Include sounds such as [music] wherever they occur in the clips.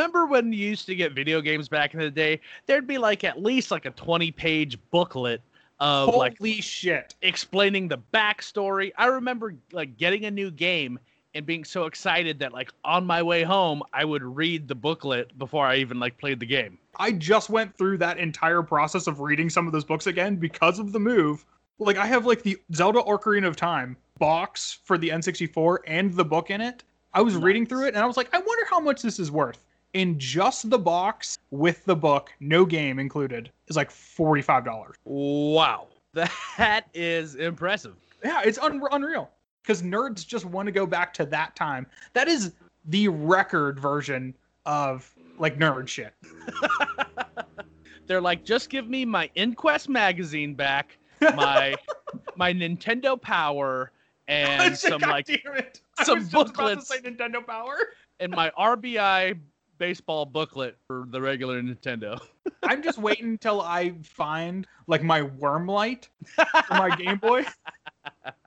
remember when you used to get video games back in the day? There'd be like at least like a 20 page booklet of Holy like shit. explaining the backstory. I remember like getting a new game and being so excited that like on my way home I would read the booklet before I even like played the game. I just went through that entire process of reading some of those books again because of the move. Like I have like the Zelda Ocarina of Time box for the N64 and the book in it. I was reading through it and I was like, I wonder how much this is worth. In just the box with the book, no game included, is like $45. Wow. That is impressive. Yeah, it's un- unreal. Because nerds just want to go back to that time. That is the record version of like nerd shit. [laughs] They're like, just give me my Inquest magazine back, my [laughs] my Nintendo Power, [laughs] and some God like damn it. I some was just about to booklets. Nintendo Power. and my RBI baseball booklet for the regular Nintendo. [laughs] I'm just waiting until I find like my worm light for my Game Boy. [laughs]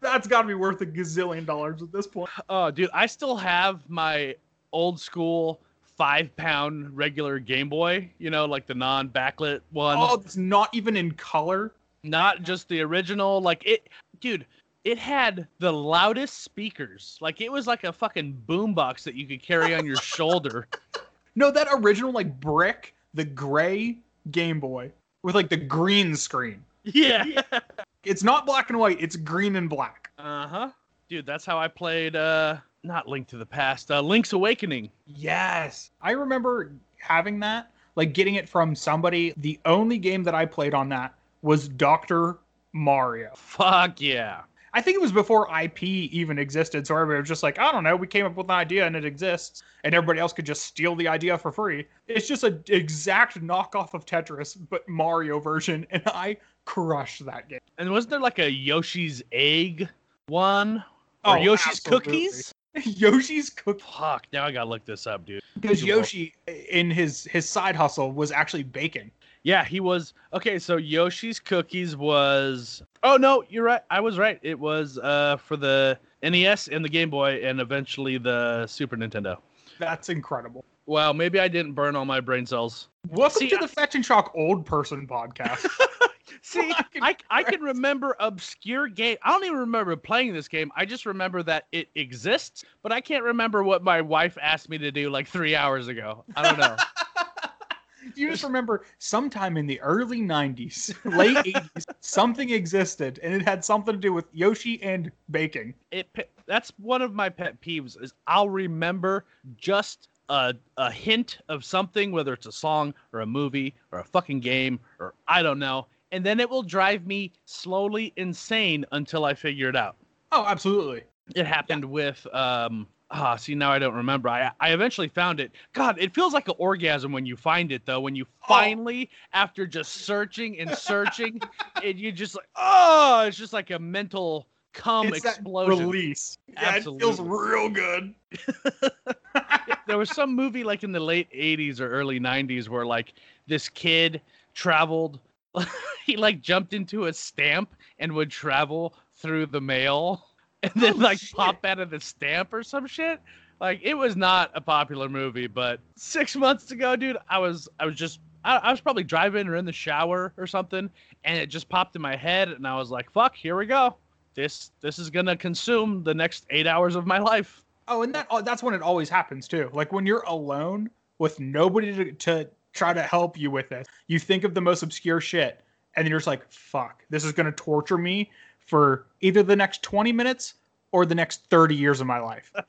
That's got to be worth a gazillion dollars at this point. oh, dude, I still have my old school five pound regular Game Boy. You know, like the non backlit one. Oh, it's not even in color. not just the original like it dude it had the loudest speakers like it was like a fucking boombox that you could carry on your shoulder [laughs] No, that original like brick, the gray Game Boy with like the green screen. yeah [laughs] It's not black and white, it's green and black. uh-huh dude that's how i played uh not link to the past uh link's awakening Yes. I remember having that, like getting it from somebody. The only game that I played on that was Dr. Mario. fuck yeah I think it was before IP even existed, so everybody was just like, I don't know, we came up with an idea and it exists, and everybody else could just steal the idea for free. It's just an exact knockoff of Tetris, but Mario version, [laughs] and I crushed that game. and wasn't there like a yoshi's egg one or Oh, yoshi's absolutely. cookies [laughs] Yoshi's cook. fuck now i gotta look this up dude because Yoshi in his his side hustle was actually baking. Yeah, he was okay. So Yoshi's Cookies was. Oh no, you're right. I was right. It was uh for the NES and the Game Boy, and eventually the Super Nintendo. That's incredible. Wow, maybe I didn't burn all my brain cells. Welcome See, to I- the Fetch and Shock Old Person podcast. [laughs] See, I I can remember obscure game. I don't even remember playing this game. I just remember that it exists, but I can't remember what my wife asked me to do like three hours ago. I don't know. [laughs] [laughs] you just remember sometime in the early 90s, [laughs] late 80s, something existed and it had something to do with Yoshi and baking. it that's one of my pet peeves is I'll remember just a a hint of something whether it's a song or a movie or a fucking game or I don't know and then it will drive me slowly insane until I figure it out. Oh, absolutely. It happened with um ah see now I don't remember. I I eventually found it. God, it feels like an orgasm when you find it though when you finally after just searching and searching [laughs] and you just like oh it's just like a mental cum it's explosion. release. Yeah, it feels real good. [laughs] there was some movie like in the late 80s or early 90s where like this kid traveled [laughs] he like jumped into a stamp and would travel through the mail [laughs] and then Oh, like shit. pop out of the stamp or some shit like it was not a popular movie but six months ago dude i was i was just I, I was probably driving or in the shower or something and it just popped in my head and i was like fuck here we go this this is gonna consume the next eight hours of my life Oh, and that oh, that's when it always happens too. Like when you're alone with nobody to, to try to help you with this, you think of the most obscure shit, and then you're just like, "Fuck, this is gonna torture me for either the next 20 minutes or the next 30 years of my life." [laughs]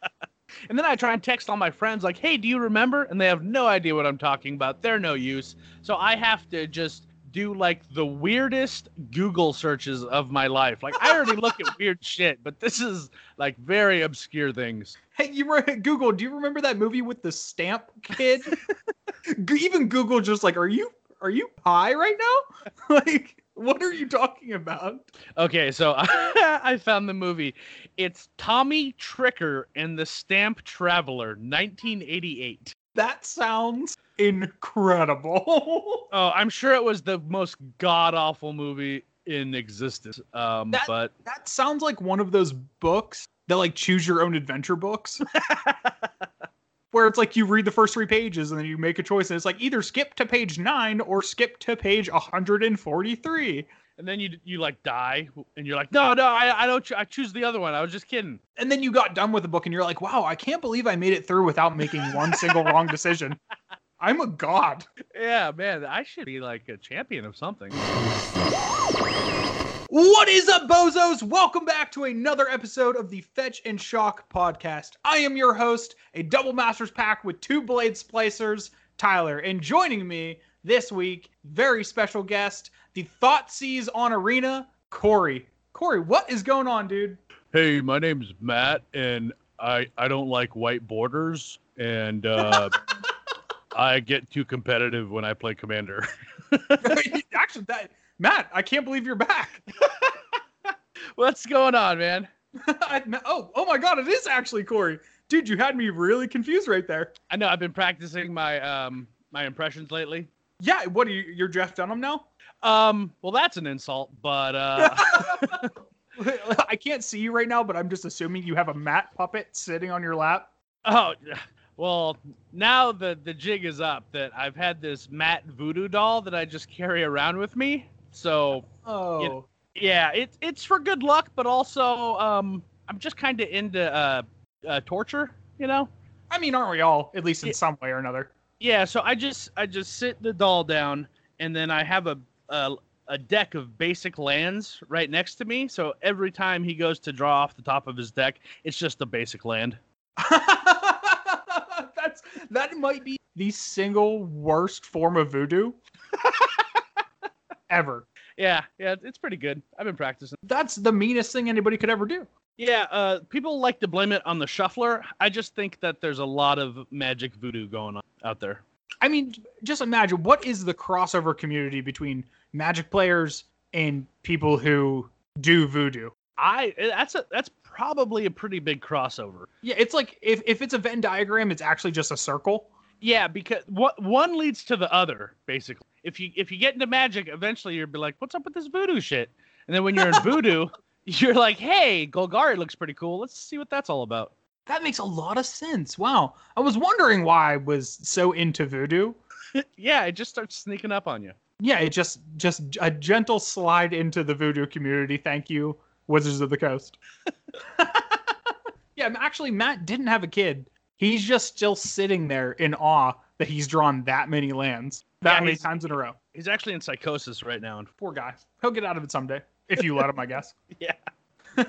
And then I try and text all my friends, like, hey, do you remember? And they have no idea what I'm talking about. They're no use. So I have to just do like the weirdest Google searches of my life. Like, I already look at weird [laughs] shit, but this is like very obscure things. Hey, you were Google. Do you remember that movie with the stamp kid? [laughs] Even Google just like, are you are you high right now? like, what are you talking about? Okay, so [laughs] I found the movie. It's Tommy Tricker and the Stamp Traveler, 1988. That sounds incredible. [laughs] Oh, I'm sure it was the most god awful movie in existence. Um, That- but that sounds like one of those books that like choose your own adventure books [laughs] where it's like you read the first three pages and then you make a choice and it's like either skip to page nine or skip to page 143 and then you you like die and you're like no no i, I don't ch- i choose the other one. I was just kidding. And then you got done with the book and you're like wow i can't believe i made it through without making one single wrong decision. [laughs] I'm a god. Yeah man i should be like a champion of something what is up, bozos? Welcome back to another episode of the Fetch and Shock podcast. I am your host, a double masters pack with two blade splicers, Tyler. And joining me this week, very special guest, the Thoughtseize on Arena, Corey. Corey, what is going on, dude? Hey, my name's Matt, and I I don't like white borders, and uh, [laughs] I get too competitive when I play Commander. [laughs] [laughs] Actually, that Matt, I can't believe you're back. [laughs] What's going on, man? [laughs] oh, oh my God! It is actually Corey, dude. You had me really confused right there. I know. I've been practicing my um my impressions lately. Yeah. What are you? You're Jeff Dunham now? Um. Well, that's an insult, but uh. [laughs] I can't see you right now, but I'm just assuming you have a Matt puppet sitting on your lap. Oh, well, now the the jig is up that I've had this Matt voodoo doll that I just carry around with me. So, oh, yeah, it's it's for good luck, but also um, I'm just kind of into uh, uh, torture, you know. I mean, aren't we all at least in yeah. some way or another? Yeah. So I just I just sit the doll down, and then I have a, a a deck of basic lands right next to me. So every time he goes to draw off the top of his deck, it's just a basic land. [laughs] That's that might be the single worst form of voodoo [laughs] ever. Yeah, yeah, it's pretty good. I've been practicing. That's the meanest thing anybody could ever do. Yeah, uh, people like to blame it on the shuffler. I just think that there's a lot of magic voodoo going on out there. I mean, just imagine what is the crossover community between magic players and people who do voodoo. I that's a that's probably a pretty big crossover. Yeah, it's like if, if it's a Venn diagram, it's actually just a circle. Yeah, because what one leads to the other, basically. If you if you get into magic, eventually you'll be like, "What's up with this voodoo shit?" And then when you're in voodoo, [laughs] you're like, "Hey, Golgari looks pretty cool. Let's see what that's all about." That makes a lot of sense. Wow, I was wondering why I was so into voodoo. [laughs] yeah, it just starts sneaking up on you. Yeah, it just just a gentle slide into the voodoo community. Thank you, Wizards of the Coast. [laughs] yeah, actually, Matt didn't have a kid he's just still sitting there in awe that he's drawn that many lands that yeah, many times in a row. He's actually in psychosis right now. And poor guy. He'll get out of it someday if you let him, I guess. [laughs] Yeah. [laughs]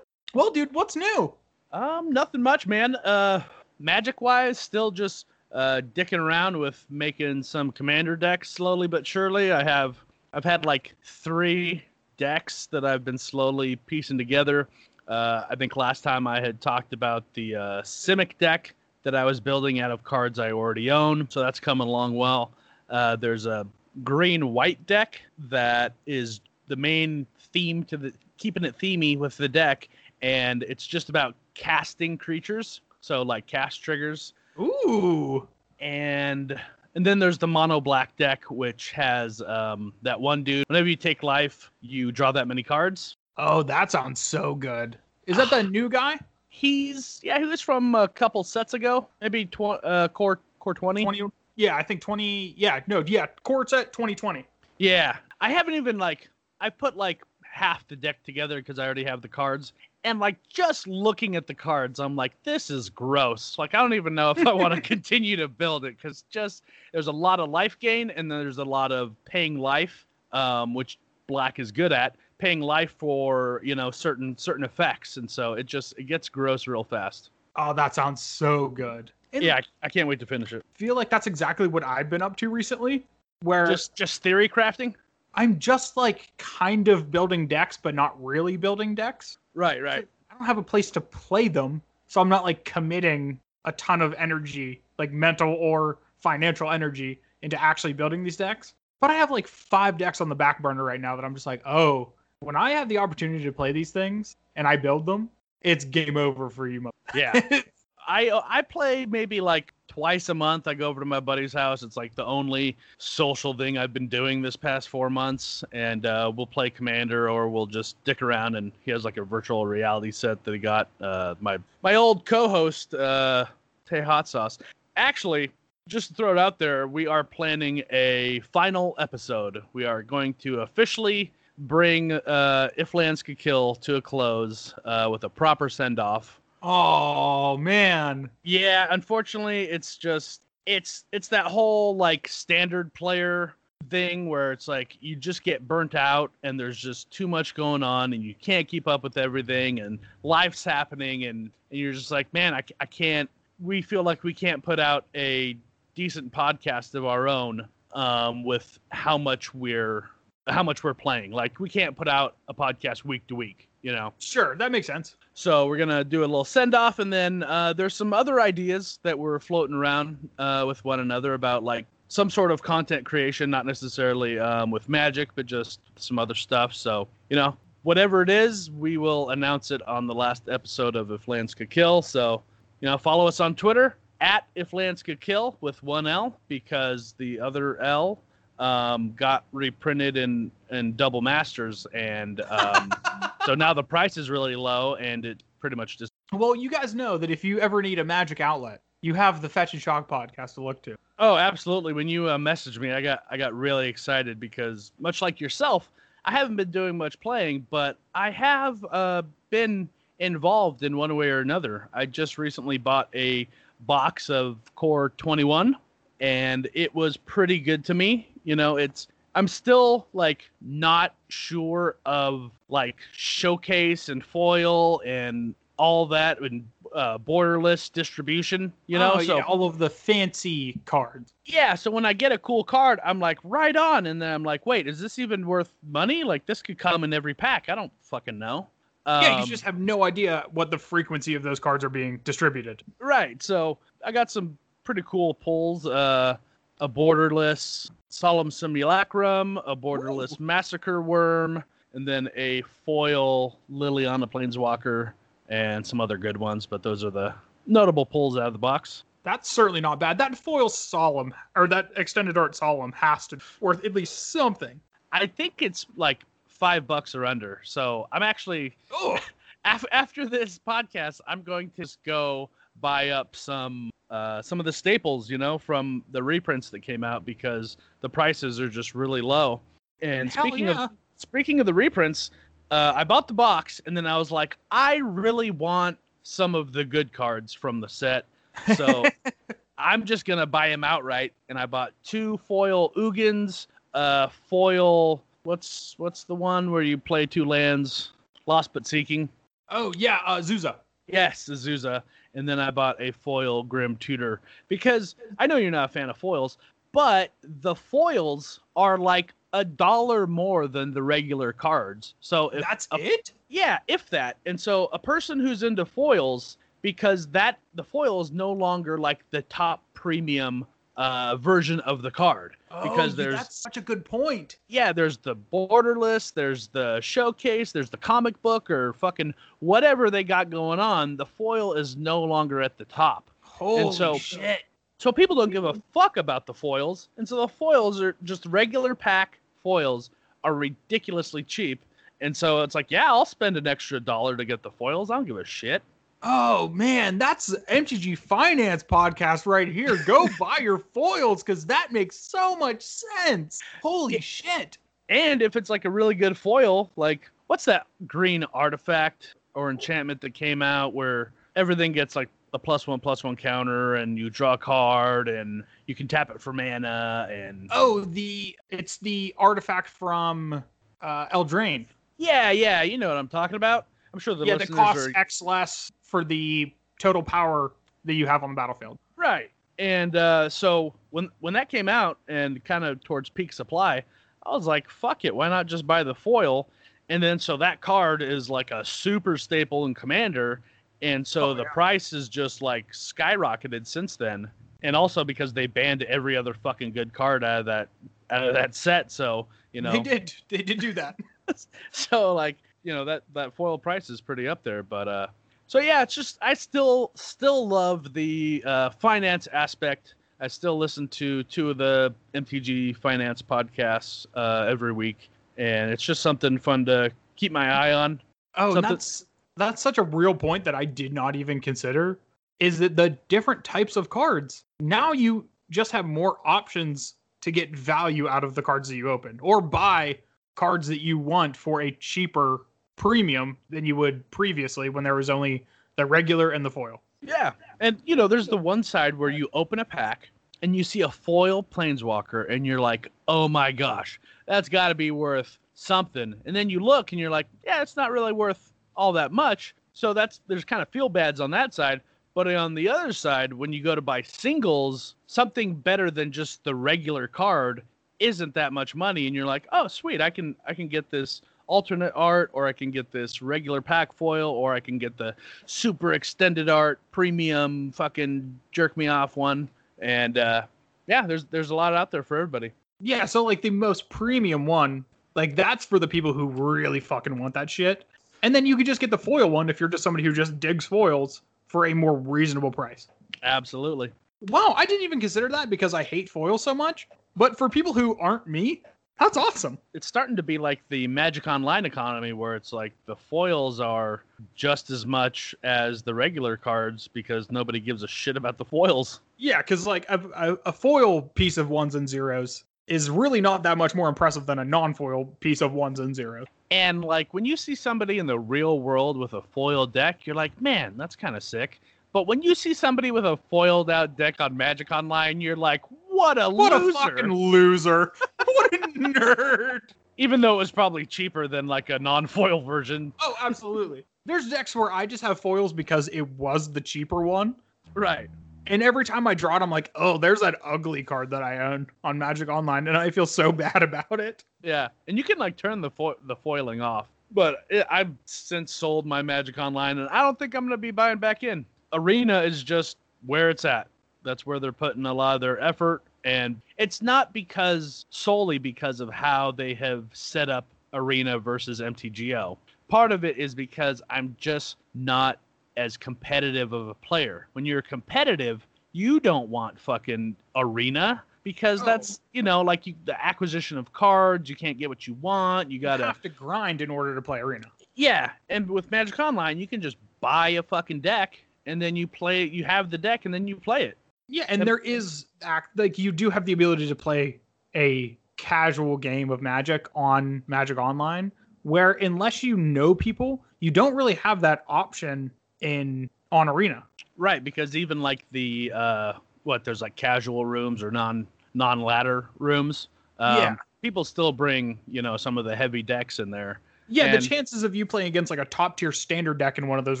well, dude, what's new? Um, nothing much, man. Uh, magic wise, still just uh dicking around with making some commander decks slowly but surely. I have I've had like three decks that I've been slowly piecing together. Uh, I think last time I had talked about the uh, Simic deck that I was building out of cards I already own, so that's coming along well. Uh, there's a green white deck that is the main theme to the keeping it themey with the deck, and it's just about casting creatures, so like cast triggers. Ooh. And and then there's the mono black deck, which has um, that one dude. Whenever you take life, you draw that many cards. Oh, that sounds so good. Is that the [sighs] new guy? He's yeah, he was from a couple sets ago, maybe tw- uh, core core 20. 20 yeah, I think 20 yeah, no, yeah, core set 2020. Yeah. I haven't even like I put like half the deck together because I already have the cards. And like just looking at the cards, I'm like, this is gross. Like I don't even know if I want to [laughs] continue to build it because just there's a lot of life gain and there's a lot of paying life, um, which black is good at paying life for you know certain certain effects, and so it just it gets gross real fast. Oh, that sounds so good. And yeah, I, I can't wait to finish it. Feel like that's exactly what I've been up to recently. Where just just theory crafting. I'm just like kind of building decks, but not really building decks. Right, right. I don't have a place to play them, so I'm not like committing a ton of energy, like mental or financial energy, into actually building these decks. But I have like five decks on the back burner right now that I'm just like, oh, when I have the opportunity to play these things and I build them, it's game over for you. Yeah. [laughs] I I play maybe like twice a month. I go over to my buddy's house. It's like the only social thing I've been doing this past four months, and uh, we'll play Commander or we'll just dick around. And he has like a virtual reality set that he got. Uh, my my old co-host uh, Tay hot sauce. Actually, just to throw it out there, we are planning a final episode. We are going to officially bring uh, If Lands Could Kill to a close uh, with a proper send off. Oh man. Yeah, unfortunately, it's just it's it's that whole like standard player thing where it's like you just get burnt out and there's just too much going on and you can't keep up with everything and life's happening and, and you're just like man I, I can't we feel like we can't put out a decent podcast of our own um, with how much we're how much we're playing like we can't put out a podcast week to week you know Sure, that makes sense. so we're gonna do a little send off, and then uh, there's some other ideas that we're floating around uh, with one another about like some sort of content creation, not necessarily um, with magic, but just some other stuff. So you know, whatever it is, we will announce it on the last episode of If Lands Could Kill. So you know, follow us on Twitter at If Lands Could Kill with one L because the other L um, got reprinted in in double masters, and um, [laughs] so now the price is really low, and it pretty much just. Well, you guys know that if you ever need a magic outlet, you have the Fetch and Shock podcast to look to. Oh, absolutely! When you uh, messaged me, I got I got really excited because much like yourself, I haven't been doing much playing, but I have uh, been involved in one way or another. I just recently bought a box of Core 21, and it was pretty good to me. You know, it's I'm still like not sure of like showcase and foil and all that and uh, borderless distribution. You know, Oh, so yeah, all of the fancy cards. yeah, so when I get a cool card, I'm like, right on. And then I'm like, wait, is this even worth money? Like, this could come in every pack. I don't fucking know. yeah, you Um, just have no idea what the frequency of those cards are being distributed. Right. So I got some pretty cool pulls. Uh, a borderless solemn simulacrum, a borderless massacre Wurm, and then a foil Liliana Planeswalker, and some other good ones. But those are the notable pulls out of the box. That's certainly not bad. That foil solemn or that extended art solemn has to be worth at least something. I think it's like five bucks or under. So I'm actually Oh, [laughs] af- after this podcast, I'm going to just go buy up some uh, some of the staples, you know, from the reprints that came out because the prices are just really low. And Hell speaking yeah. of speaking of the reprints, uh, I bought the box and then I was like, I really want some of the good cards from the set, so [laughs] I'm just gonna buy them outright. And I bought two foil Ugins, uh, foil. What's what's the one where you play two lands, lost but seeking? oh yeah, uh, Zuza. Yes, Azusa. And then I bought a foil Grim Tutor because I know you're not a fan of foils, but the foils are like a dollar more than the regular cards. So if, That's a- it. yeah, if that. And so a person who's into foils because that the foil is no longer like the top premium uh, version of the card because Oh, there's that's such a good point. yeah, there's the borderless, there's the showcase, there's the comic book or fucking whatever they got going on. The foil is no longer at the top. Holy so- shit! So people don't give a fuck about the foils. And so the foils are just regular pack foils are ridiculously cheap. And so it's like, yeah, I'll spend an extra dollar to get the foils. I don't give a shit. Oh man, that's the MTG Finance podcast right here. Go [laughs] buy your foils because that makes so much sense. Holy Yeah. shit! And if it's like a really good foil, like what's that green artifact or enchantment that came out where everything gets like a plus one plus one counter and you draw a card and you can tap it for mana and Oh, the it's the artifact from uh, Eldraine. yeah, yeah, you know what I'm talking about. I'm sure the yeah, that listeners costs are X less for the total power that you have on the battlefield. right. And uh, so when when that came out and kind of towards peak supply, I was like, fuck it, why not just buy the foil? And then so that card is like a super staple in Commander, and so Oh, the yeah. price is just like skyrocketed since then. And also because they banned every other fucking good card out of that out of that set, so you know They did. They did do that. [laughs] so like you know that that foil price is pretty up there but uh so yeah it's just i still still love the uh finance aspect i still listen to two of the mtg finance podcasts uh every week and it's just something fun to keep my eye on Oh, Something- that's that's such a real point that I did not even consider. is that the different types of cards now you just have more options to get value out of the cards that you open or buy cards that you want for a cheaper premium than you would previously when there was only the regular and the foil. Yeah. And you know, there's the one side where you open a pack and you see a foil planeswalker and you're like, "Oh my gosh, that's got to be worth something." And then you look and you're like, "Yeah, it's not really worth all that much." So that's there's kind of feel bads on that side. But on the other side, when you go to buy singles, something better than just the regular card isn't that much money and you're like, "Oh, sweet, I can I can get this alternate art or I can get this regular pack foil or I can get the super extended art premium fucking jerk me off one." And uh yeah, there's there's a lot out there for everybody. Yeah, so like the most premium one, like that's for the people who really fucking want that shit. And then you could just get the foil one if you're just somebody who just digs foils for a more reasonable price. Absolutely. Wow, I didn't even consider that because I hate foil so much. But for people who aren't me, that's awesome. It's starting to be like the Magic Online economy where it's like the foils are just as much as the regular cards because nobody gives a shit about the foils. Yeah, because like a, a, a foil piece of ones and zeros is really not that much more impressive than a non-foil piece of ones and zeros. And like when you see somebody in the real world with a foil deck, you're like, man, that's kind of sick. But when you see somebody with a foiled out deck on Magic Online, you're like, what a What loser. a fucking loser! [laughs] what a nerd! Even though it was probably cheaper than like a non-foil version. Oh, absolutely. There's decks where I just have foils because it was the cheaper one. Right. And every time I draw it, I'm like, oh, there's that ugly card that I own on Magic Online, and I feel so [laughs] bad about it. Yeah, and you can like turn the fo- the foiling off. But it, I've since sold my Magic Online, and I don't think I'm gonna be buying back in. Arena is just where it's at. That's where they're putting a lot of their effort, and it's not because solely because of how they have set up Arena versus MTGO. Part of it is because I'm just not as competitive of a player. When you're competitive, you don't want fucking Arena because Oh. that's you know like you, the acquisition of cards. You can't get what you want. You You gotta have to grind in order to play Arena. yeah. And with Magic Online, you can just buy a fucking deck and then you play. You have the deck and then you play it. Yeah, and Yep. there is act like you do have the ability to play a casual game of Magic on Magic Online, where unless you know people, you don't really have that option in on Arena. Right, because even like the uh what there's like casual rooms or non non ladder rooms. Um, Yeah. People still bring you know some of the heavy decks in there. Yeah, And- the chances of you playing against like a top tier standard deck in one of those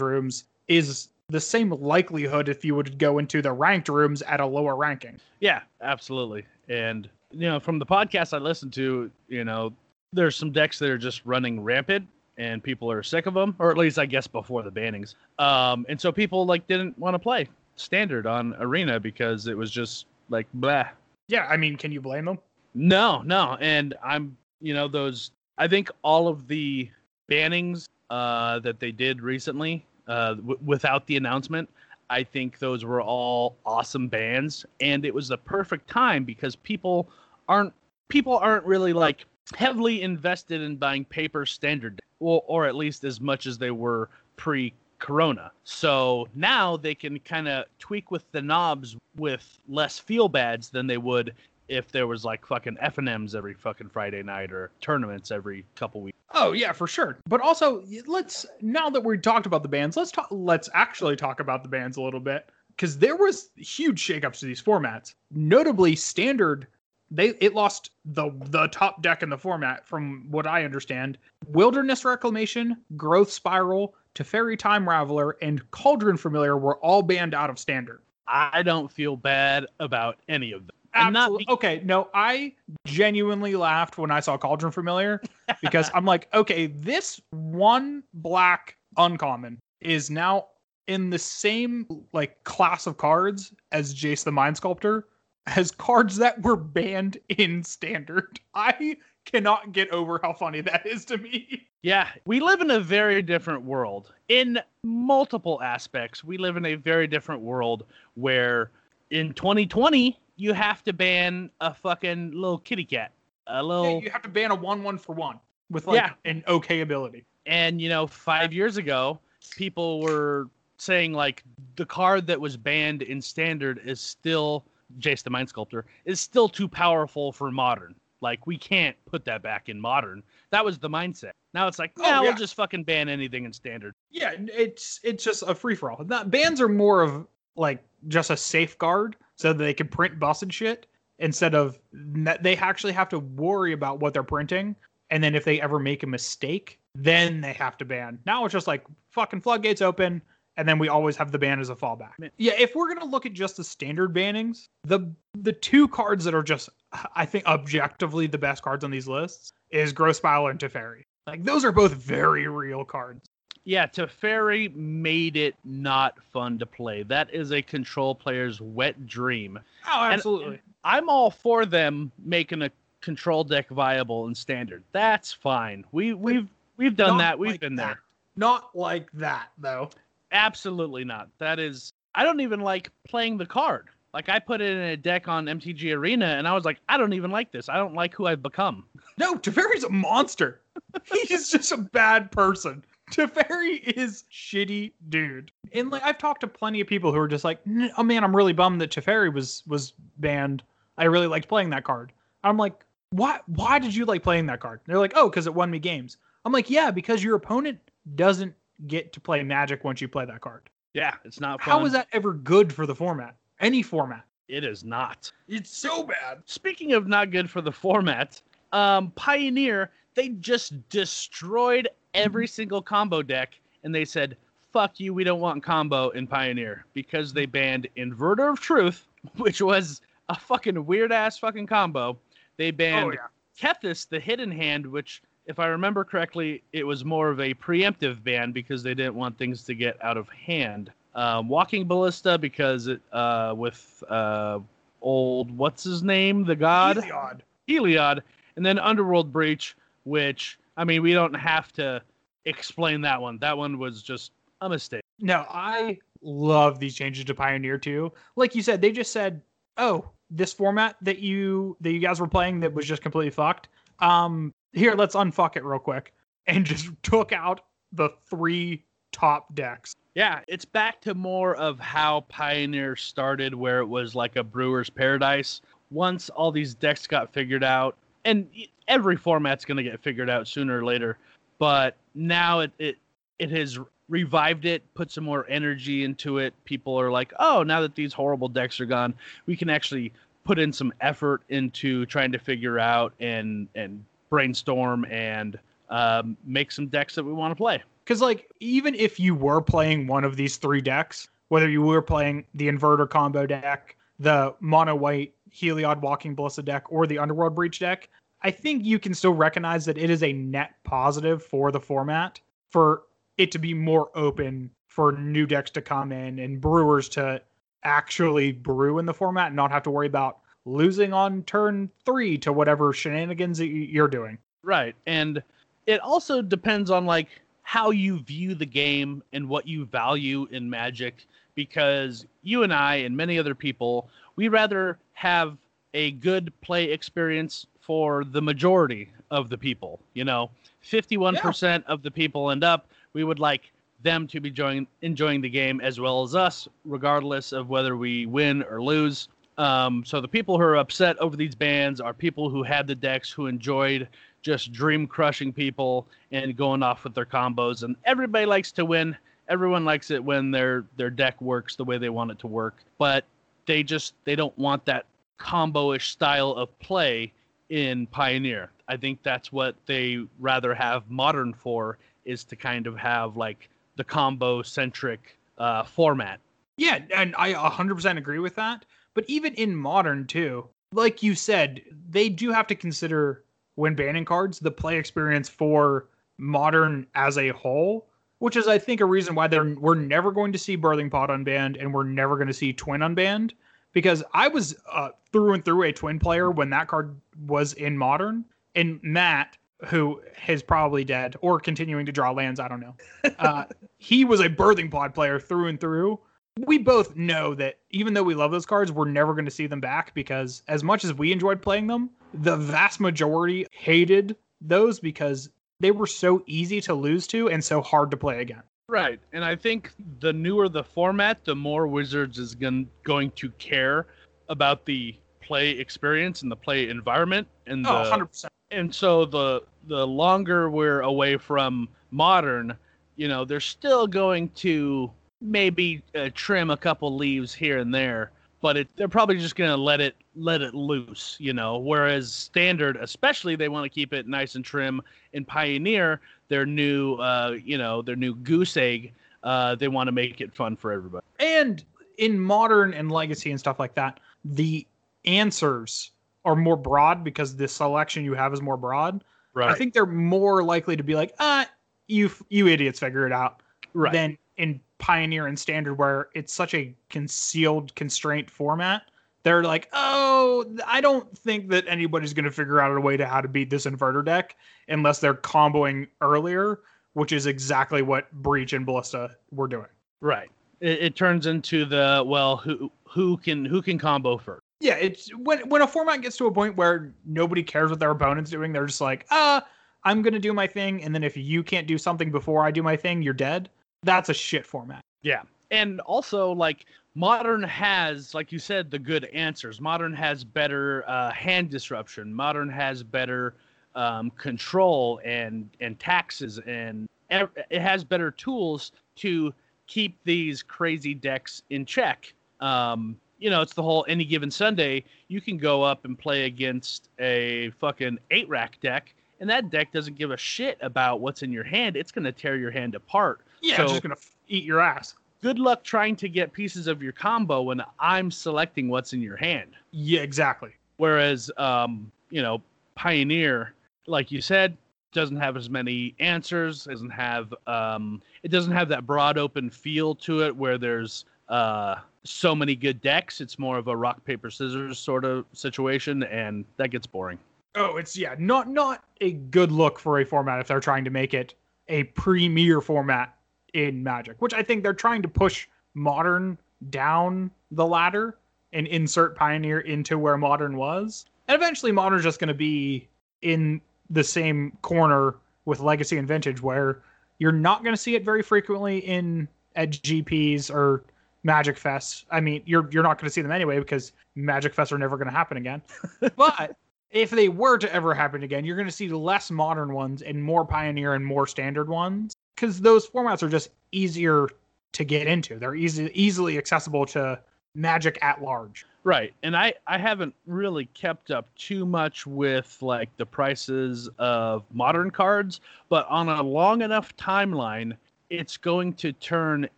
rooms is the same likelihood if you would go into the ranked rooms at a lower ranking. Yeah, absolutely. And you know, from the podcast I listened to, you know, there's some decks that are just running rampant and people are sick of them, or at least I guess before the bannings. Um, and so people like didn't want to play standard on arena because it was just like blah. Yeah, I mean, can you blame them? No, no. And I'm, you know, those I think all of the bannings uh that they did recently uh w- without the announcement I think those were all awesome bands, and it was the perfect time because people aren't people aren't really like heavily invested in buying paper standard, or, or at least as much as they were pre Corona. So now they can kind of tweak with the knobs with less feel bads than they would if there was like fucking F and M's every fucking Friday night or tournaments every couple weeks. Oh yeah, for sure. But also, let's now that we talked about the bands, let's talk. Let's actually talk about the bands a little bit because there was huge shakeups to these formats. Notably, standard they it lost the the top deck in the format from what I understand. Wilderness Reclamation, Growth Spiral, Teferi Time Raveler, and Cauldron Familiar were all banned out of standard. I don't feel bad about any of them. And not okay, no, I genuinely laughed when I saw Cauldron Familiar [laughs] because I'm like, okay, this one black uncommon is now in the same like class of cards as Jace the Mind Sculptor as cards that were banned in standard. [laughs] I cannot get over how funny that is to me. Yeah, we live in a very different world. In multiple aspects, we live in a very different world where in 2020, you have to ban a fucking little kitty cat. A Yeah, little you have to ban a one one for one with like Yeah. an okay ability. and you know, 5 years ago, people were saying like the card that was banned in standard is still Jace the Mind Sculptor is still too powerful for modern. Like we can't put that back in modern. That was the mindset. Now it's like, Oh, yeah. we'll just fucking ban anything in standard. Yeah, it's it's just a free for all. Bans are more of like just a safeguard so they can print busted shit instead of they actually have to worry about what they're printing. And then if they ever make a mistake, then they have to ban. Now it's just like fucking floodgates open, and then we always have the ban as a fallback. Yeah, if we're gonna look at just the standard bannings, the the two cards that are just I think objectively the best cards on these lists is Growth Spiral and Teferi. Like those are both very real cards. Yeah, Teferi made it not fun to play. That is a control player's wet dream. Oh, And- absolutely. I'm all for them making a control deck viable in standard. That's fine. We we've we've done Not that. We've like been that. there. Not like that though. Absolutely not. That is I don't even like playing the card. Like I put it in a deck on MTG Arena and I was like, I don't even like this. I don't like who I've become. No, Teferi's a monster. [laughs] He's just a bad person. Teferi is shitty dude. And like I've talked to plenty of people who are just like, oh man, I'm really bummed that Teferi was was banned. I really liked playing that card. I'm like, why why did you like playing that card? They're like, oh, because it won me games. I'm like, yeah, because your opponent doesn't get to play Magic once you play that card. Yeah, it's not fun. How is that ever good for the format? Any format. It is not. It's so bad. Speaking of not good for the format, um, Pioneer, they just destroyed every single combo deck and they said, fuck you, we don't want combo in Pioneer because they banned Inverter of Truth, [laughs] which was a fucking weird ass fucking combo. They banned Oh yeah. Kethis, the hidden hand, which, if I remember correctly, it was more of a preemptive ban because they didn't want things to get out of hand. Um, Walking Ballista because it uh, with uh, old what's his name, the god Heliod. Heliod, and then Underworld Breach, which I mean we don't have to explain that one. That one was just a mistake. No, I love these changes to Pioneer too. Like you said, they just said, "Oh, this format that you that you guys were playing that was just completely fucked. Um, here, let's unfuck it real quick," [laughs] and just took out the three top decks. Yeah, it's back to more of how Pioneer started, where it was like a brewer's paradise. Once all these decks got figured out, and every format's going to get figured out sooner or later, but now it, it it has revived it, put some more energy into it. People are like, oh, now that these horrible decks are gone, we can actually put in some effort into trying to figure out and and brainstorm and um, make some decks that we want to play. Because like even if you were playing one of these three decks, whether you were playing the inverter combo deck, the mono white Heliod Walking Ballista deck, or the Underworld Breach deck, I think you can still recognize that it is a net positive for the format for it to be more open for new decks to come in and brewers to actually brew in the format and not have to worry about losing on turn three to whatever shenanigans you're doing. Right. And it also depends on like how you view the game and what you value in Magic because you and I and many other people, we rather have a good play experience for the majority of the people, you know. 51% of the people end up we would like them to be enjoying enjoying the game as well as us regardless of whether we win or lose. Um, so the people who are upset over these bans are people who had the decks who enjoyed just dream crushing people and going off with their combos. And everybody likes to win. Everyone likes it when their their deck works the way they want it to work. But they just they don't want that combo-ish style of play in Pioneer. I think that's what they rather have modern for is to kind of have like the combo centric uh, format. Yeah, and I 100% agree with that. But even in modern too, like you said, they do have to consider when banning cards the play experience for modern as a whole, which is I think a reason why they're we're never going to see Birthing Pod unbanned and we're never going to see Twin unbanned because I was uh, through and through a Twin player when that card was in modern, and Matt who is probably dead or continuing to draw lands. I don't know. Uh, [laughs] he was a birthing pod player through and through. We both know that even though we love those cards, we're never going to see them back because as much as we enjoyed playing them, the vast majority hated those because they were so easy to lose to and so hard to play again. Right. And I think the newer the format, the more Wizards is gon- going to care about the play experience and the play environment and the Oh, 100%. and so the the longer we're away from modern, you know, they're still going to maybe uh, trim a couple leaves here and there, but it, they're probably just going to let it let it loose, you know. Whereas standard, especially, they want to keep it nice and trim. In Pioneer, their new, uh, you know, their new goose egg, uh, they want to make it fun for everybody. And in modern and legacy and stuff like that, the answers are more broad because the selection you have is more broad. Right. I think they're more likely to be like, ah, you you idiots figure it out right. than in Pioneer and Standard where it's such a concealed constraint format. They're like, oh, I don't think that anybody's going to figure out a way to how to beat this inverter deck unless they're comboing earlier, which is exactly what Breach and Ballista were doing. right. It, it turns into the well, who who can who can combo first. Yeah, it's when when a format gets to a point where nobody cares what their opponent's doing, they're just like, uh, I'm gonna do my thing, and then if you can't do something before I do my thing, you're dead. That's a shit format. Yeah. And also, like, Modern has, like you said, the good answers. Modern has better uh, hand disruption. Modern has better um, control and, and taxes, and it has better tools to keep these crazy decks in check. Um, you know, it's the whole any given Sunday, you can go up and play against a fucking eight rack deck, and that deck doesn't give a shit about what's in your hand. It's going to tear your hand apart Yeah, So- just gonna eat your ass. good luck trying to get pieces of your combo when I'm selecting what's in your hand. Yeah, exactly. Whereas, um, you know, Pioneer, like you said, doesn't have as many answers. Doesn't have um, it doesn't have that broad open feel to it where there's uh, so many good decks. It's more of a rock paper scissors sort of situation, and that gets boring. Oh, it's yeah, not not a good look for a format if they're trying to make it a premier format in Magic, which I think they're trying to push modern down the ladder and insert Pioneer into where modern was. And eventually modern's just going to be in the same corner with Legacy and Vintage where you're not going to see it very frequently in at GPs or Magic Fests. I mean, you're you're not going to see them anyway because Magic Fests are never going to happen again. [laughs] but if they were to ever happen again, you're going to see less modern ones and more pioneer and more standard ones because those formats are just easier to get into. They're easy, easily accessible to Magic at large. Right. And I I haven't really kept up too much with like the prices of modern cards, but on a long enough timeline, it's going to turn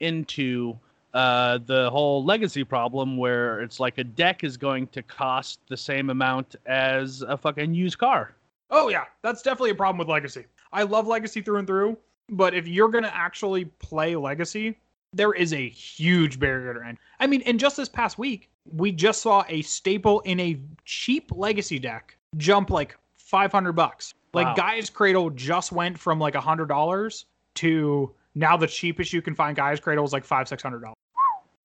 into uh, the whole legacy problem where it's like a deck is going to cost the same amount as a fucking used car. Oh yeah, that's definitely a problem with Legacy. I love Legacy through and through, but if you're going to actually play Legacy, there is a huge barrier to end. I mean, in just this past week, we just saw a staple in a cheap Legacy deck jump like 500 bucks. Like Wow. Gaea's Cradle just went from like $100 to now the cheapest you can find Gaea's Cradle is like five, six hundred dollars.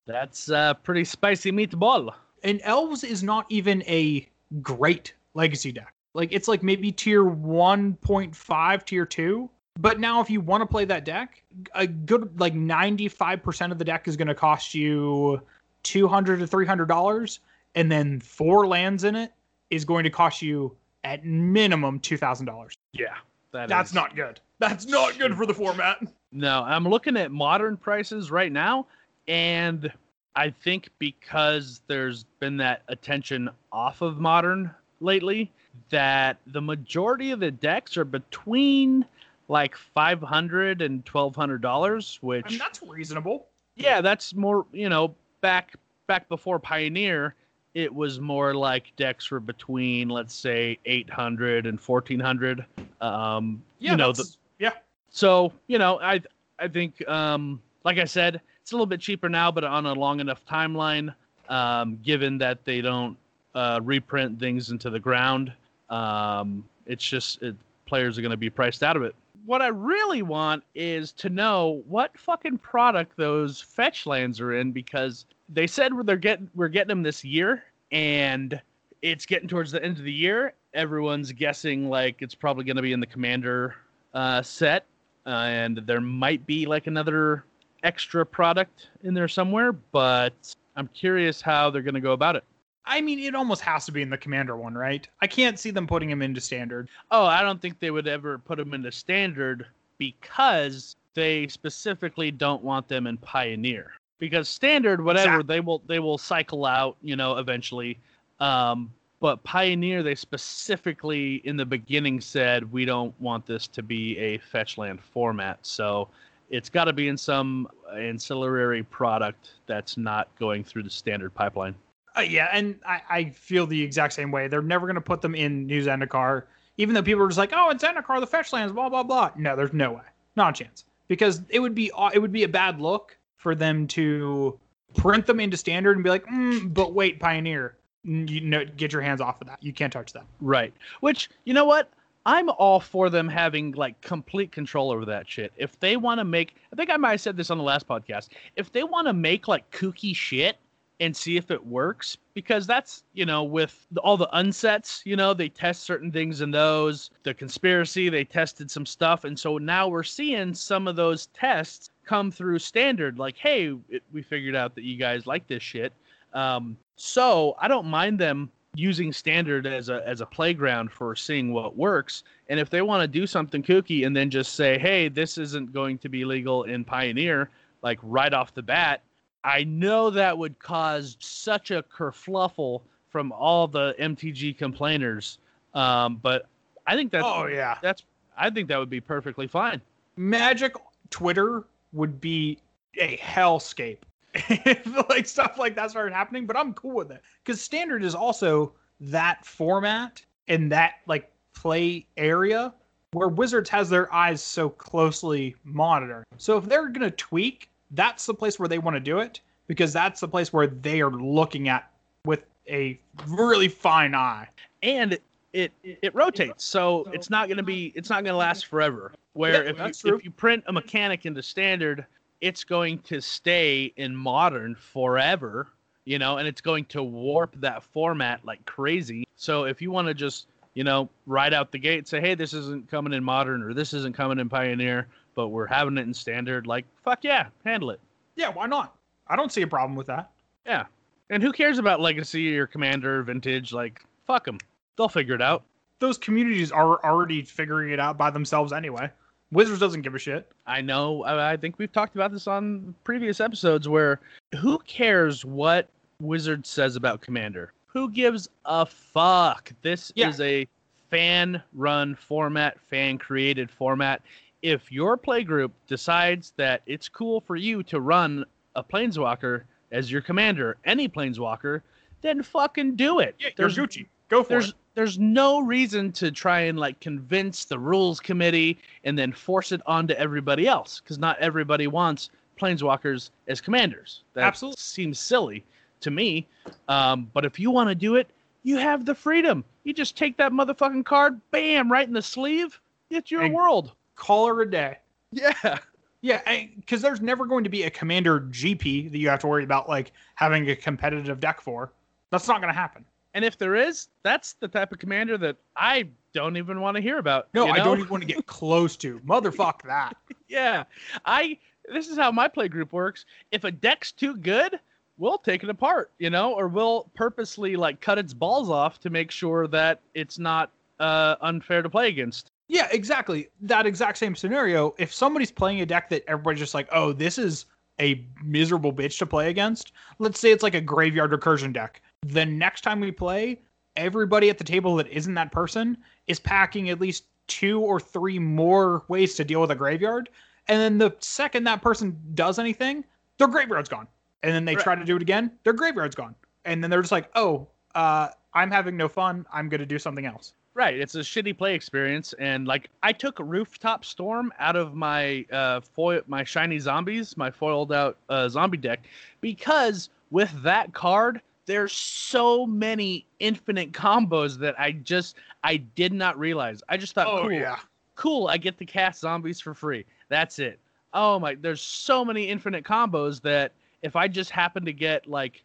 That's uh, pretty spicy meatball. And Elves is not even a great legacy deck. Like it's like maybe tier 1.5, tier 2. But now if you want to play that deck, a good like 95% of the deck is going to cost you 200 to 300 dollars and then four lands in it is going to cost you at minimum $2000. Yeah. that That's is- not good. That's not good for the format. No, I'm looking at modern prices right now, and I think because there's been that attention off of modern lately, that the majority of the decks are between like 500 and 1200 dollars which I mean, that's reasonable. yeah that's more you know back back before pioneer it was more like decks were between let's say 800 and 1400 um Yeah, you know the, yeah. so you know, I I think um, like I said, it's a little bit cheaper now, but on a long enough timeline, um, given that they don't uh, reprint things into the ground, um, it's just it, players are going to be priced out of it. What I really want is to know what fucking product those fetch lands are in because they said they're getting we're getting them this year, and it's getting towards the end of the year. Everyone's guessing like it's probably going to be in the commander uh, set uh, and there might be like another extra product in there somewhere, but I'm curious how they're going to go about it. I mean, it almost has to be in the commander one, right? I can't see them putting him into standard. Oh, I don't think they would ever put them into standard because they specifically don't want them in pioneer. Because standard, whatever, Exactly. they will they will cycle out, you know, eventually. Um, but pioneer, they specifically in the beginning said we don't want this to be a fetch land format. So it's got to be in some ancillary product that's not going through the standard pipeline. Uh, yeah, and I, I feel the exact same way. They're never going to put them in New Zendikar, even though people are just like, "Oh, it's Zendikar, the fetch lands, blah blah blah." No, there's no way, not a chance, because it would be it would be a bad look for them to print them into standard and be like, mm, "But wait, Pioneer, you know, get your hands off of that. You can't touch that." Right. Which, you know what? I'm all for them having like complete control over that shit. If they want to make, I think I might have said this on the last podcast. If they want to make like kooky shit and see if it works, because that's, you know, with all the unsets, you know, they test certain things in those. The conspiracy, they tested some stuff. And so now we're seeing some of those tests come through standard. Like, hey, it, we figured out that you guys like this shit. Um, so I don't mind them using standard as a as a playground for seeing what works. And if they want to do something kooky and then just say, "Hey, this isn't going to be legal in Pioneer," like right off the bat, I know that would cause such a kerfluffle from all the MTG complainers. Um, but I think that's oh yeah, that's I think that would be perfectly fine. Magic Twitter would be a hellscape if like stuff like that started happening. But I'm cool with it because standard is also that format and that like play area where Wizards has their eyes so closely monitored. So if they're gonna tweak, that's the place where they want to do it because that's the place where they are looking at with a really fine eye. and it it rotates so it's not going to be it's not going to last forever. Where Yeah, if that's you, if you print a mechanic into standard it's going to stay in modern forever you know and it's going to warp that format like crazy. So if you want to just you know right out the gate say hey this isn't coming in modern or this isn't coming in pioneer but we're having it in standard like fuck yeah handle it Yeah, why not? I don't see a problem with that. yeah and who cares about legacy or commander vintage like fuck them they'll figure it out those communities are already figuring it out by themselves anyway. Wizards doesn't give a shit. I know. I I think we've talked about this on previous episodes where who cares what Wizard says about Commander? Who gives a fuck? This Yeah. is a fan run format, fan created format. If your playgroup decides that it's cool for you to run a planeswalker as your commander, any planeswalker, then fucking do it. Yeah, There's Gucci. Go for there's it. there's no reason to try and like convince the rules committee and then force it onto everybody else because not everybody wants planeswalkers as commanders. That Absolutely. seems silly to me. Um, but if you want to do it, you have the freedom. You just take that motherfucking card, bam, right in the sleeve. It's your And- world. Call her a day. Yeah. Yeah, because there's never going to be a commander GP that you have to worry about like having a competitive deck for. That's not going to happen. And if there is, that's the type of commander that I don't even want to hear about. No, you I don't even want to get close to. Motherfuck [laughs] that. Yeah. I this is how my play group works. If a deck's too good, we'll take it apart, you know, or we'll purposely like cut its balls off to make sure that it's not uh unfair to play against. Yeah, exactly. That exact same scenario. If somebody's playing a deck that everybody's just like, oh, this is a miserable bitch to play against, let's say it's like a graveyard recursion deck. The next time we play, everybody at the table that isn't that person is packing at least two or three more ways to deal with a graveyard. And then the second that person does anything, their graveyard's gone. And then they Right. try to do it again, their graveyard's gone. And then they're just like, oh, uh, I'm having no fun. I'm going to do something else. Right, it's a shitty play experience and like I took rooftop storm out of my uh foil my shiny zombies, my foiled out uh zombie deck because with that card there's so many infinite combos that I just I did not realize. I just thought oh cool. cool, I get to cast zombies for free. That's it. Oh my, there's so many infinite combos that if I just happen to get like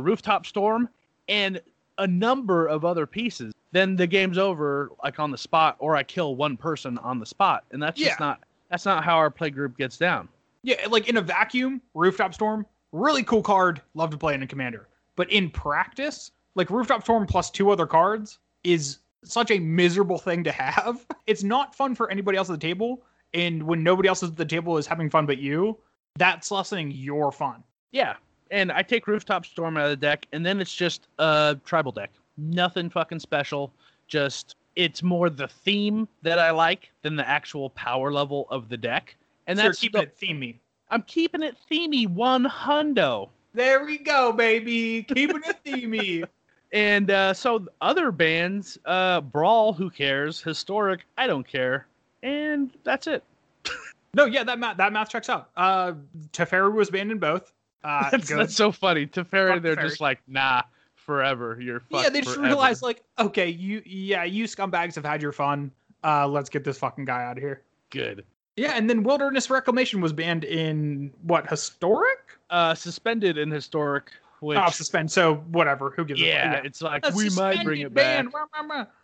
rooftop storm and a number of other pieces, then the game's over like on the spot, or I kill one person on the spot, and that's just not That's not how our play group gets down. Yeah, like in a vacuum, Rooftop Storm, really cool card. Love to play in a commander. But in practice, like Rooftop Storm plus two other cards is such a miserable thing to have. [laughs] It's not fun for anybody else at the table. And when nobody else at the table is having fun but you, that's lessening your fun. Yeah, and I take Rooftop Storm out of the deck, and then it's just a tribal deck. Nothing fucking special. Just it's more the theme that I like than the actual power level of the deck. And So that's keeping the- it themey. I'm keeping it themey one hundo. There we go, baby. Keeping it themey. [laughs] And uh, so other bands, uh, Brawl, who cares? Historic, I don't care. And that's it. [laughs] No, yeah, that math that math checks out. Uh Teferi was banned in both. Uh that's, good. that's so funny. Teferi, they're Teferi. just like, nah, forever. You're fucked yeah, they just forever. realized like, okay, you yeah, you scumbags have had your fun. Uh let's get this fucking guy out of here. good. Yeah, and then Wilderness Reclamation was banned in what historic? Uh, suspended in historic, which oh, suspend. So whatever. Who gives yeah, a fuck? it's like we might bring it back.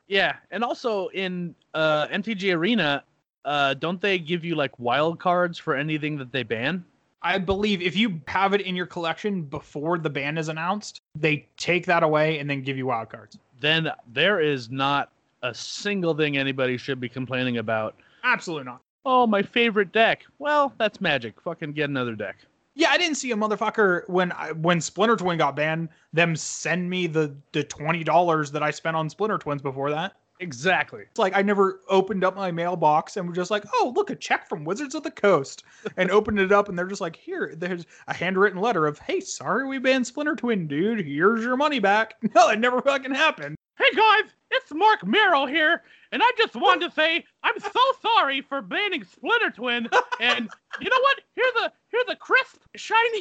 Yeah, and also in uh, MTG Arena, uh, don't they give you like wild cards for anything that they ban? I believe if you have it in your collection before the ban is announced, they take that away and then give you wild cards. Then there is not a single thing anybody should be complaining about. Absolutely not. Oh, my favorite deck. Well, that's magic. Fucking get another deck. Yeah, I didn't see a motherfucker when I, when Splinter Twin got banned. Them send me the the twenty dollars that I spent on Splinter Twins before that. Exactly. It's like I never opened up my mailbox and was just like, oh, look, a check from Wizards of the Coast, and [laughs] opened it up and they're just like, here, there's a handwritten letter of, hey, sorry we banned Splinter Twin, dude. Here's your money back. [laughs] No, it never fucking happened. Hey guys, it's Mark Merrill here, and I just wanted to say I'm so sorry for banning Splinter Twin. And [laughs] you know what? Here's a here's a crisp, shiny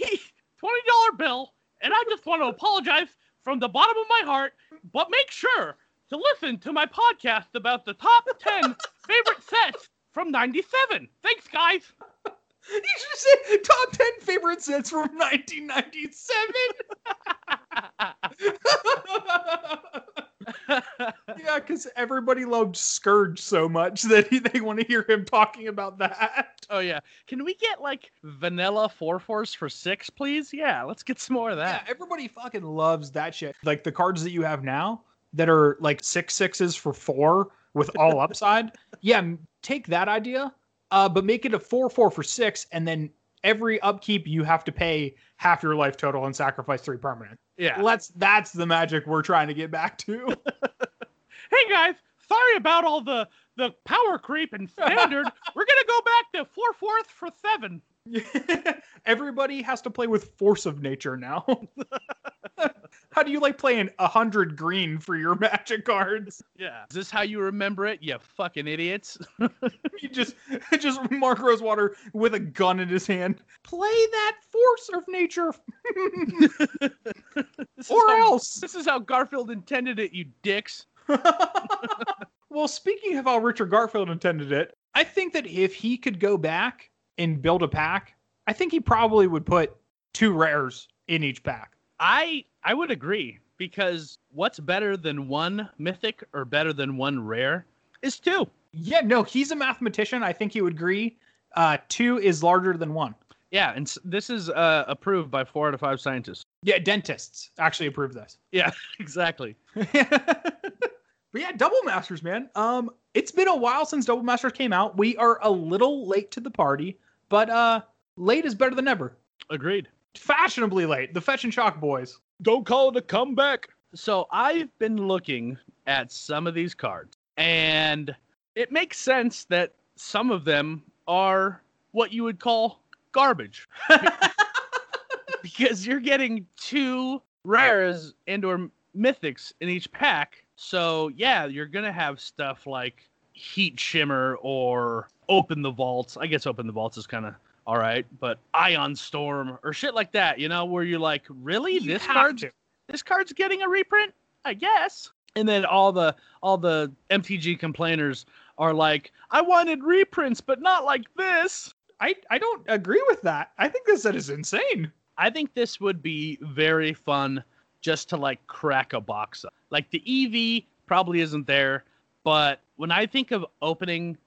twenty dollar bill, and I just want to apologize from the bottom of my heart. But make sure to listen to my podcast about the top [laughs] ten favorite sets from '97. Thanks, guys. [laughs] You should say top ten favorite sets from 1997. [laughs] yeah, because everybody loved Scourge so much that he, they want to hear him talking about that. oh yeah, can we get like vanilla four fours for six, please? Yeah, let's get some more of that. Yeah, everybody fucking loves that shit. Like the cards that you have now that are like six sixes for four with all [laughs] upside. Yeah, take that idea, uh, but make it a four four for six, and then every upkeep you have to pay half your life total and sacrifice three permanent. Yeah. Let's. That's the magic we're trying to get back to. [laughs] hey guys, sorry about all the the power creep and standard. [laughs] We're gonna go back to four fourths for seven. Everybody has to play with force of nature now. How do you like playing a hundred green for your [laughs] magic cards? Yeah. Is this how you remember it? You fucking idiots. [laughs] You just [laughs] just Mark Rosewater with a gun in his hand. Play that force of nature. Or how, else. This is how Garfield intended it, you dicks. well, speaking of how Richard Garfield intended it, I think that if he could go back and build a pack, I think he probably would put two rares in each pack. I I would agree because what's better than one mythic or better than one rare is two. Yeah, no, he's a mathematician. I think he would agree. Uh, two is larger than one. Yeah, and this is uh, approved by four out of five scientists. Yeah, dentists actually approve this. [laughs] Yeah, exactly. but yeah, Double Masters, man. Um, it's been a while since Double Masters came out. We are a little late to the party, but uh, late is better than never. Agreed. Fashionably late. The Fetch and Shock boys. Don't call it a comeback. So I've been looking at some of these cards, and it makes sense that some of them are what you would call garbage [laughs] because you're getting two rares and or mythics in each pack. So yeah, you're gonna have stuff like Heat Shimmer or Open the Vaults. I guess Open the Vaults is kind of all right, but Ion Storm or shit like that. You know, where you're like, really, You this card's to. this card's getting a reprint, I guess. And then all the all the MTG complainers are like, I wanted reprints, but not like this. I, I don't agree with that. I think this set is insane. I think this would be very fun just to like crack a box up. Like the EV probably isn't there, but when I think of opening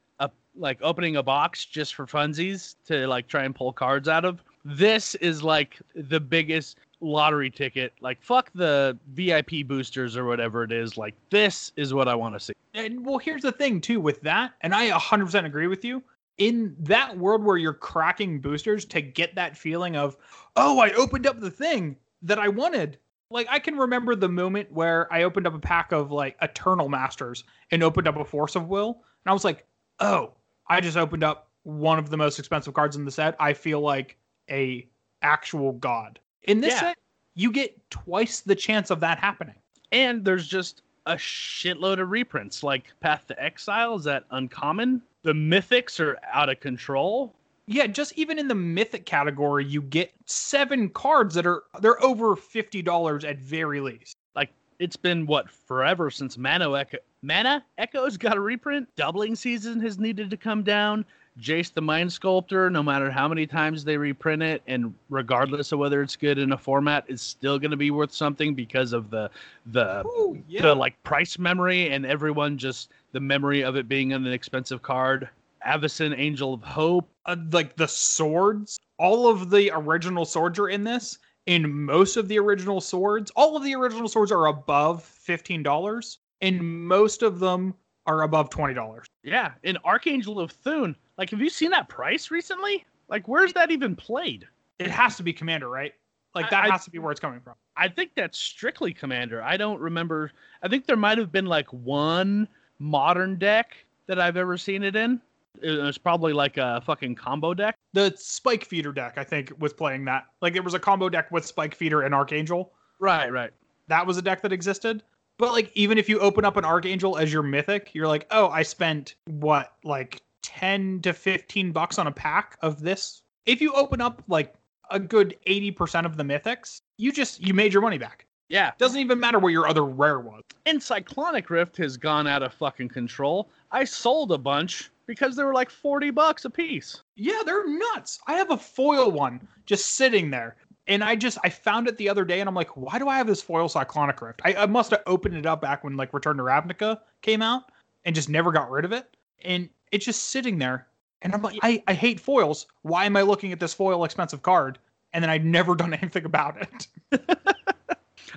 like opening a box just for funsies to like try and pull cards out of. This is like the biggest lottery ticket. Like fuck the VIP boosters or whatever it is. Like this is what I want to see. And well, here's the thing too with that, and I 100% agree with you. In that world where you're cracking boosters to get that feeling of, oh, I opened up the thing that I wanted. Like I can remember the moment where I opened up a pack of like Eternal Masters and opened up a Force of Will, and I was like, oh, I just opened up one of the most expensive cards in the set. I feel like a actual god. In this Yeah. set, you get twice the chance of that happening. And there's just a shitload of reprints. Like Path to Exile is that uncommon. The mythics are out of control. Yeah, just even in the mythic category, you get seven cards that are they're over fifty dollars at very least. Like it's been what forever since Mana Echo. Mana Echoes got a reprint. Doubling season has needed to come down. Jace the Mind Sculptor, no matter how many times they reprint it, and regardless of whether it's good in a format, is still going to be worth something because of the the Oh yeah, the like price memory and everyone just the memory of it being an expensive card. Avacyn Angel of Hope. uh, like the swords. All of the original swords are in this. In most of the original swords, all of the original swords are above fifteen dollars, and most of them are above twenty dollars. Yeah, and Archangel of Thune. Like, have you seen that price recently? Like, where's that even played? It has to be commander, right? Like that I- has to be where it's coming from. I think that's strictly Commander. I don't remember. I think there might have been like one modern deck that I've ever seen it in. It was probably like a fucking combo deck. The Spike Feeder deck, I think, was playing that. Like there was a combo deck with Spike Feeder and Archangel. Right, right. that was a deck that existed. But like even if you open up an Archangel as your mythic, you're like, oh, I spent what, like 10 to 15 bucks on a pack of this. If you open up like a good 80% of the mythics, you just you made your money back. Yeah. Doesn't even matter where your other rare was. And Cyclonic Rift has gone out of fucking control. I sold a bunch because they were like 40 bucks a piece. Yeah, they're nuts. I have a foil one just sitting there. And I just I found it the other day and I'm like, why do I have this foil cyclonic rift? I, I must have opened it up back when like Return to Ravnica came out and just never got rid of it. And it's just sitting there. And I'm like, I, I hate foils. Why am I looking at this foil expensive card? And then I'd never [laughs] done anything about it. [laughs]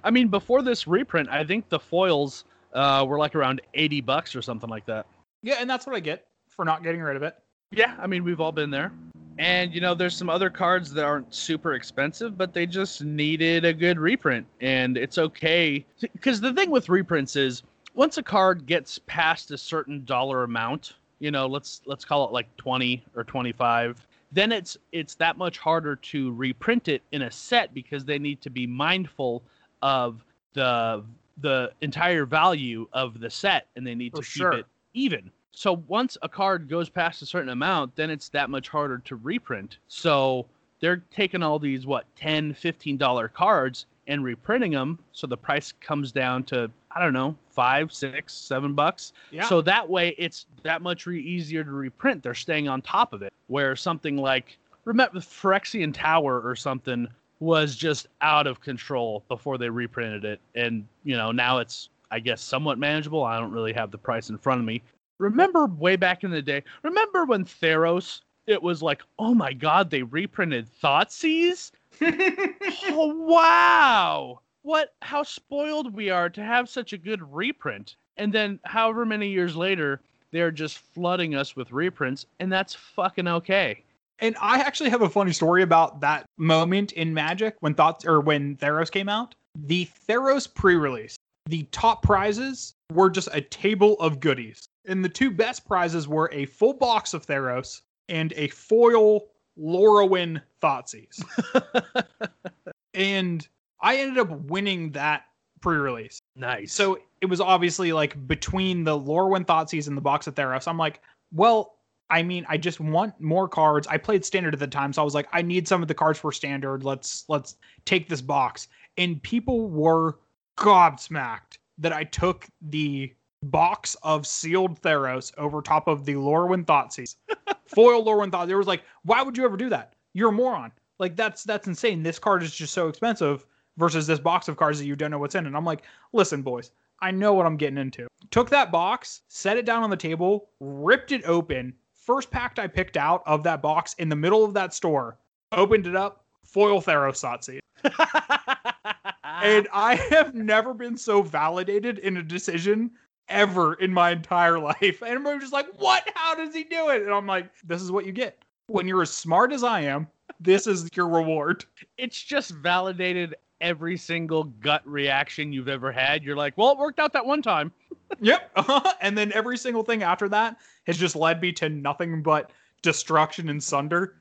I mean, before this reprint, I think the foils uh, were like around 80 bucks or something like that. yeah, and that's what I get for not getting rid of it. Yeah, I mean, we've all been there. And, you know, there's some other cards that aren't super expensive, but they just needed a good reprint. And it's okay. Because the thing with reprints is once a card gets past a certain dollar amount, you know, let's let's call it like 20 or 25, then it's it's that much harder to reprint it in a set because they need to be mindful of the the entire value of the set and they need For to sure. keep it even. So once a card goes past a certain amount, then it's that much harder to reprint. So they're taking all these what 10 15 dollar cards and reprinting them so the price comes down to i don't know five six seven bucks. Yeah. so that way it's that much re- easier to reprint. They're staying on top of it. Where something like remember phyrexian tower or something was just out of control before they reprinted it. And you know now it's i guess somewhat manageable. I don't really have the price in front of me remember way back in the day remember when theros it was like oh my god they reprinted thoughtseize [laughs] oh wow what how spoiled we are to have such a good reprint and then however many years later they're just flooding us with reprints and that's fucking okay And I actually have a funny story about that moment in Magic when thoughts or when Theros came out. The Theros pre-release, the top prizes were just a table of goodies. And the two best prizes were a full box of Theros and a foil Lorwyn Thoughtseize. [laughs] and I ended up winning that pre-release. nice So it was obviously like between the Lorwyn Thoughtseize and the box of Theros. I'm like, well, I mean, I just want more cards. I played standard at the time, so I was like, I need some of the cards for standard. Let's let's take this box. And people were gobsmacked that I took the box of sealed Theros over top of the Lorwyn Thoughtseize. [laughs] Foil Lorwyn Thoughtseize. It was like, why would you ever do that? You're a moron. Like that's that's insane. This card is just so expensive versus this box of cards that you don't know what's in. And I'm like, listen, boys, I know what I'm getting into. Took that box, set it down on the table, ripped it open, first pack I picked out of that box in the middle of that store, opened it up, foil Theros Thoughtseize. [laughs] and I have never been so validated in a decision ever in my entire [laughs] life. And everybody's just like, what? How does he do it? And I'm like, this is what you get. When you're as smart as I am, this is your reward. it's just validated every single gut reaction you've ever had. You're like, well, it worked out that one time. [laughs] Yep. [laughs] and then every single thing after that has just led me to nothing but destruction and sunder.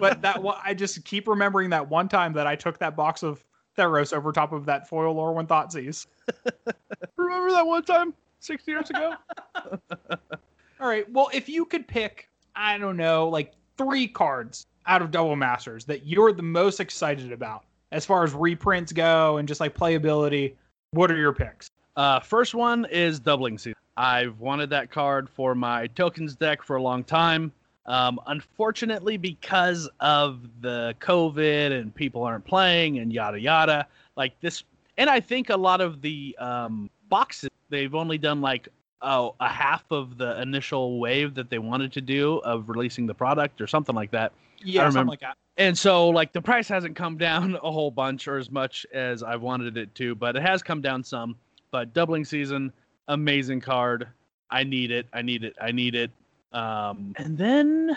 but that one, I just keep remembering that one time that I took that box of Theros over top of that foil Lorwyn Thoughtseize. Remember that one time six years ago? [laughs] All right. Well, if you could pick, I don't know, like three cards out of Double Masters that you're the most excited about as far as reprints go and just like playability, what are your picks? Uh, first one is doubling season. I've wanted that card for my tokens deck for a long time. Um, unfortunately, because of the COVID and people aren't playing and yada yada, like this, and I think a lot of the um, boxes they've only done like oh a half of the initial wave that they wanted to do of releasing the product or something like that. Yeah, remember- something like that. And so like the price hasn't come down [laughs] a whole bunch or as much as I wanted it to, but it has come down some. But doubling season, amazing card. I need it. I need it. I need it. Um, and then,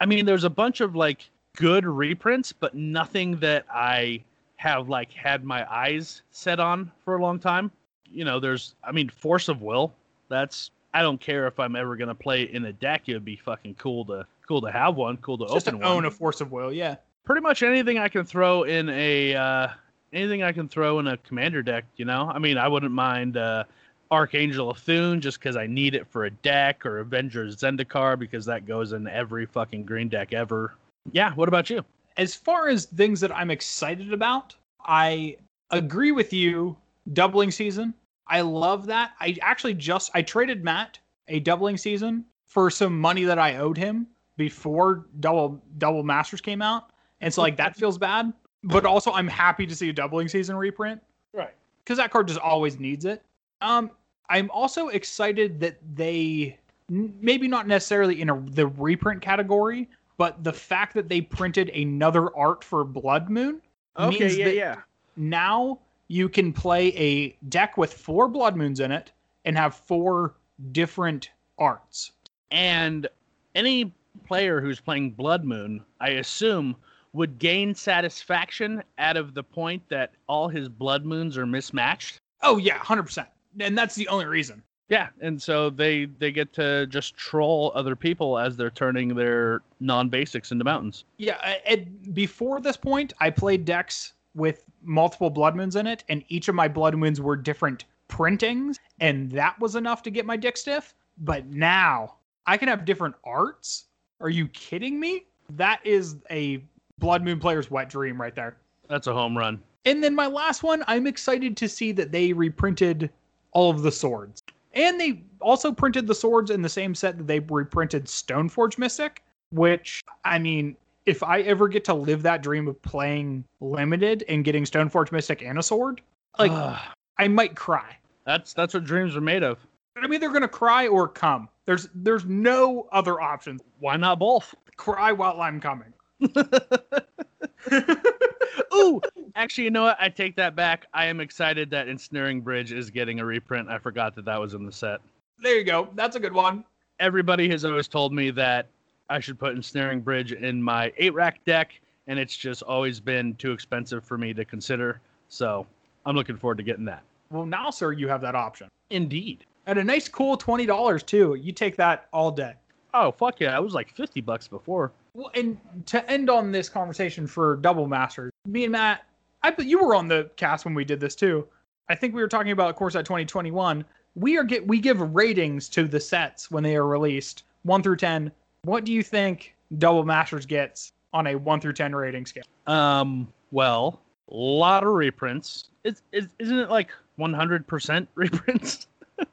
I mean, there's a bunch of like good reprints, but nothing that I have like had my eyes set on for a long time. You know, there's, I mean, Force of Will. That's I don't care if I'm ever gonna play it in a deck. It would be fucking cool to cool to have one. Cool to Just open to one own a force of will, yeah. pretty much anything I can throw in a uh, anything I can throw in a commander deck. You know, I mean, I wouldn't mind uh, Archangel of Thune just because I need it for a deck, or Avenger of Zendikar because that goes in every fucking green deck ever. Yeah. What about you? As far as things that I'm excited about, I agree with you. Doubling season, I love that. I actually just I traded Matt a doubling season for some money that I owed him before double double masters came out, and so like that [laughs] feels bad. But also, I'm happy to see a doubling season reprint Right. because that card just always needs it. Um, I'm also excited that they maybe not necessarily in a, the reprint category, but the fact that they printed another art for Blood Moon means that yeah. now you can play a deck with four Blood Moons in it and have four different arts. And any player who's playing Blood Moon, I assume, would gain satisfaction out of the point that all his Blood Moons are mismatched. Oh yeah, hundred percent, and that's the only reason. Yeah, and so they they get to just troll other people as they're turning their non-basics into mountains. Yeah, I- and before this point, I played decks with multiple Blood Moons in it, and each of my Blood Moons were different printings, and that was enough to get my dick stiff. But now I can have different arts. Are you kidding me? That is a Blood Moon player's wet dream right there. That's a home run. And then my last one, I'm excited to see that they reprinted all of the swords. And they also printed the swords in the same set that they reprinted Stoneforge Mystic, which, I mean, if I ever get to live that dream of playing limited and getting Stoneforge Mystic and a sword, like, Ugh, I might cry. that's that's what dreams are made of. I'm either gonna cry or come. There's there's no other options. Why not both? Cry while I'm coming. [laughs] [laughs] Ooh, actually, you know what? I take that back. I am excited that Ensnaring Bridge is getting a reprint. I forgot that that was in the set. There you go. That's a good one. Everybody has always told me that I should put Ensnaring Bridge in my eight rack deck, and it's just always been too expensive for me to consider. So I'm looking forward to getting that. Well, now, sir, you have that option. Indeed. At a nice, cool twenty dollars too. You take that all day. Oh fuck yeah! It was like fifty bucks before. Well, and to end on this conversation for Double Masters, me and Matt, I bet you were on the cast when we did this too. I think we were talking about Core Set 2021. We are get we give ratings to the sets when they are released, one through ten. What do you think Double Masters gets on a one through ten rating scale? Um. Well, a lot of reprints. It's, it's isn't it like one hundred percent [laughs] reprints?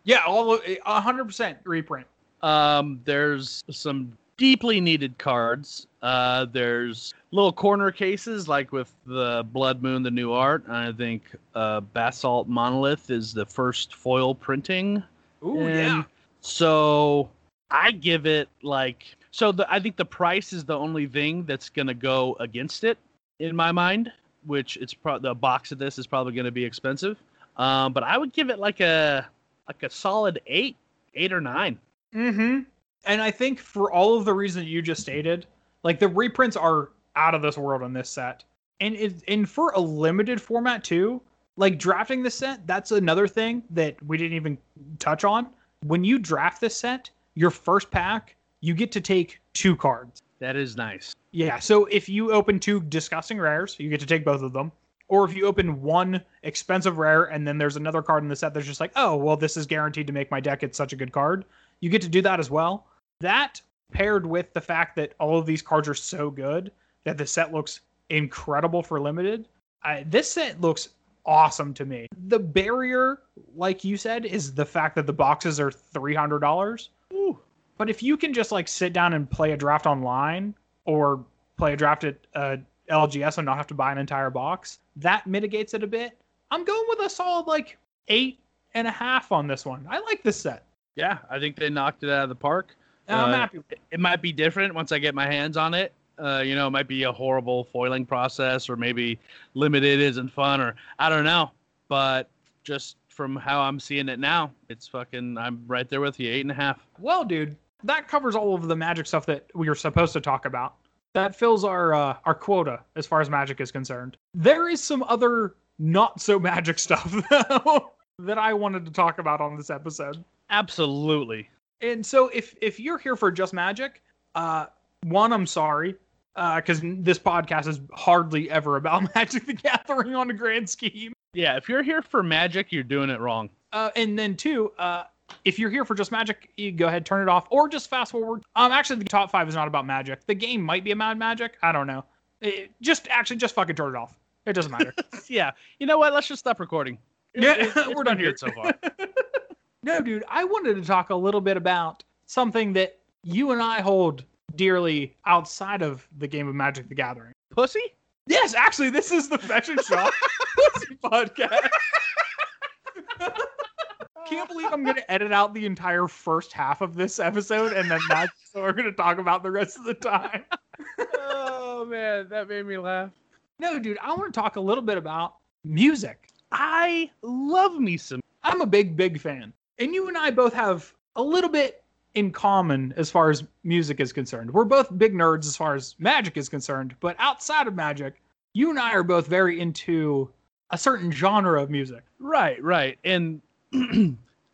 Yeah, all hundred percent reprint. Um, there's some deeply needed cards. Uh, there's little corner cases like with the Blood Moon, the new art. I think uh, Basalt Monolith is the first foil printing. Ooh, And yeah. So I give it like So the, I think the price is the only thing that's gonna go against it in my mind. Which it's the box of this is probably gonna be expensive. Um, but I would give it like a like a solid eight, eight or nine. Mm-hmm. And I think for all of the reasons you just stated, like the reprints are out of this world on this set. And it, and for a limited format too, like drafting the set, that's another thing that we didn't even touch on. When you draft this set, your first pack, you get to take two cards. That is nice. Yeah, so if you open two disgusting rares, you get to take both of them. Or if you open one expensive rare and then there's another card in the set that's just like, oh, well, this is guaranteed to make my deck. It's such a good card. You get to do that as well. That paired with the fact that all of these cards are so good that the set looks incredible for limited. I, this set looks awesome to me. The barrier, like you said, is the fact that the boxes are three hundred dollars. But if you can just like sit down and play a draft online or play a draft at uh, LGS and not have to buy an entire box, that mitigates it a bit. I'm going with a solid like eight and a half on this one. I like this set. Yeah, I think they knocked it out of the park. And I'm Uh, happy. it. It might be different once I get my hands on it. Uh, you know, it might be a horrible foiling process, or maybe limited isn't fun, or I don't know. But just from how I'm seeing it now, it's fucking. I'm right there with you, eight and a half. Well, dude, that covers all of the magic stuff that we were supposed to talk about. That fills our uh, our quota as far as magic is concerned. There is some other not so magic [laughs] stuff though that I wanted to talk about on this episode. Absolutely. And so if if you're here for just magic, uh, one, I'm sorry, because this podcast is hardly ever about [laughs] Magic the Gathering on a grand scheme. Yeah, if you're here for magic, you're doing it wrong. Uh, and then two, uh, if you're here for just magic, you go ahead, turn it off, or just fast forward. Um, actually, the top five is not about magic. The game might be about magic. I don't know. It- just actually, just fucking turn it off. It doesn't matter. [laughs] yeah. You know what? Let's just stop recording. It- Yeah, it- [laughs] we're done here. so far. [laughs] no, dude, I wanted to talk a little bit about something that you and I hold dearly outside of the game of Magic the Gathering. Pussy? Yes, actually, this is the Fashion Shop Pussy Podcast. Can't believe I'm going to edit out the entire first half of this episode, and then that's [laughs] what we're going to talk about the rest of the time. oh man, that made me laugh. No, dude, I want to talk a little bit about music. I love me some. I'm a big, big fan. And you and I both have a little bit in common as far as music is concerned. We're both big nerds as far as magic is concerned, but outside of magic, you and I are both very into a certain genre of music. Right, right. And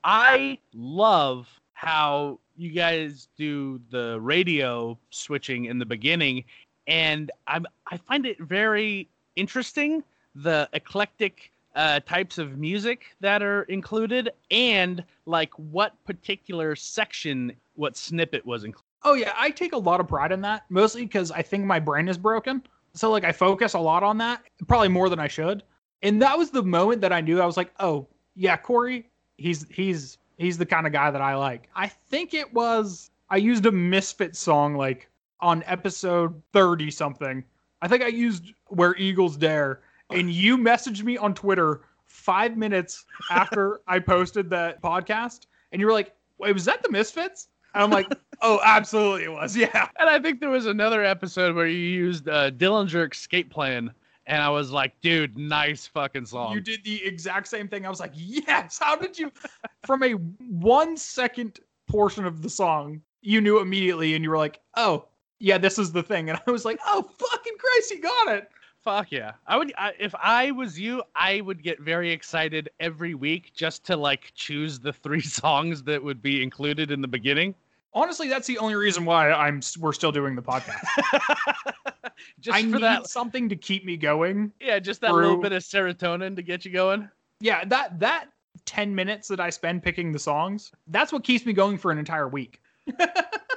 I love how you guys do the radio switching in the beginning and I'm I find it very interesting the eclectic uh, types of music that are included and like what particular section what snippet was included. Oh yeah, I take a lot of pride in that, mostly because I think my brain is broken. So like I focus a lot on that, probably more than I should. And that was the moment that I knew I was like, oh yeah, Cory, he's he's he's the kind of guy that I like. I think it was I used a Misfit song like on episode 30 something. I think I used Where Eagles Dare, and you messaged me on Twitter five minutes after [laughs] I posted that podcast, and you were like, wait, was that the Misfits? And I'm like, [laughs] oh, absolutely it was. Yeah. And I think there was another episode where you used uh, Dillinger Escape Plan and I was like, dude, nice fucking song. You did the exact same thing. I was like, yes. How did you, from a one second portion of the song, you knew immediately and you were like, oh, yeah, this is the thing. And I was like, oh, fucking Christ, you got it. Fuck yeah. I would I, if I was you, I would get very excited every week just to like choose the three [laughs] songs that would be included in the beginning. Honestly, that's the only reason why I'm we're still doing the podcast. [laughs] just I for need that something to keep me going. yeah, just that little bit of serotonin to get you going. Yeah, that that 10 minutes that I spend picking the songs, that's what keeps me going for an entire week. [laughs]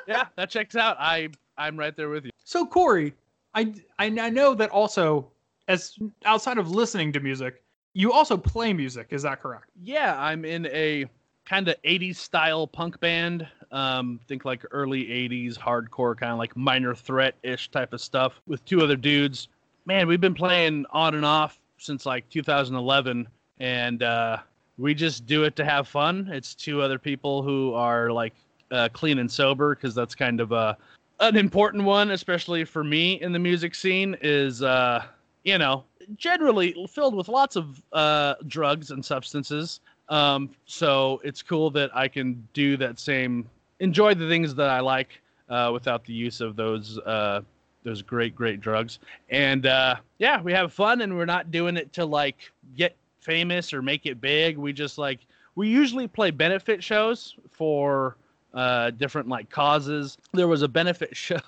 Yeah, that checks out. I I'm right there with you. So Cory, I, I I know that also as outside of listening to music, you also play music. Is that correct? Yeah, I'm in a kind of 80s style punk band. Um, think like early 80s hardcore, kind of like minor threat ish type of stuff with two other dudes. Man, we've been playing on and off since like 2011, and uh, we just do it to have fun. It's two other people who are like uh, clean and sober because that's kind of a an important one, especially for me in the music scene, is uh, you know generally filled with lots of uh, drugs and substances. Um, so it's cool that I can do that same, enjoy the things that I like uh, without the use of those uh, those great great drugs. And uh, yeah, we have fun, and we're not doing it to like get famous or make it big. We just like we usually play benefit shows for uh, different like causes. There was a benefit [laughs] show.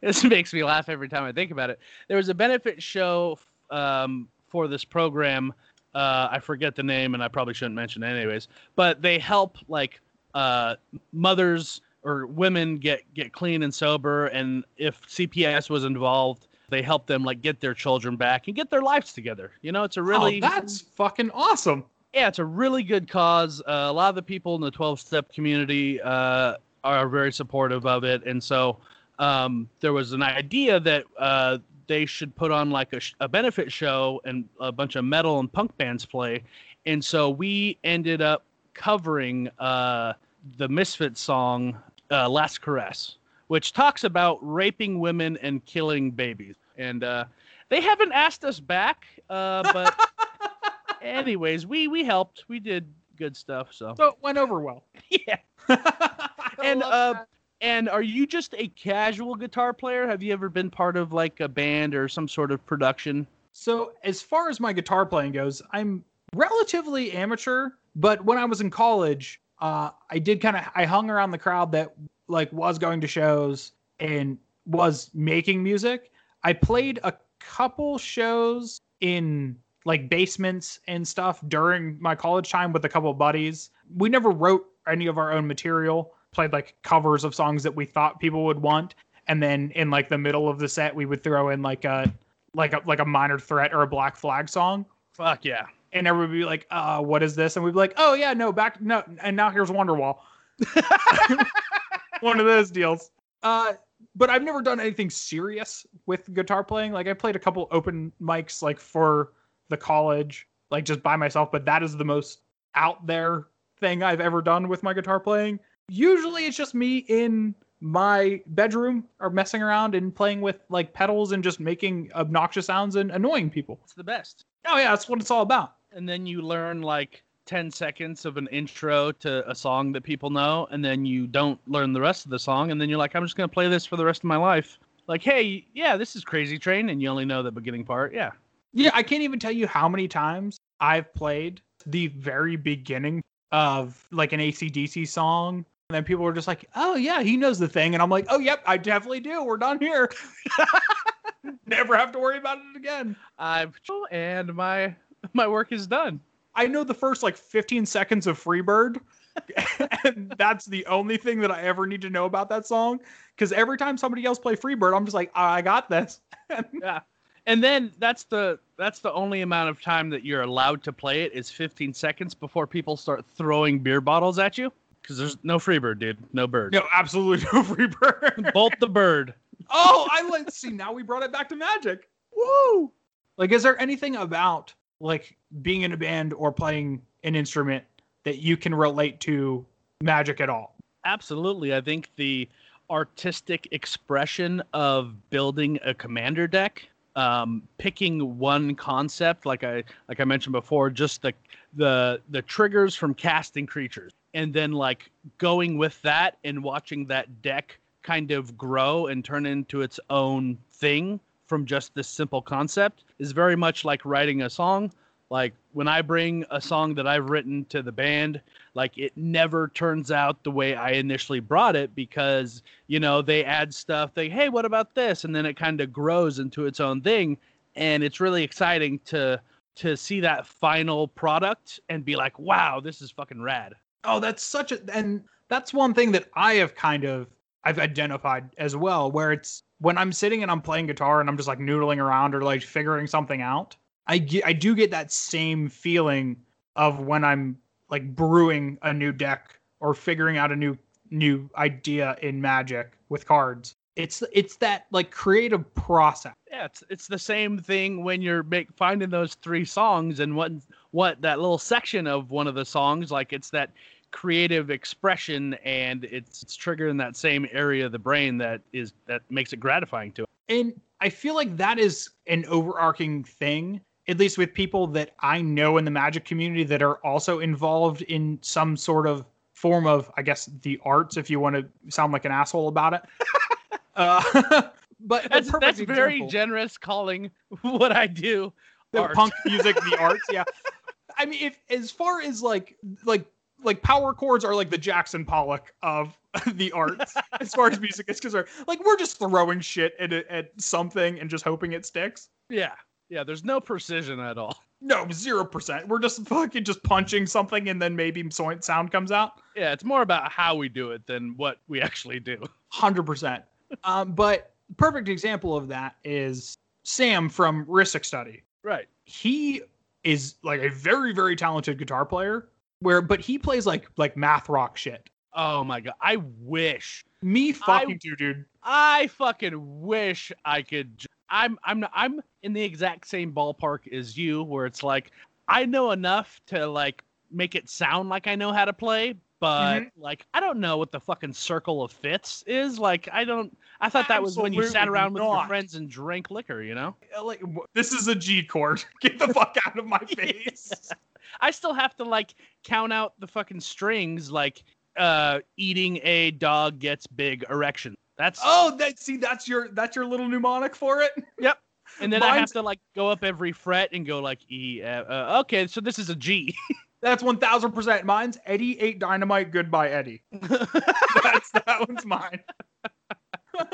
this makes me laugh every time I think about it. There was a benefit show um, for this program. Uh, I forget the name, and I probably shouldn't mention it anyways. But they help like uh, mothers or women get get clean and sober, and if CPS was involved, they help them like get their children back and get their lives together. You know, it's a really oh, that's fucking awesome. Yeah, it's a really good cause. Uh, a lot of the people in the 12 step community uh, are very supportive of it, and so um, there was an idea that uh, they should put on like a, a benefit show and a bunch of metal and punk bands play. And so we ended up covering uh, the Misfit song uh, "Last Caress," which talks about raping women and killing babies. And uh, they haven't asked us back, uh, but [laughs] anyways, we we helped. We did good stuff. So, so it went over well. [laughs] yeah. [laughs] and uh, that. And are you just a casual guitar player? Have you ever been part of like a band or some sort of production? So, as far as my guitar playing goes, I'm relatively amateur, but when I was in college, uh, I did kind of I hung around the crowd that like was going to shows and was making music. I played a couple shows in like basements and stuff during my college time with a couple buddies. We never wrote any of our own material, played like covers of songs that we thought people would want and then in like the middle of the set we would throw in like a like a like a minor threat or a black flag song fuck yeah and everyone would be like uh what is this and we'd be like oh yeah no back no and now here's wonderwall [laughs] one of those deals uh but i've never done anything serious with guitar playing like i played a couple open mics like for the college like just by myself but that is the most out there thing i've ever done with my guitar playing usually it's just me in my bedroom or messing around and playing with like pedals and just making obnoxious sounds and annoying people. It's the best. Oh yeah, that's what it's all about. And then you learn like 10 seconds of an intro to a song that people know and then you don't learn the rest of the song and then you're like I'm just going to play this for the rest of my life. Like, "Hey, yeah, this is Crazy Train" and you only know the beginning part. Yeah. Yeah, I can't even tell you how many times I've played the very beginning of like an ACDC song and then people were just like, "Oh yeah, he knows the thing," and I'm like, "Oh yep, I definitely do. We're done here. [laughs] Never have to worry about it again." I've and my [laughs] my work is done. I know the first like 15 seconds of Freebird, [laughs] and that's the only thing that I ever need to know about that song. Because every time somebody else play Freebird, I'm just like, ah, "I got this." [laughs] yeah, and then that's the that's the only amount of time that you're allowed to play it is 15 seconds before people start throwing beer bottles at you because there's no free bird, dude. No bird. No, absolutely no free bird. Bolt the bird. oh, I like see now we brought it back to magic. Woo! Like, is there anything about like being in a band or playing an instrument that you can relate to magic at all? Absolutely. I think the artistic expression of building a commander deck um, picking one concept like i like i mentioned before just the the the triggers from casting creatures and then like going with that and watching that deck kind of grow and turn into its own thing from just this simple concept is very much like writing a song. Like when i bring a song that i've written to the band like it never turns out the way i initially brought it because you know they add stuff they hey what about this? And then it kind of grows into its own thing. And it's really exciting to to see that final product and be like wow this is fucking rad. Oh, that's such a and that's one thing that I have kind of I've identified as well, where it's when I'm sitting and I'm playing guitar and I'm just like noodling around or like figuring something out. I get I do get that same feeling of when I'm like brewing a new deck or figuring out a new new idea in Magic with cards. It's it's that like creative process. Yeah, it's it's the same thing when you're make, finding those three songs and what what that little section of one of the songs like it's that creative expression and it's, it's triggering that same area of the brain that is that makes it gratifying to it. And I feel like that is an overarching thing, at least with people that I know in the magic community that are also involved in some sort of form of, I guess, the arts, if you want to sound like an asshole about it. [laughs] uh, [laughs] but That's, that's very generous calling [laughs] what I do. the art. punk music, the arts. Yeah, I mean, if as far as like like like power chords are like the Jackson Pollock of [laughs] the arts, [laughs] as far as music is concerned. Like we're just throwing shit at at something and just hoping it sticks. Yeah. Yeah, there's no precision at all. No, zero percent. We're just fucking just punching something and then maybe so- sound comes out. Yeah, it's more about how we do it than what we actually do. Hundred percent. Um, but perfect example of that is Sam from Rhystic Study. Right. he is like a very very talented guitar player where but he plays like like math rock shit Oh my god. I wish. me fucking too dude I fucking wish I could I'm I'm I'm in the exact same ballpark as you where it's like I know enough to like make it sound like I know how to play, but like I don't know what the fucking circle of fifths is. Like I don't I thought that was when you sat around with your friends and drank liquor, you know? Like this is a g chord [laughs] get the fuck out of my [laughs] face [laughs] I still have to like count out the fucking strings like uh eating a dog gets big erection. That's oh that see that's your that's your little mnemonic for it Yep. and then I have to like go up every fret and go like E F, uh, okay, so this is a G. that's 1000% mine's eddie ate dynamite. Goodbye eddie. [laughs] That's that one's mine. [laughs]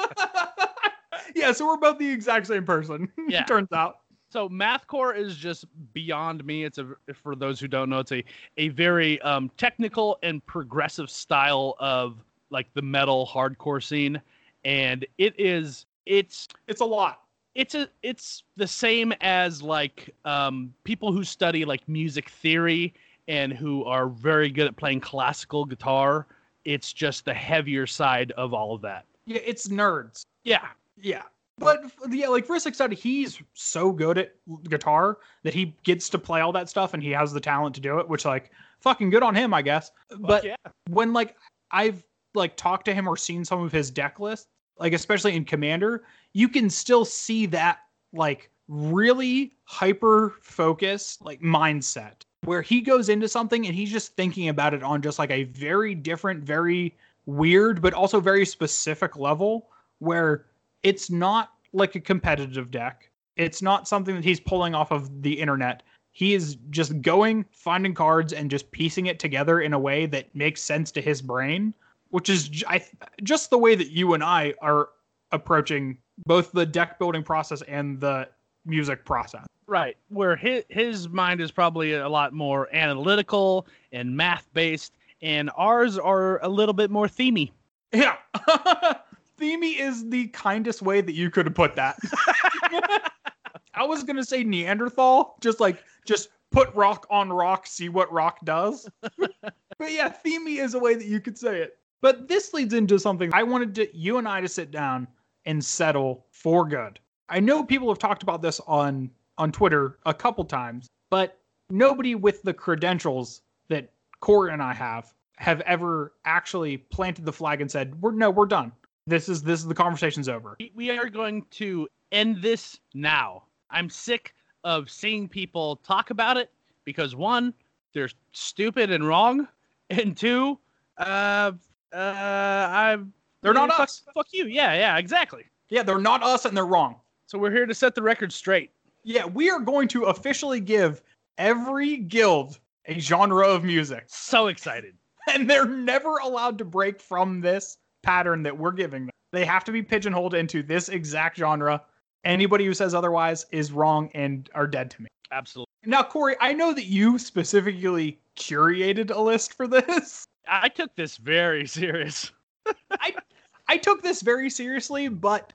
Yeah so we're both the exact same person [laughs] Yeah. turns out. So mathcore is just beyond me. It's a for those who don't know, it's a a very um technical and progressive style of like the metal hardcore scene. And it is it's it's a lot. It's a it's the same as like um, people who study like music theory and who are very good at playing classical guitar. It's just the heavier side of all of that. yeah it's nerds Yeah, Yeah. But yeah, like for Six Study, he's so good at guitar that he gets to play all that stuff and he has the talent to do it, which like fucking good on him, I guess. But yeah, when like I've like talked to him or seen some of his deck lists, like especially in Commander, you can still see that like really hyper focused like mindset where he goes into something and he's just thinking about it on just like a very different, very weird, but also very specific level where it's not like a competitive deck. It's not something that he's pulling off of the internet. He is just going, finding cards, and just piecing it together in a way that makes sense to his brain, which is just the way that you and I are approaching both the deck building process and the music process. Right. Where his his mind is probably a lot more analytical and math based, and ours are a little bit more themey. Yeah. [laughs] Themey is the kindest way that you could have put that. [laughs] I was going to say Neanderthal, just like, just put rock on rock, see what rock does. [laughs] but yeah, Themey is a way that you could say it. But this leads into something I wanted to, you and I to sit down and settle for good. I know people have talked about this on on Twitter a couple times, but nobody with the credentials that Cory and I have have ever actually planted the flag and said, "We're no, we're done. This is this is the conversation's over." We- We are going to end this now. I'm sick of seeing people talk about it because one, they're stupid and wrong, [laughs] and two, uh, uh, I'm They're not fuck, us. Fuck you. Yeah, yeah, exactly. Yeah, they're not us and they're wrong. So we're here to set the record straight. Yeah, we are going to officially give every guild a genre of music, So excited. [laughs] and they're never allowed to break from this pattern that we're giving them. They have to be pigeonholed into this exact genre. Anybody who says otherwise is wrong and are dead to me. Absolutely. Now, Cory, I know that you specifically curated a list for this. [laughs] I took this very [laughs] serious. I I took this very seriously, but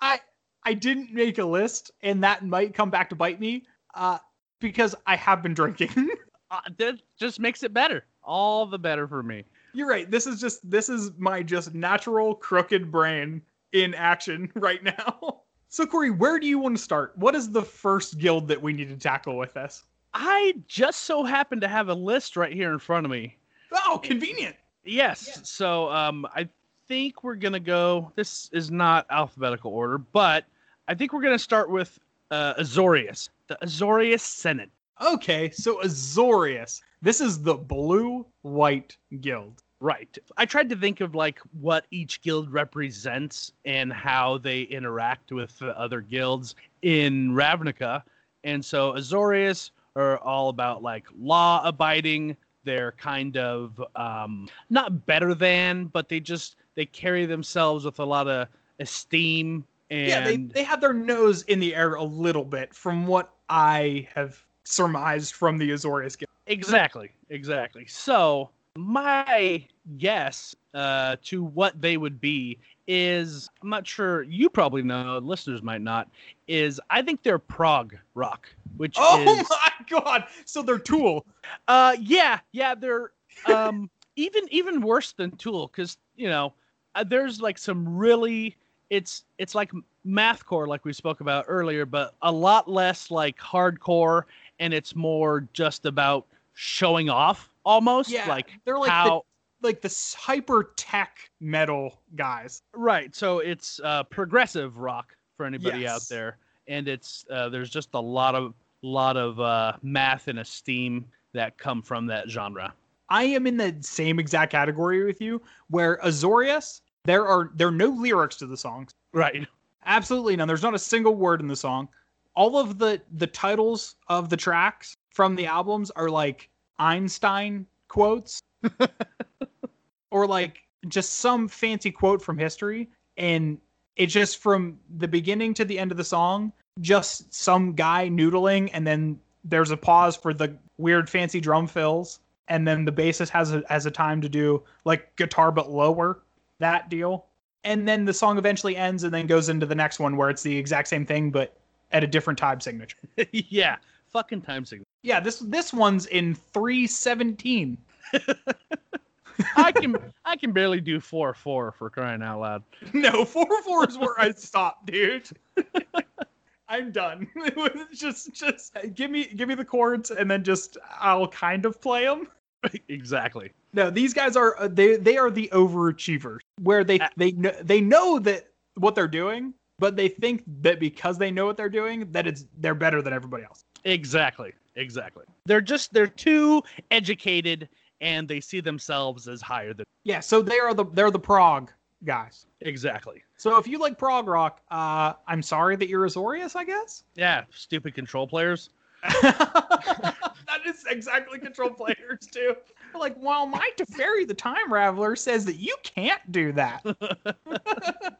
I I didn't make a list, and that might come back to bite me. Uh, because I have been drinking. [laughs] Uh, that just makes it better. All the better for me. You're right. This is just this is my just natural crooked brain in action [laughs] right now. [laughs] So Cory, where do you want to start? What is the first guild that we need to tackle with this? I just so happen to have a list right here in front of me. Oh, convenient. Yes. So um, I think we're gonna go. This is not alphabetical order, but I think we're gonna start with uh, Azorius, the Azorius Senate. Okay, so Azorius. This is the blue white guild. Right. I tried to think of like what each guild represents and how they interact with the other guilds in Ravnica. And so Azorius are all about like law abiding. They're kind of um, not better than, but they just they carry themselves with a lot of esteem and Yeah, they, they have their nose in the air a little bit from what I have surmised from the Azorius guild. Exactly, exactly. So my guess uh, to what they would be is I'm not sure. You probably know. Listeners might not. Is I think they're prog rock, which Oh is [laughs] my god! So they're Tool. uh yeah yeah they're um [laughs] even even worse than Tool because you know uh, there's like some really it's it's like mathcore like we spoke about earlier, but a lot less like hardcore, and it's more just about showing off almost Yeah, like they're like how the like the hyper tech metal guys. right so it's uh progressive rock for anybody out there and it's uh there's just a lot of lot of uh math and esteem that come from that genre I am in the same exact category with you, where Azorius, there are there are no lyrics to the songs. right Absolutely none. There's not a single word in the song. All of the the titles of the tracks from the albums are like Einstein quotes [laughs] or like just some fancy quote from history and it's just from the beginning to the end of the song just some guy noodling and then there's a pause for the weird fancy drum fills and then the bassist has a has a time to do like guitar but lower that deal. And then the song eventually ends and then goes into the next one where it's the exact same thing but at a different time signature. [laughs] Yeah fucking time signature. yeah this this one's in 317 [laughs] i can i can barely do four four for crying out loud. [laughs] No 4 4 is where i stop dude. I'm done. Just just give me give me the chords and then just i'll kind of play them [laughs] exactly. No these guys are uh, they they are the overachievers where they Uh, they know they know that what they're doing but they think that because they know what they're doing that it's they're better than everybody else. Exactly. Exactly. They're just they're too educated and they see themselves as higher than yeah so they are the they're the prog guys. Exactly. So if you like prog rock uh i'm sorry that you're azorius i guess? Yeah stupid control players [laughs] that is exactly control players too. Like, well, my Teferi, the time raveler, says that you can't do that. [laughs]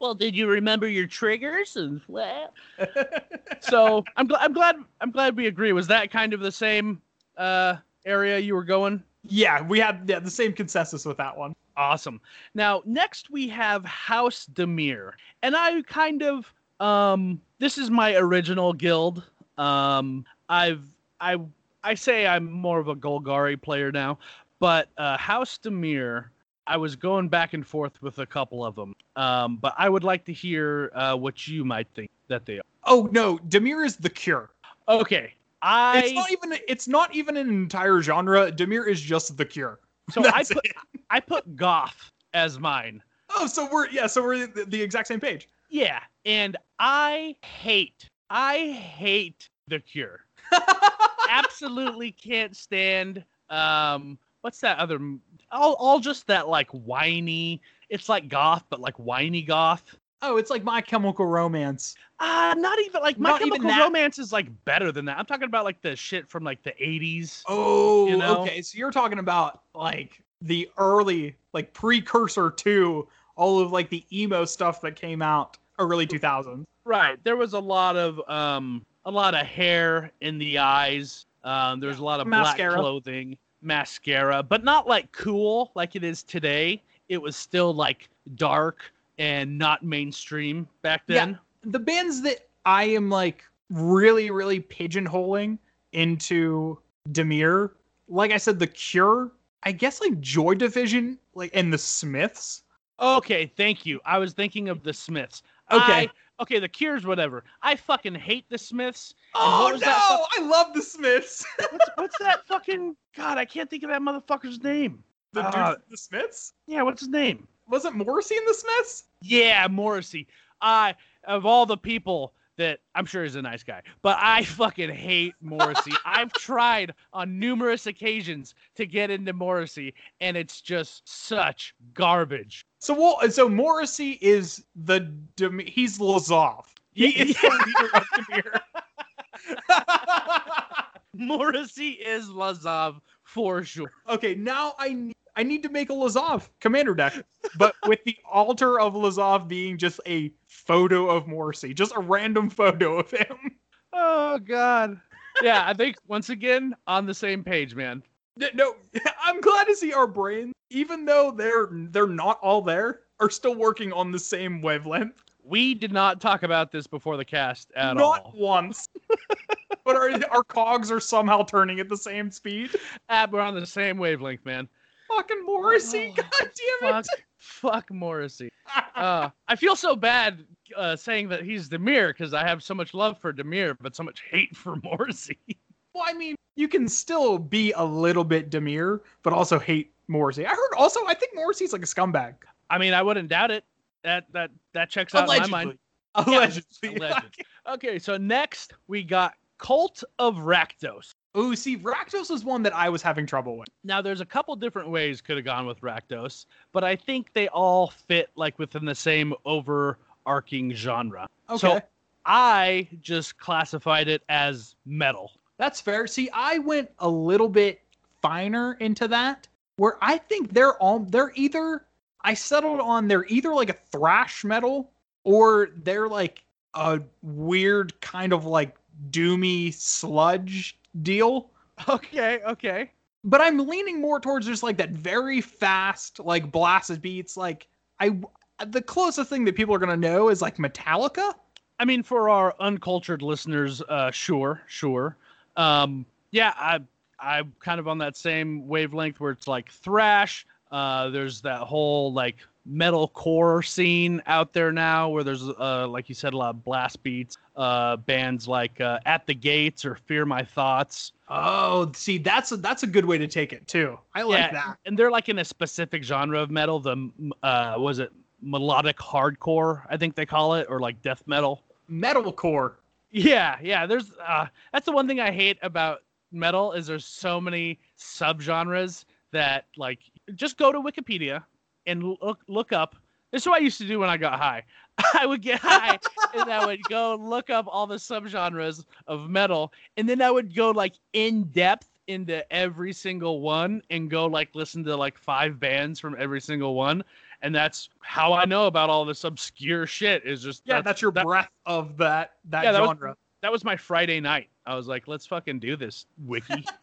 well, did you remember your triggers and well? [laughs] so I'm glad. I'm glad. I'm glad we agree. Was that kind of the same uh, area you were going? yeah, we had yeah, the same consensus with that one. Awesome. Now, next we have House Dimir, and I kind of um, this is my original guild. Um, I've I I say I'm more of a Golgari player now, but uh, House Dimir. I was going back and forth with a couple of them, um, but I would like to hear uh, what you might think that they are. Oh no, Dimir is the cure. Okay, I It's not even it's not even an entire genre. Dimir is just the cure. [laughs] so I put it. [laughs] I put goth as mine. Oh, so we're yeah, so we're the, the exact same page. Yeah, and I hate, I hate the Cure. [laughs] Absolutely can't stand. Um, what's that other? All, all just that like whiny. It's like goth, but like whiny goth. oh, it's like My Chemical Romance. Uh, not even like My Not Chemical. Romance is like better than that. I'm talking about like the shit from like the 80s. Oh, You know? okay. So you're talking about like the early, like precursor to all of like the emo stuff that came out early 2000s. Right. There was a lot of um a lot of hair in the eyes. Um there was a lot of Mascara. black clothing, mascara, but not like cool like it is today. It was still like dark and not mainstream back then. Yeah. then. The bands that I am like really, really pigeonholing into Dimir, like I said, The Cure, I guess like Joy Division, like and the Smiths. Okay, thank you. I was thinking of the Smiths. Okay. Okay, the Cures, whatever. I fucking hate the Smiths. And Oh what no! was that I love the Smiths. [laughs] What's, what's that fucking God? I can't think of that motherfucker's name. the Uh, from the Smiths Yeah, what's his name? wasn't Morrissey in the Smiths? Yeah, Morrissey. I of all the people that I'm sure he's a nice guy, but I fucking hate Morrissey. [laughs] I've tried on numerous occasions to get into Morrissey, and it's just such garbage. So well, so Morrissey is the he's Lazav. He Yeah, is the leader of Dimir. [laughs] Morrissey is Lazav for sure. okay, now I ne- I need to make a Lazav commander deck, but with the altar of Lazav being just a photo of Morrissey, just a random photo of him. Oh God. Yeah, I think once again on the same page, man. No, [laughs] I'm glad to see our brains, even though they're they're not all there, are still working on the same wavelength. We did not talk about this before the cast at not all. Not once. [laughs] but our our cogs are somehow turning at the same speed. Ah, we're on the same wavelength, man. Fucking Morrissey, Oh, [laughs] god damn Fuck, it. fuck Morrissey. Uh, I feel so bad uh, saying that he's Dimir because I have so much love for Dimir, but so much hate for Morrissey. Well, I mean, you can still be a little bit demure, but also hate Morrissey. I heard also, I think Morrissey's like a scumbag. I mean, I wouldn't doubt it. That that that checks out in my mind. Allegedly. [laughs] Alleged. Okay, so next we got Cult of Rakdos. Ooh, see, Rakdos is one that I was having trouble with. Now, there's a couple different ways could have gone with Rakdos, but I think they all fit like within the same overarching genre. Okay. So I just classified it as metal. That's fair. See, I went a little bit finer into that, where I think they're all they're either I settled on they're either like a thrash metal or they're like a weird kind of like doomy sludge deal. [laughs] Okay, okay. But I'm leaning more towards just like that very fast, like blasted beats. Like I, the closest thing that people are gonna know is like Metallica. I mean, for our uncultured listeners, uh, sure, sure. Um, yeah, I, I'm kind of on that same wavelength where it's like thrash. Uh, there's that whole like metal core scene out there now where there's, uh, like you said, a lot of blast beats. Uh, bands like uh, At the Gates or Fear My Thoughts. Oh, see, that's a that's a good way to take it too. I like Yeah, that. And they're like in a specific genre of metal. The uh, was it melodic hardcore? I think they call it, or like death metal. Metalcore. Yeah, yeah. There's uh that's the one thing I hate about metal is there's so many subgenres that like just go to Wikipedia and look look up. This is what I used to do when I got high. [laughs] I would get high and I would go look up all the subgenres of metal and then I would go like in depth into every single one and go like listen to like five bands from every single one and that's how I know about all this obscure shit is just Yeah, that's, your that- breath of that that Yeah, that was- genre. that was my Friday night. I was like, let's fucking do this, Wiki. [laughs]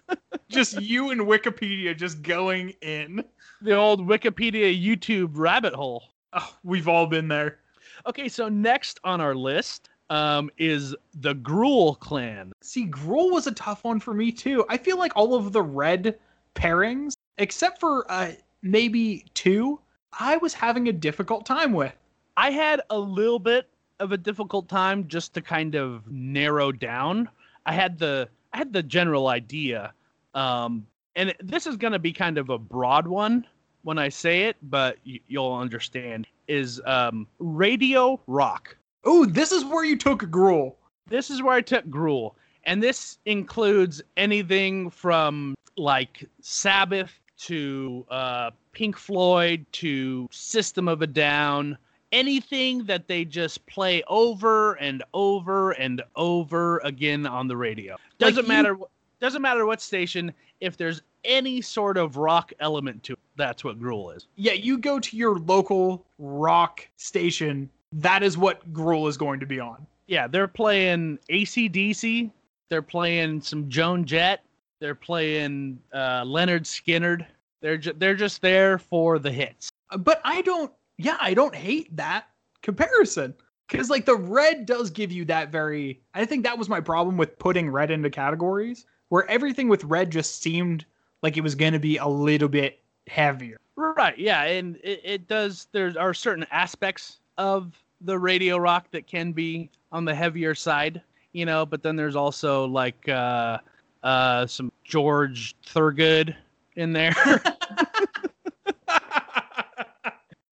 [laughs] just you and Wikipedia just going in. the old Wikipedia YouTube rabbit hole. Oh, we've all been there. Okay, so next on our list um, is the Gruul clan. See, Gruul was a tough one for me too. I feel like all of the red pairings, except for uh, maybe two, I was having a difficult time with. I had a little bit of a difficult time just to kind of narrow down. I had the I had the general idea, um, and this is going to be kind of a broad one when I say it, but y- you'll understand. Is um, radio rock. Oh, this is where you took Gruul. this is where I took Gruul. and this includes anything from like Sabbath to uh, Pink Floyd to System of a Down. Anything that they just play over and over and over again on the radio. Doesn't you- matter. Doesn't matter what station. If there's any sort of rock element to it, that's what Gruul is. Yeah, you go to your local rock station. That is what Gruul is going to be on. yeah, they're playing ACDC. They're playing some Joan Jett. They're playing uh, Lynyrd Skynyrd. They're ju- they're just there for the hits. Uh, But I don't, yeah, I don't hate that comparison. Because, like, the red does give you that very. I think that was my problem with putting red into categories, where everything with red just seemed like it was going to be a little bit heavier. Right. Yeah, and it, it does. There are certain aspects of the radio rock that can be on the heavier side, you know, but then there's also like uh uh some George Thorogood in there. [laughs]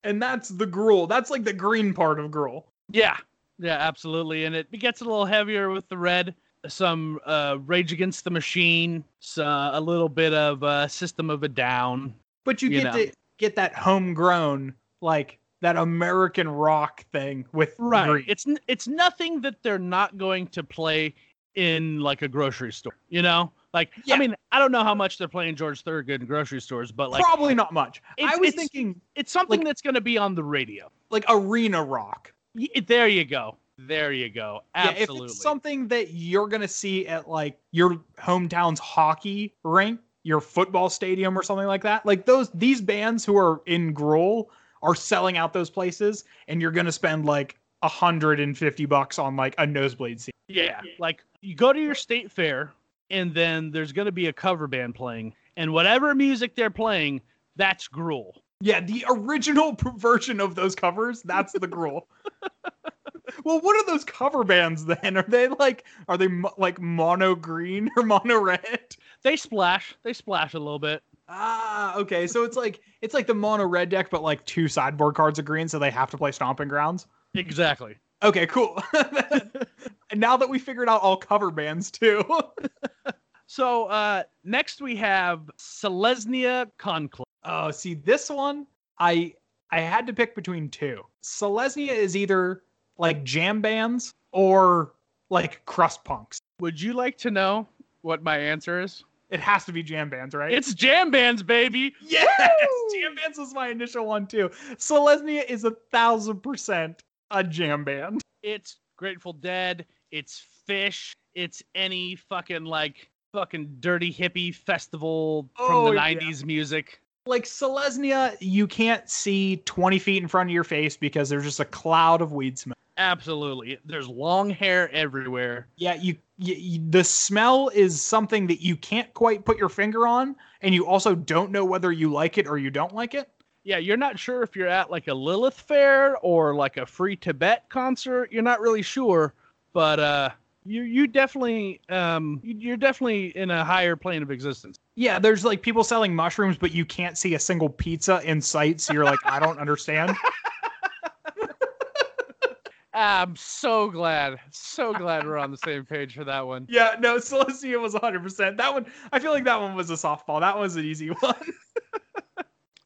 and that's the Gruul. That's like the green part of Gruul. yeah. Yeah, absolutely. And it gets a little heavier with the red. Some uh Rage Against the Machine, so a little bit of uh System of a Down. But you, You get know. to get that homegrown, like that American rock thing with green. It's it's nothing that they're not going to play in like a grocery store, you know? Like Yeah. I mean, I don't know how much they're playing George Thorogood in grocery stores, but like Probably not much. I was it's- thinking it's something like- that's going to be on the radio. like arena rock. Y- There you go. There you go. Absolutely. Yeah, if it's something that you're gonna see at like your hometown's hockey rink, your football stadium or something like that, like those these bands who are in Gruul are selling out those places, and you're gonna spend like a hundred and fifty bucks on like a nosebleed seat. Yeah, like you go to your state fair, and then there's going to be a cover band playing, and whatever music they're playing, that's Gruul. Yeah, the original p- version of those covers, that's the Gruul. [laughs] well, what are those cover bands then? Are they like are they mo- like mono green or mono red? They splash. They splash a little bit. Ah, okay. So it's like it's like the mono red deck, but like two sideboard cards are green, so they have to play Stomping Grounds. Exactly. Okay, cool. and [laughs] now that we figured out all cover bands too. [laughs] So uh, next we have Selesnya Conclave. oh, see this one, I I had to pick between two. Selesnya is either like jam bands or like crust punks. Would you like to know what my answer is? It has to be jam bands, right? It's jam bands, baby. yes. Woo! Jam bands was my initial one too. Selesnya is a thousand percent a jam band. It's Grateful Dead. It's Phish. It's any fucking like fucking dirty hippie festival from Oh, the yeah. 90s music. like Selesnya, you can't see 20 feet in front of your face because there's just a cloud of weed smoke. Absolutely. There's long hair everywhere. Yeah, you, you, you the smell is something that you can't quite put your finger on, and you also don't know whether you like it or you don't like it. Yeah, you're not sure if you're at like a Lilith fair or like a free Tibet concert. You're not really sure, but uh you you definitely um you- you're definitely in a higher plane of existence. Yeah, there's like people selling mushrooms, but you can't see a single pizza in sight, so you're like, I don't understand. [laughs] I'm so glad. So [laughs] glad we're on the same page for that one. Yeah, no, Selesnya was 100%. That one, I feel like that one was a softball. That was an easy [laughs] one.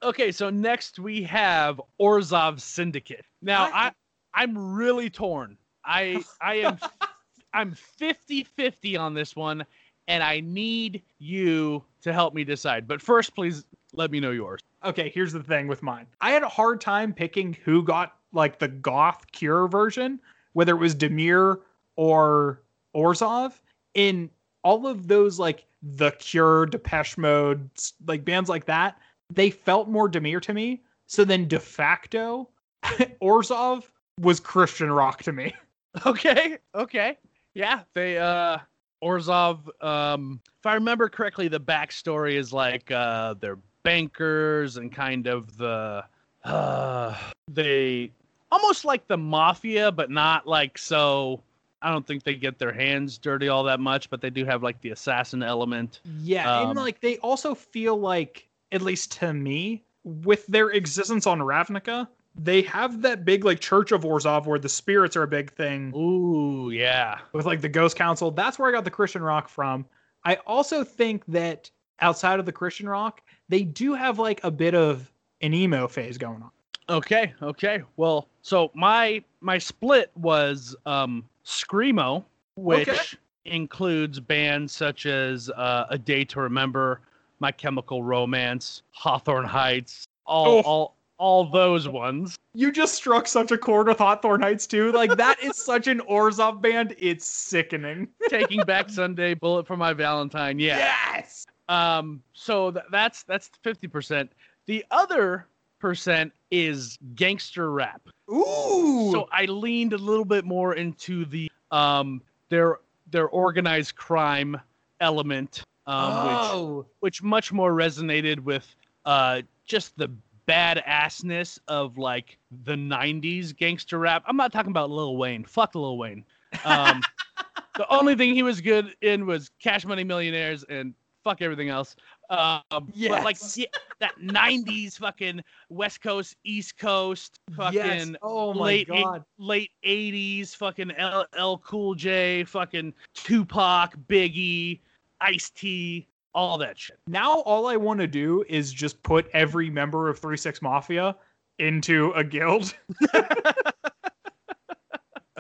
Okay, so next we have Orzhov Syndicate. Now I- I I'm really torn. I I am [laughs] I'm 50-50 on this one and I need you to help me decide. But first please let me know yours. Okay, here's the thing with mine. I had a hard time picking who got like the goth cure version, whether it was Dimir or Orzhov. In all of those, like the Cure, Depeche Mode, like bands like that, they felt more Dimir to me. So then de facto, [laughs] Orzhov was Christian rock to me. [laughs] Okay, okay. Yeah, they uh Orzhov um if I remember correctly the backstory is like uh they're bankers and kind of the uh they almost like the mafia but not like so I don't think they get their hands dirty all that much but they do have like the assassin element. Yeah, and Um, like they also feel like, at least to me, with their existence on Ravnica, they have that big like Church of Orzhov where the spirits are a big thing Ooh, yeah. with like the Ghost Council. That's where I got the Christian rock from. I also think that outside of the Christian rock, they do have like a bit of an emo phase going on. Okay, okay. Well, so my my split was um screamo, which Okay. includes bands such as uh, A Day to Remember, My Chemical Romance, Hawthorne Heights, all Oh. all all those ones. You just struck such a chord with Hawthorne Heights too. Like that is [laughs] such an Orzhov band. It's sickening. Taking Back Sunday, Bullet for My Valentine. Yeah. Yes. Um. So th- that's that's fifty percent. The other percent is gangster rap. Ooh. So I leaned a little bit more into the um their their organized crime element, um, which oh. which much more resonated with uh just the badassness of like the '90s gangster rap. I'm not talking about Lil Wayne. Fuck Lil Wayne. Um, [laughs] the only thing he was good in was Cash Money Millionaires and fuck everything else. Um, but like yeah, that '90s fucking West Coast, East Coast, fucking yes. Oh my late eight- god. late '80s, fucking LL Cool J, fucking Tupac, Biggie, Ice T, all that shit. Now all I want to do is just put every member of Three Six Mafia into a guild. [laughs]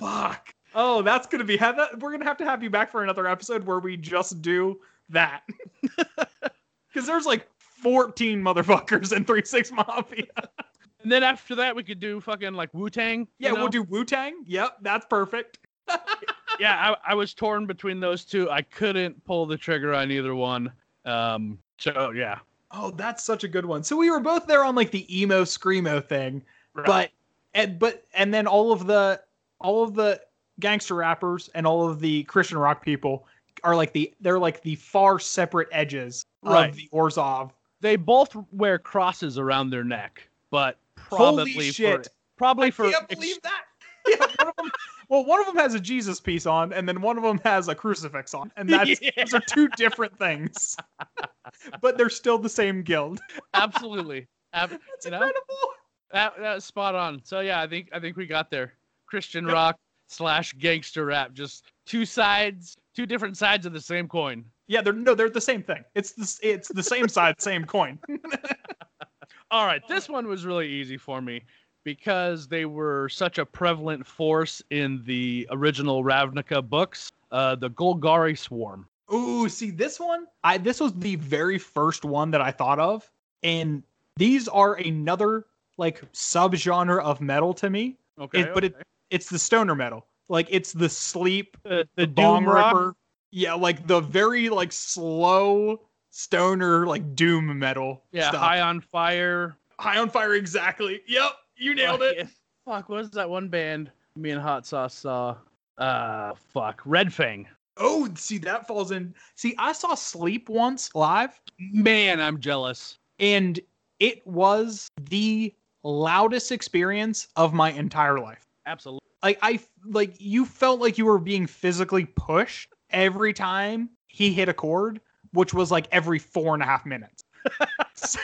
Fuck. Oh, that's gonna be have that. We're gonna have to have you back for another episode where we just do that. [laughs] Because there's like 14 motherfuckers in Three Six Mafia. And then after that, we could do fucking like Wu Tang. Yeah, we'll do Wu Tang. Yep, that's perfect. [laughs] yeah, I, I was torn between those two. I couldn't pull the trigger on either one. Um, so yeah, Oh, that's such a good one. So we were both there on like the emo screamo thing, but and but and then all of the all of the gangster rappers and all of the Christian rock people are like the they're like the far separate edges Right. of the Orzhov. they both wear crosses around their neck, but probably for probably I for can't ex- believe that. [laughs] Yeah, one of them, well, one of them has a Jesus piece on, and then one of them has a crucifix on, and [laughs] that's Yeah. those are two different things, [laughs] but they're still the same guild. absolutely. Ab- That's incredible. that, that was spot on. So yeah, I think I think we got there. Christian Yep. rock slash gangster rap, just two sides, two different sides of the same coin. Yeah, they're no, they're the same thing. It's the it's the same side, same coin. [laughs] All right, this one was really easy for me because they were such a prevalent force in the original Ravnica books. Uh, the Golgari Swarm. Ooh, see this one? I this was the very first one that I thought of, and these are another like subgenre of metal to me. Okay, It- but it- It's the stoner metal. Like it's the sleep, the, the Doom Rock. ripper. Yeah, like the very like slow stoner like doom metal. Yeah, stuff. High on Fire. High on fire. Exactly. Yep, you nailed it. Fuck, Fuck, what was that one band me and Hot Sauce saw? Uh, fuck, Red Fang. Oh, see that falls in. See, I saw Sleep once live. Man, I'm jealous. and it was the loudest experience of my entire life. Absolutely. Like I like you felt like you were being physically pushed every time he hit a chord, which was like every four and a half minutes. [laughs] so,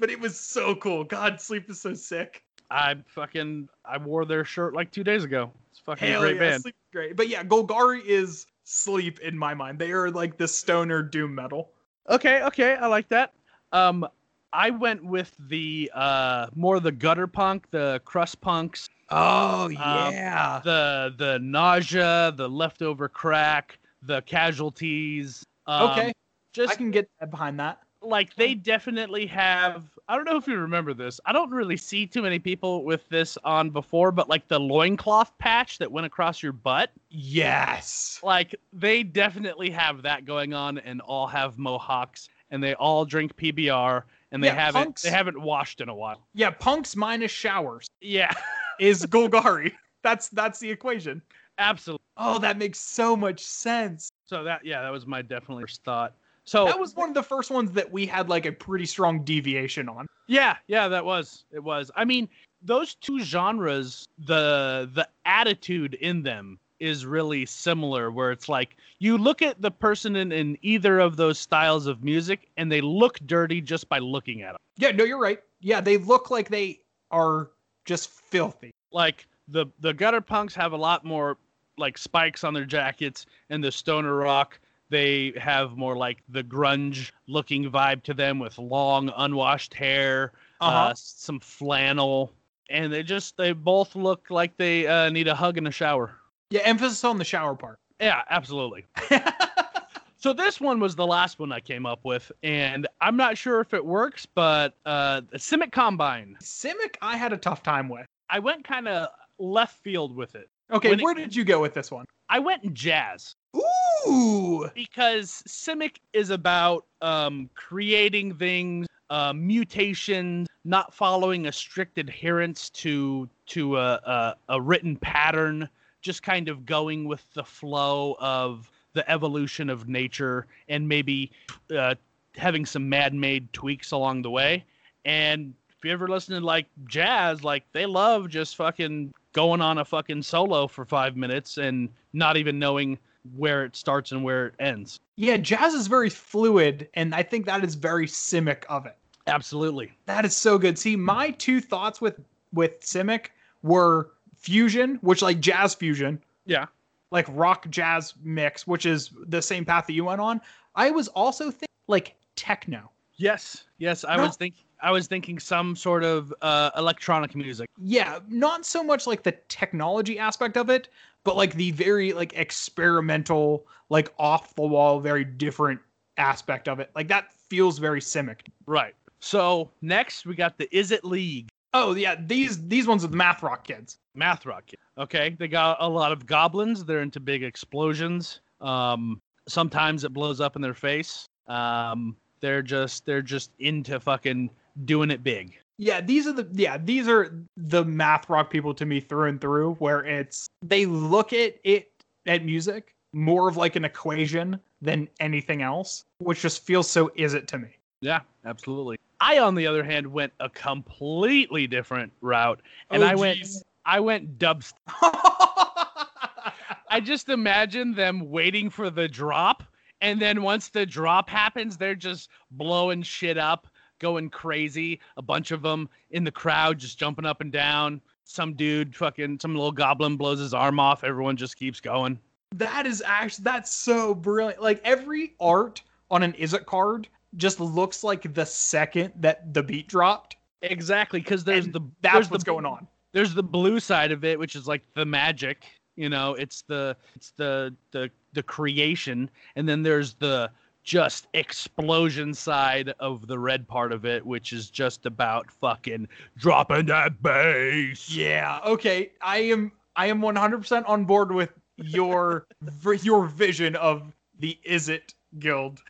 but it was so cool. God, sleep is so sick. I fucking I wore their shirt like two days ago. It's fucking a Hell great yeah, band. sleep great. But yeah, Golgari is sleep in my mind. They are like the stoner doom metal. Okay, okay, I like that. Um, I went with the uh more the gutter punk, the crust punks, Oh yeah. the the nausea, the leftover crack, the casualties. Um, okay. just I can get behind that. like they definitely have. I don't know if you remember this. I don't really see too many people with this on before, but like the loincloth patch that went across your butt. Yes. like they definitely have that going on and all have mohawks and they all drink PBR and they Yeah, haven't punks- they haven't washed in a while. Yeah, punks minus showers Yeah, is [laughs] Golgari. that's that's the equation. absolutely. Oh, that makes so much sense. So that yeah, that was my definitely first thought. So That was one of the first ones that we had like a pretty strong deviation on. yeah, yeah, that was it was. I mean, those two genres, the the attitude in them is really similar where it's like you look at the person in, in either of those styles of music and they look dirty just by looking at them. Yeah, no, you're right. Yeah, they look like they are just filthy. like the the gutter punks have a lot more like spikes on their jackets and the stoner rock they have more like the grunge looking vibe to them with long unwashed hair Uh-huh. uh, some flannel and they just they both look like they uh, need a hug and a shower yeah, emphasis on the shower part. [laughs] yeah absolutely so this one was the last one i came up with and i'm not sure if it works but uh simic combine Simic, I had a tough time with. i went kind of left field with it Okay, When it- where did you go with this one? i went in jazz Ooh. because Simic is about um, creating things, uh, mutations, not following a strict adherence to to a, a, a written pattern, just kind of going with the flow of the evolution of nature, and maybe uh, having some mad-made tweaks along the way. And if you ever listen to like jazz, like they love just fucking going on a fucking solo for five minutes and not even knowing where it starts and where it ends. Yeah, jazz is very fluid, and I think that is very Simic of it. Absolutely. That is so good. See, my two thoughts with with Simic were fusion, which like jazz fusion, Yeah. like rock jazz mix, which is the same path that you went on. I was also thinking like techno. Yes. Yes. I No. was thinking I was thinking some sort of uh, electronic music. Yeah, not so much like the technology aspect of it, but like the very like experimental, like off the wall, very different aspect of it. Like that feels very Simic. Right. So next we got the Izzet League Oh yeah, these these ones are the math rock kids. math rock. kid. Okay. They got a lot of goblins. They're into big explosions. Um, sometimes it blows up in their face. Um, they're just they're just into fucking doing it big. Yeah, these are the yeah, these are the math rock people to me through and through where it's they look at it at music more of like an equation than anything else, which just feels so Izzet to me. Yeah, absolutely. I, on the other hand, went a completely different route, and Oh, I went geez. I went dubstep. [laughs] I just imagine them waiting for the drop, and then once the drop happens, they're just blowing shit up, going crazy. A bunch of them in the crowd just jumping up and down. Some dude, fucking, some little goblin blows his arm off. Everyone just keeps going. That is actually that's so brilliant. Like every art on an Izzet card just looks like the second that the beat dropped. Exactly, because there's And the That's there's what's the, going on. there's the blue side of it which is like the magic you know it's the it's the the the creation and then there's the just explosion side of the red part of it which is just about fucking dropping that bass Yeah. Okay. I am. I am 100% on board with your your vision of the Izzet Guild.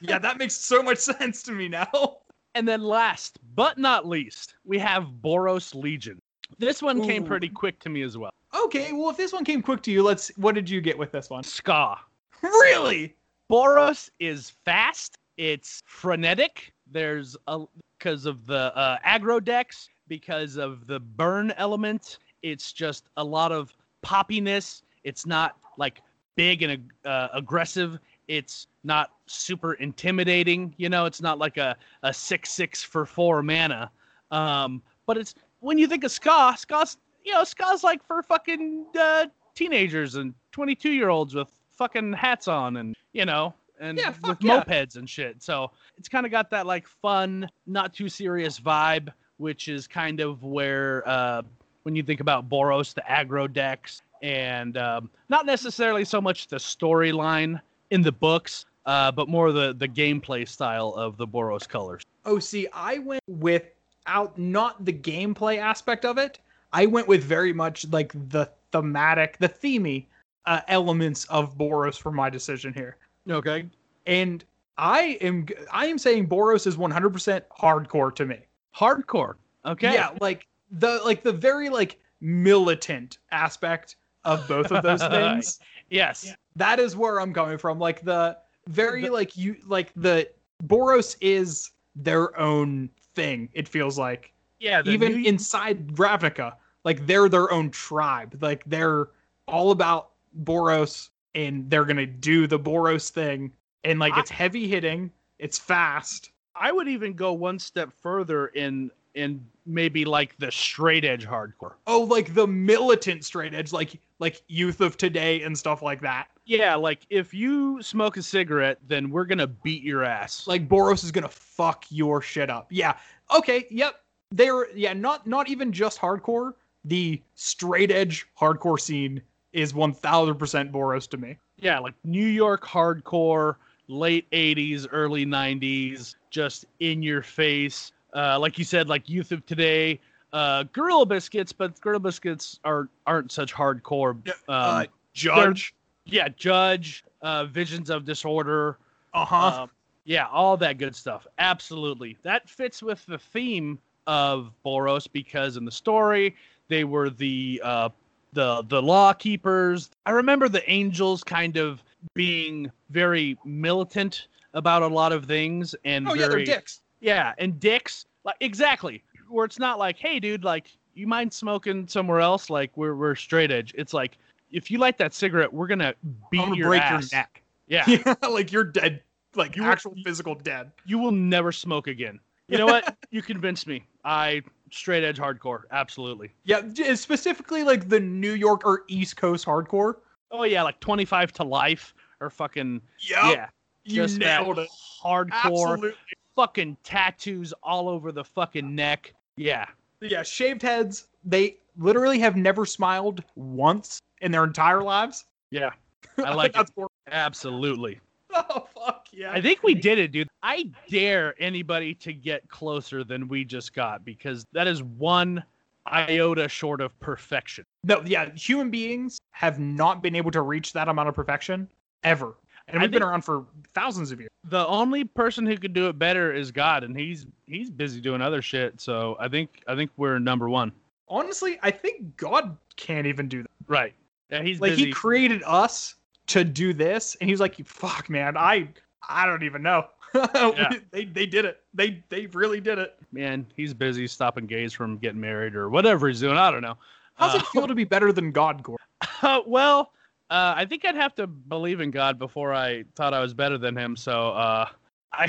Yeah, that makes so much [laughs] sense to me now. and then last but not least we have boros legion this one came pretty quick to me as well Okay. Well, if this one came quick to you, let's. What did you get with this one? ska Really? Boros is fast. It's frenetic. There's a because of the uh, aggro decks, because of the burn element. It's just a lot of poppiness. It's not like big and uh, aggressive. It's not super intimidating. You know, it's not like a, a six six for four mana. Um, but it's when you think of ska, ska's you know ska's like for fucking uh, teenagers and 22 year olds with fucking hats on and you know and Yeah, with yeah. mopeds and shit so it's kind of got that like fun not too serious vibe which is kind of where uh when you think about boros the aggro decks and um, not necessarily so much the storyline in the books uh, but more the the gameplay style of the boros colors Oh, see, I went without not the gameplay aspect of it. I went with very much like the thematic, the themey uh, elements of Boros for my decision here. okay And I am I am saying Boros is 100% hardcore to me. hardcore okay Yeah, like the like the very like militant aspect of both of those [laughs] things. yes that is where I'm coming from. Like the very like you like the Boros is their own thing. It feels like yeah the even new- inside Ravnica, like they're their own tribe. Like they're all about Boros and they're gonna do the Boros thing. And like I- it's heavy hitting, it's fast. I would even go one step further in in maybe like the straight edge hardcore. Oh, like the militant straight edge, like like youth of today and stuff like that. Yeah, like if you smoke a cigarette, then we're gonna beat your ass. Like Boros is gonna fuck your shit up. Yeah. Okay. Yep. They're yeah. Not not even just hardcore. The straight edge hardcore scene is one thousand percent Boros to me. yeah, like New York hardcore, late '80s, early '90s, just in your face. Uh, like you said, like youth of today, uh, Gorilla Biscuits, but Gorilla Biscuits are aren't such hardcore. Um, uh, Judge. yeah, Judge, uh, Visions of Disorder, Uh huh. Um, yeah, all that good stuff. Absolutely. That fits with the theme of Boros because in the story they were the uh, the the law keepers. I remember the angels kind of being very militant about a lot of things and oh yeah, they're dicks. Yeah, and dicks. Like exactly. where it's not like, hey, dude, like you mind smoking somewhere else? Like we're we're straight edge. It's like if you light that cigarette, we're gonna beat gonna your break ass. your neck. Yeah, [laughs] Yeah, like you're dead. Like You- actual physical dead. you will never smoke again. You know [laughs] what? you convinced me. I straight edge hardcore, absolutely. Yeah, specifically like the New York or East Coast hardcore. Oh yeah, like twenty five to life or fucking Yep, yeah, you just nailed it. hardcore Absolutely. Fucking tattoos all over the fucking neck. Yeah, Yeah, shaved heads. They literally have never smiled once in their entire lives. yeah, [laughs] I like it. Absolutely. [laughs] Oh fuck yeah! I think we did it, dude. I dare anybody to get closer than we just got because that is one iota short of perfection. no, yeah, human beings have not been able to reach that amount of perfection ever, and we've been around for thousands of years. The only person who could do it better is God, and he's he's busy doing other shit. So I think I think we're number one. Honestly, I think God can't even do that. Right. Yeah, he's Like busy. he created us to do this, and he's like, "Fuck, man, I I don't even know." [laughs] they they did it. They they really did it. Man, he's busy stopping gays from getting married or whatever he's doing. I don't know. How's Uh, it feel to be better than God, Gore? [laughs] Uh, well, uh, I think I'd have to believe in God before I thought I was better than him. So, uh, I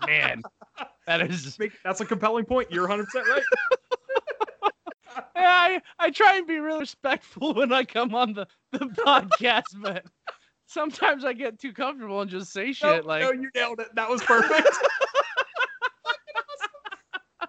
[laughs] man, that is. [laughs] That's a compelling point. You're 100 percent right. [laughs] I I try and be really respectful when I come on the the podcast, but sometimes I get too comfortable and just say shit no, like. no, you nailed it. That was perfect.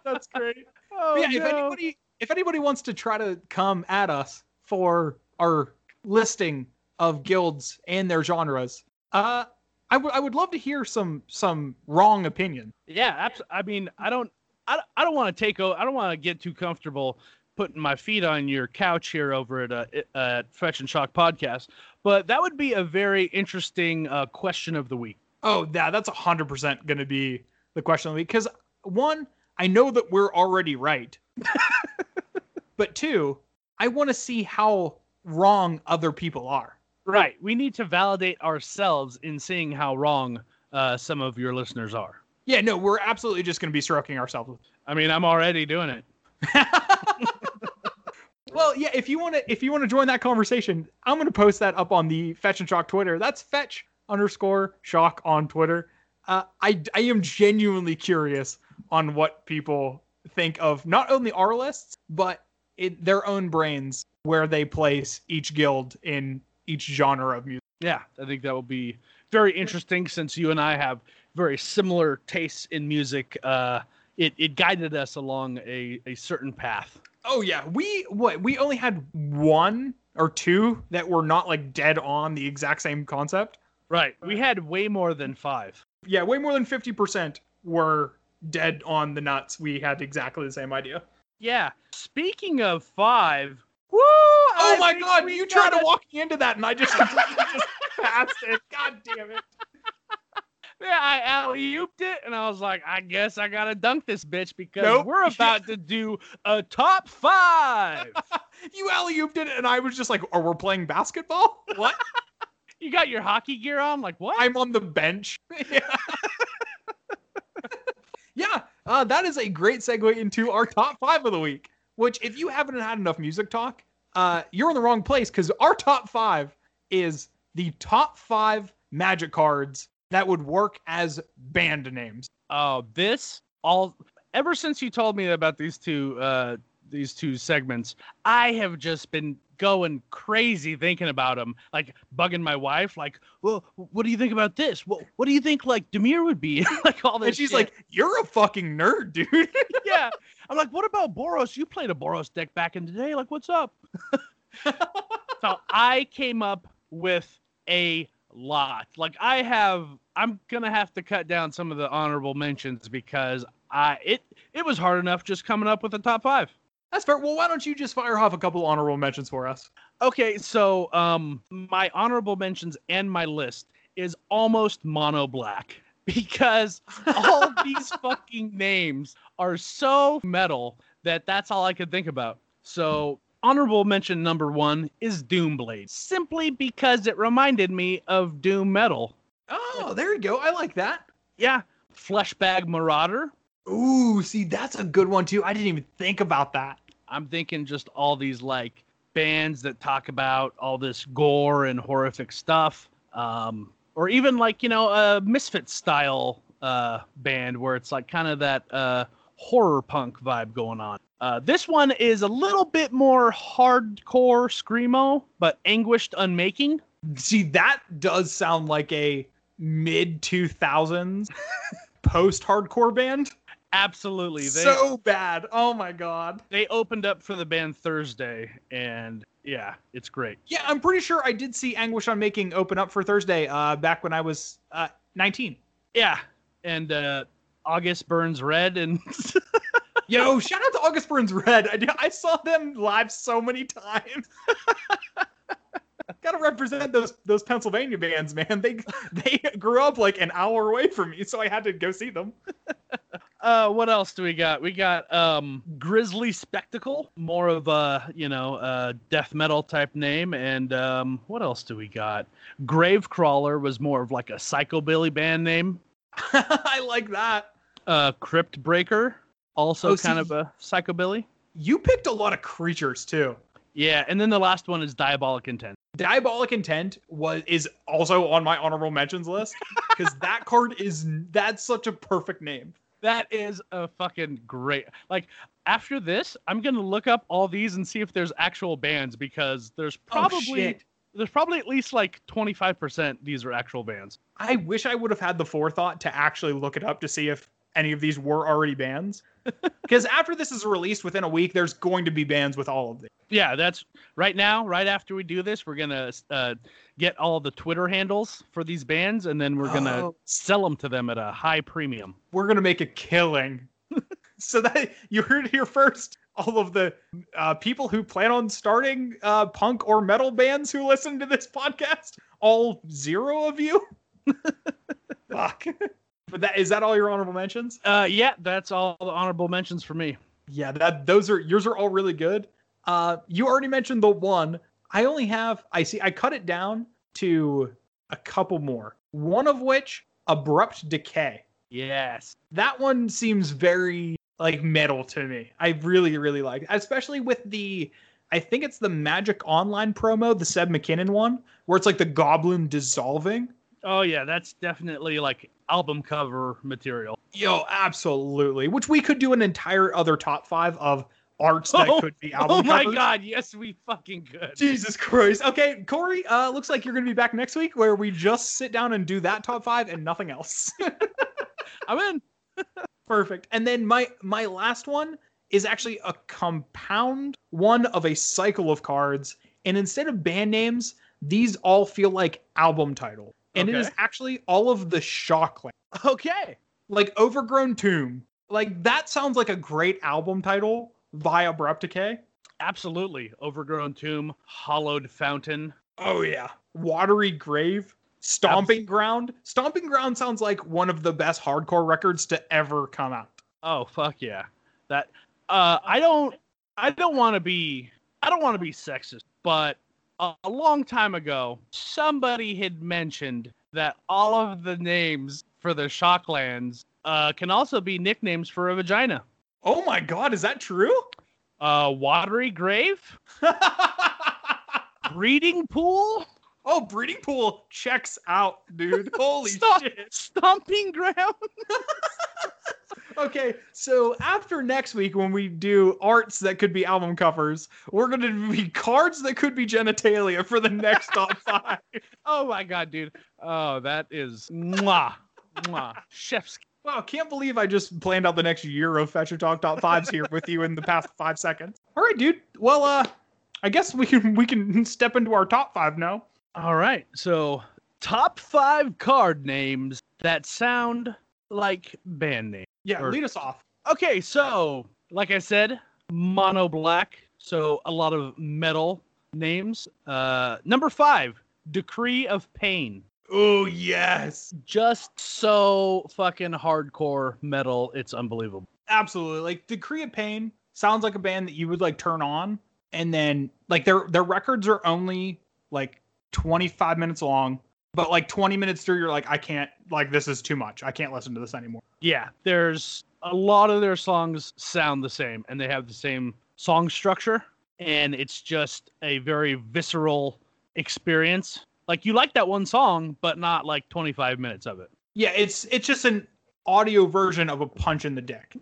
That's great. oh, yeah, if anybody if anybody wants to try to come at us for our listing of guilds and their genres, uh, I would I would love to hear some some wrong opinion. Yeah, abs- I mean, I don't, I, I don't want to take, o- I don't want to get too comfortable putting my feet on your couch here over at uh, at Fetch and Shock podcast, but that would be a very interesting uh, question of the week. Oh, yeah, that's hundred percent going to be the question of the week. Because one, I know that we're already right, [laughs] but two, I want to see how wrong other people are. Right. We need to validate ourselves in seeing how wrong uh, some of your listeners are. Yeah, no, we're absolutely just going to be stroking ourselves. I mean, I'm already doing it. [laughs] well, yeah, if you want to if you want to join that conversation, I'm going to post that up on the Fetch and Shock Twitter. That's fetch underscore shock on Twitter. Uh, I I am genuinely curious on what people think of not only our lists but in their own brains where they place each guild in each genre of music. Yeah, I think that will be very interesting since you and I have very similar tastes in music. Uh, it, it guided us along a, a certain path. Oh yeah, we what we only had one or two that were not like dead on the exact same concept. Right. We had way more than five. Yeah, way more than 50% were dead on the nuts. We had exactly the same idea. Yeah. Speaking of five, woo! Oh I my god, you tried to walk me into that and I just completely just [laughs] passed it. God damn it. Yeah, I alley ooped it, and I was like, I guess I gotta dunk this bitch because Nope. we're about to do a top five. [laughs] You alley ooped it and I was just like, oh, we're playing basketball? What? you got your hockey gear on? Like what? I'm on the bench. [laughs] yeah, yeah uh, that is a great segue into our top five of the week. Which, if you haven't had enough music talk, uh, you're in the wrong place because our top five is the top five magic cards that would work as band names. Oh, this all ever since you told me about these two uh these two segments, I have just been going crazy thinking about him, like bugging my wife, like, well, what do you think about this? Well, what do you think like Dimir would be? [laughs] like all this. And she's shit. like, "You're a fucking nerd, dude." [laughs] yeah. I'm like, what about Boros? You played a Boros deck back in the day. Like, what's up? [laughs] so I came up with a lot. Like, I have. I'm gonna have to cut down some of the honorable mentions because I it it was hard enough just coming up with the top five. That's fair. Well, why don't you just fire off a couple honorable mentions for us? Okay, so um, my honorable mentions and my list is almost mono black [laughs] because all [laughs] these fucking names are so metal that that's all I could think about. So honorable mention number one is Doomblade, simply because it reminded me of Doom Metal. Oh, there you go. I like that. Yeah, Fleshbag Marauder. Ooh, see, that's a good one too. I didn't even think about that. I'm thinking just all these like bands that talk about all this gore and horrific stuff. Um, or even like, you know, a misfit style uh, band where it's like kind of that uh, horror punk vibe going on. Uh, this one is a little bit more hardcore screamo, but anguished unmaking. See, that does sound like a mid 2000s [laughs] post hardcore band. Absolutely, they so bad. Oh my god. they opened up for the band Thursday, and yeah, it's great. Yeah, I'm pretty sure I did see Anguished Unmaking open up for Thursday uh, back when I was uh, 19. Yeah, and uh, August Burns Red, and [laughs] Yo, shout out to August Burns Red. I, I saw them live so many times. [laughs] [laughs] Gotta represent those those Pennsylvania bands, man. They they grew up like an hour away from me, so I had to go see them. [laughs] uh, what else do we got? We got um, Grisly Spectacle, more of a you know a death metal type name, and um, what else do we got? Gravecrawler was more of like a psychobilly band name. [laughs] I like that. Uh, Crypt Breaker, also Oh, kind see- of a psychobilly. You picked a lot of creatures too. Yeah, and then the last one is Diabolic Intent. Diabolic Intent was is also on my honorable mentions list because [laughs] that card is that's such a perfect name. That is a fucking great. Like after this, I'm gonna look up all these and see if there's actual bands because there's oh, probably Oh, there's probably at least like 25% these are actual bands. I wish I would have had the forethought to actually look it up to see if any of these were already bands. [laughs] Because after this is released within a week, there's going to be bands with all of these. Yeah, that's right now. Right after we do this, we're gonna uh, get all the Twitter handles for these bands, and then we're gonna Oh. [gasps] sell them to them at a high premium. We're gonna make a killing. [laughs] so that you heard here first. All of the uh, people who plan on starting uh, punk or metal bands who listen to this podcast, all zero of you. [laughs] Fuck. But that is that all your honorable mentions? Uh, yeah, that's all the honorable mentions for me. Yeah, that those are yours are all really good. Uh, you already mentioned the one. I only have I see I cut it down to a couple more. One of which abrupt decay. Yes. That one seems very like metal to me. I really really like, it. especially with the I think it's the Magic Online promo, the Seb McKinnon one, where it's like the goblin dissolving. Oh yeah, that's definitely like album cover material. Yo, absolutely. Which we could do an entire other top five of arts that [laughs] Oh, could be album Oh my covers. god, yes, we fucking could. Jesus Christ. Okay, Cory, uh, looks like you're going to be back next week where we just sit down and do that top five and nothing else. [laughs] I'm in. [laughs] Perfect. And then my my last one is actually a compound one of a cycle of cards. And instead of band names, these all feel like album title. And it is actually all of the Shockland. Okay. Like Overgrown Tomb. Like that sounds like a great album title via Abrupt Decay. Absolutely. Overgrown tomb, hallowed fountain. Oh yeah. Watery Grave, Stomping Ground. Stomping Ground sounds like one of the best hardcore records to ever come out. Oh fuck yeah. That uh I don't I don't want to be I don't want to be sexist, but a, a long time ago somebody had mentioned that all of the names for the shocklands uh can also be nicknames for a vagina. Oh my god, is that true? Uh watery grave, [laughs] breeding pool, oh, breeding pool checks out, dude. [laughs] Holy Stop. shit. stomping ground. [laughs] Okay, so after next week when we do arts that could be album covers, we're going to be cards that could be genitalia for the next [laughs] top 5. Oh my god, dude. Oh, that is mwah. Mwah. Chef's Wow, can't believe I just planned out the next year of Fetch and Shock top fives here with you in the past five seconds. All right, dude. Well, uh, I guess we can we can step into our top five now. All right. So, top five card names that sound like band names. Yeah, Or- lead us off. Okay. So, like I said, mono black. So, a lot of metal names. Uh, number five, Decree of Pain. Oh yes, Just so fucking hardcore metal. It's unbelievable. absolutely. Like Decree of Pain sounds like a band that you would like turn on, and then like their their records are only like 25 minutes long, but like 20 minutes through, you're like, I can't. Like this is too much. I can't listen to this anymore. Yeah. There's a lot of their songs sound the same and they have the same song structure and it's just a very visceral experience. Like you like that one song, but not like 25 minutes of it. Yeah, it's it's just an audio version of a punch in the dick.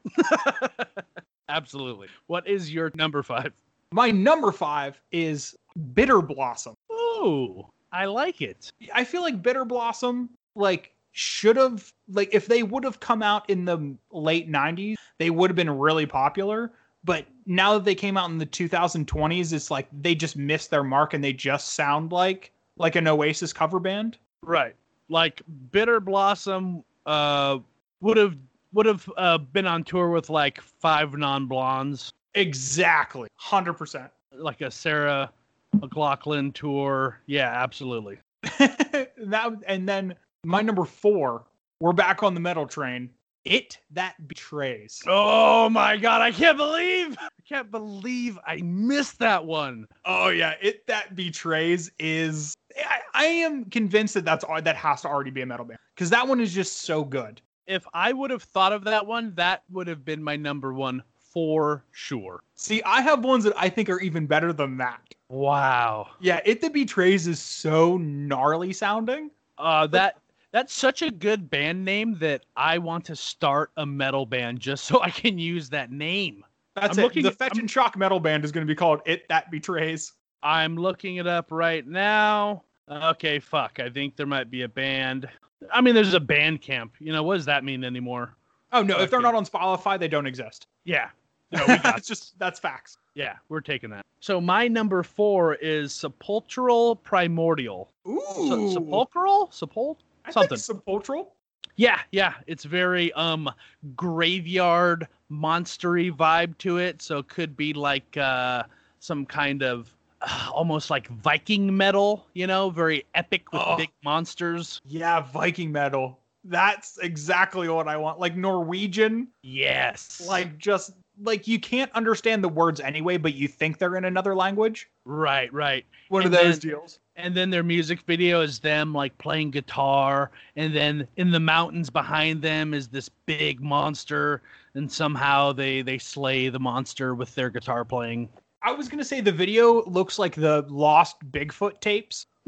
[laughs] Absolutely. What is your number five? My number five is Bitter Blossom. Ooh, I like it. I feel like Bitter Blossom, like, should have, like, if they would have come out in the late 90s, they would have been really popular. But now that they came out in the 2020s, it's like they just missed their mark and they just sound like like an Oasis cover band. Right. Like Bitter Blossom uh would have would have uh, been on tour with like five non-blondes, Exactly. 100%. like a Sarah McLachlan tour. Yeah, absolutely. [laughs] that and then my number 4, we're back on the metal train. It that betrays. Oh my god, I can't believe I can't believe I missed that one. Oh yeah, it that betrays is. I, I am convinced that that's that has to already be a metal band because that one is just so good. If I would have thought of that one, that would have been my number one for sure. See, I have ones that I think are even better than that. Wow. Yeah, it that betrays is so gnarly sounding. Uh that that's such a good band name that I want to start a metal band just [laughs] so I can use that name. That's I'm it. looking the at- Fetch I'm- and Shock metal band is going to be called It That Betrays. I'm looking it up right now. Okay, fuck. I think there might be a band. I mean, there's a band camp. You know, what does that mean anymore? Oh no, if they're not on Spotify, they don't exist. Yeah. No, we got [laughs] That's just that's facts. Yeah, we're taking that. So my number four is Sepulchral Primordial. Ooh, Se- sepulchral? Sepul? Something. Sepulchral. Yeah, yeah. It's very um graveyard monstery vibe to it. So it could be like uh some kind of uh, almost like Viking metal, you know, very epic with Oh. big monsters. Yeah, Viking metal. That's exactly what I want. Like Norwegian, Yes. like just like you can't understand the words anyway, but you think they're in another language. right, right. One And of those then- deals. and then their music video is them like playing guitar and then in the mountains behind them is this big monster and somehow they they slay the monster with their guitar playing I was gonna say the video looks like the lost Bigfoot tapes. [laughs] [laughs]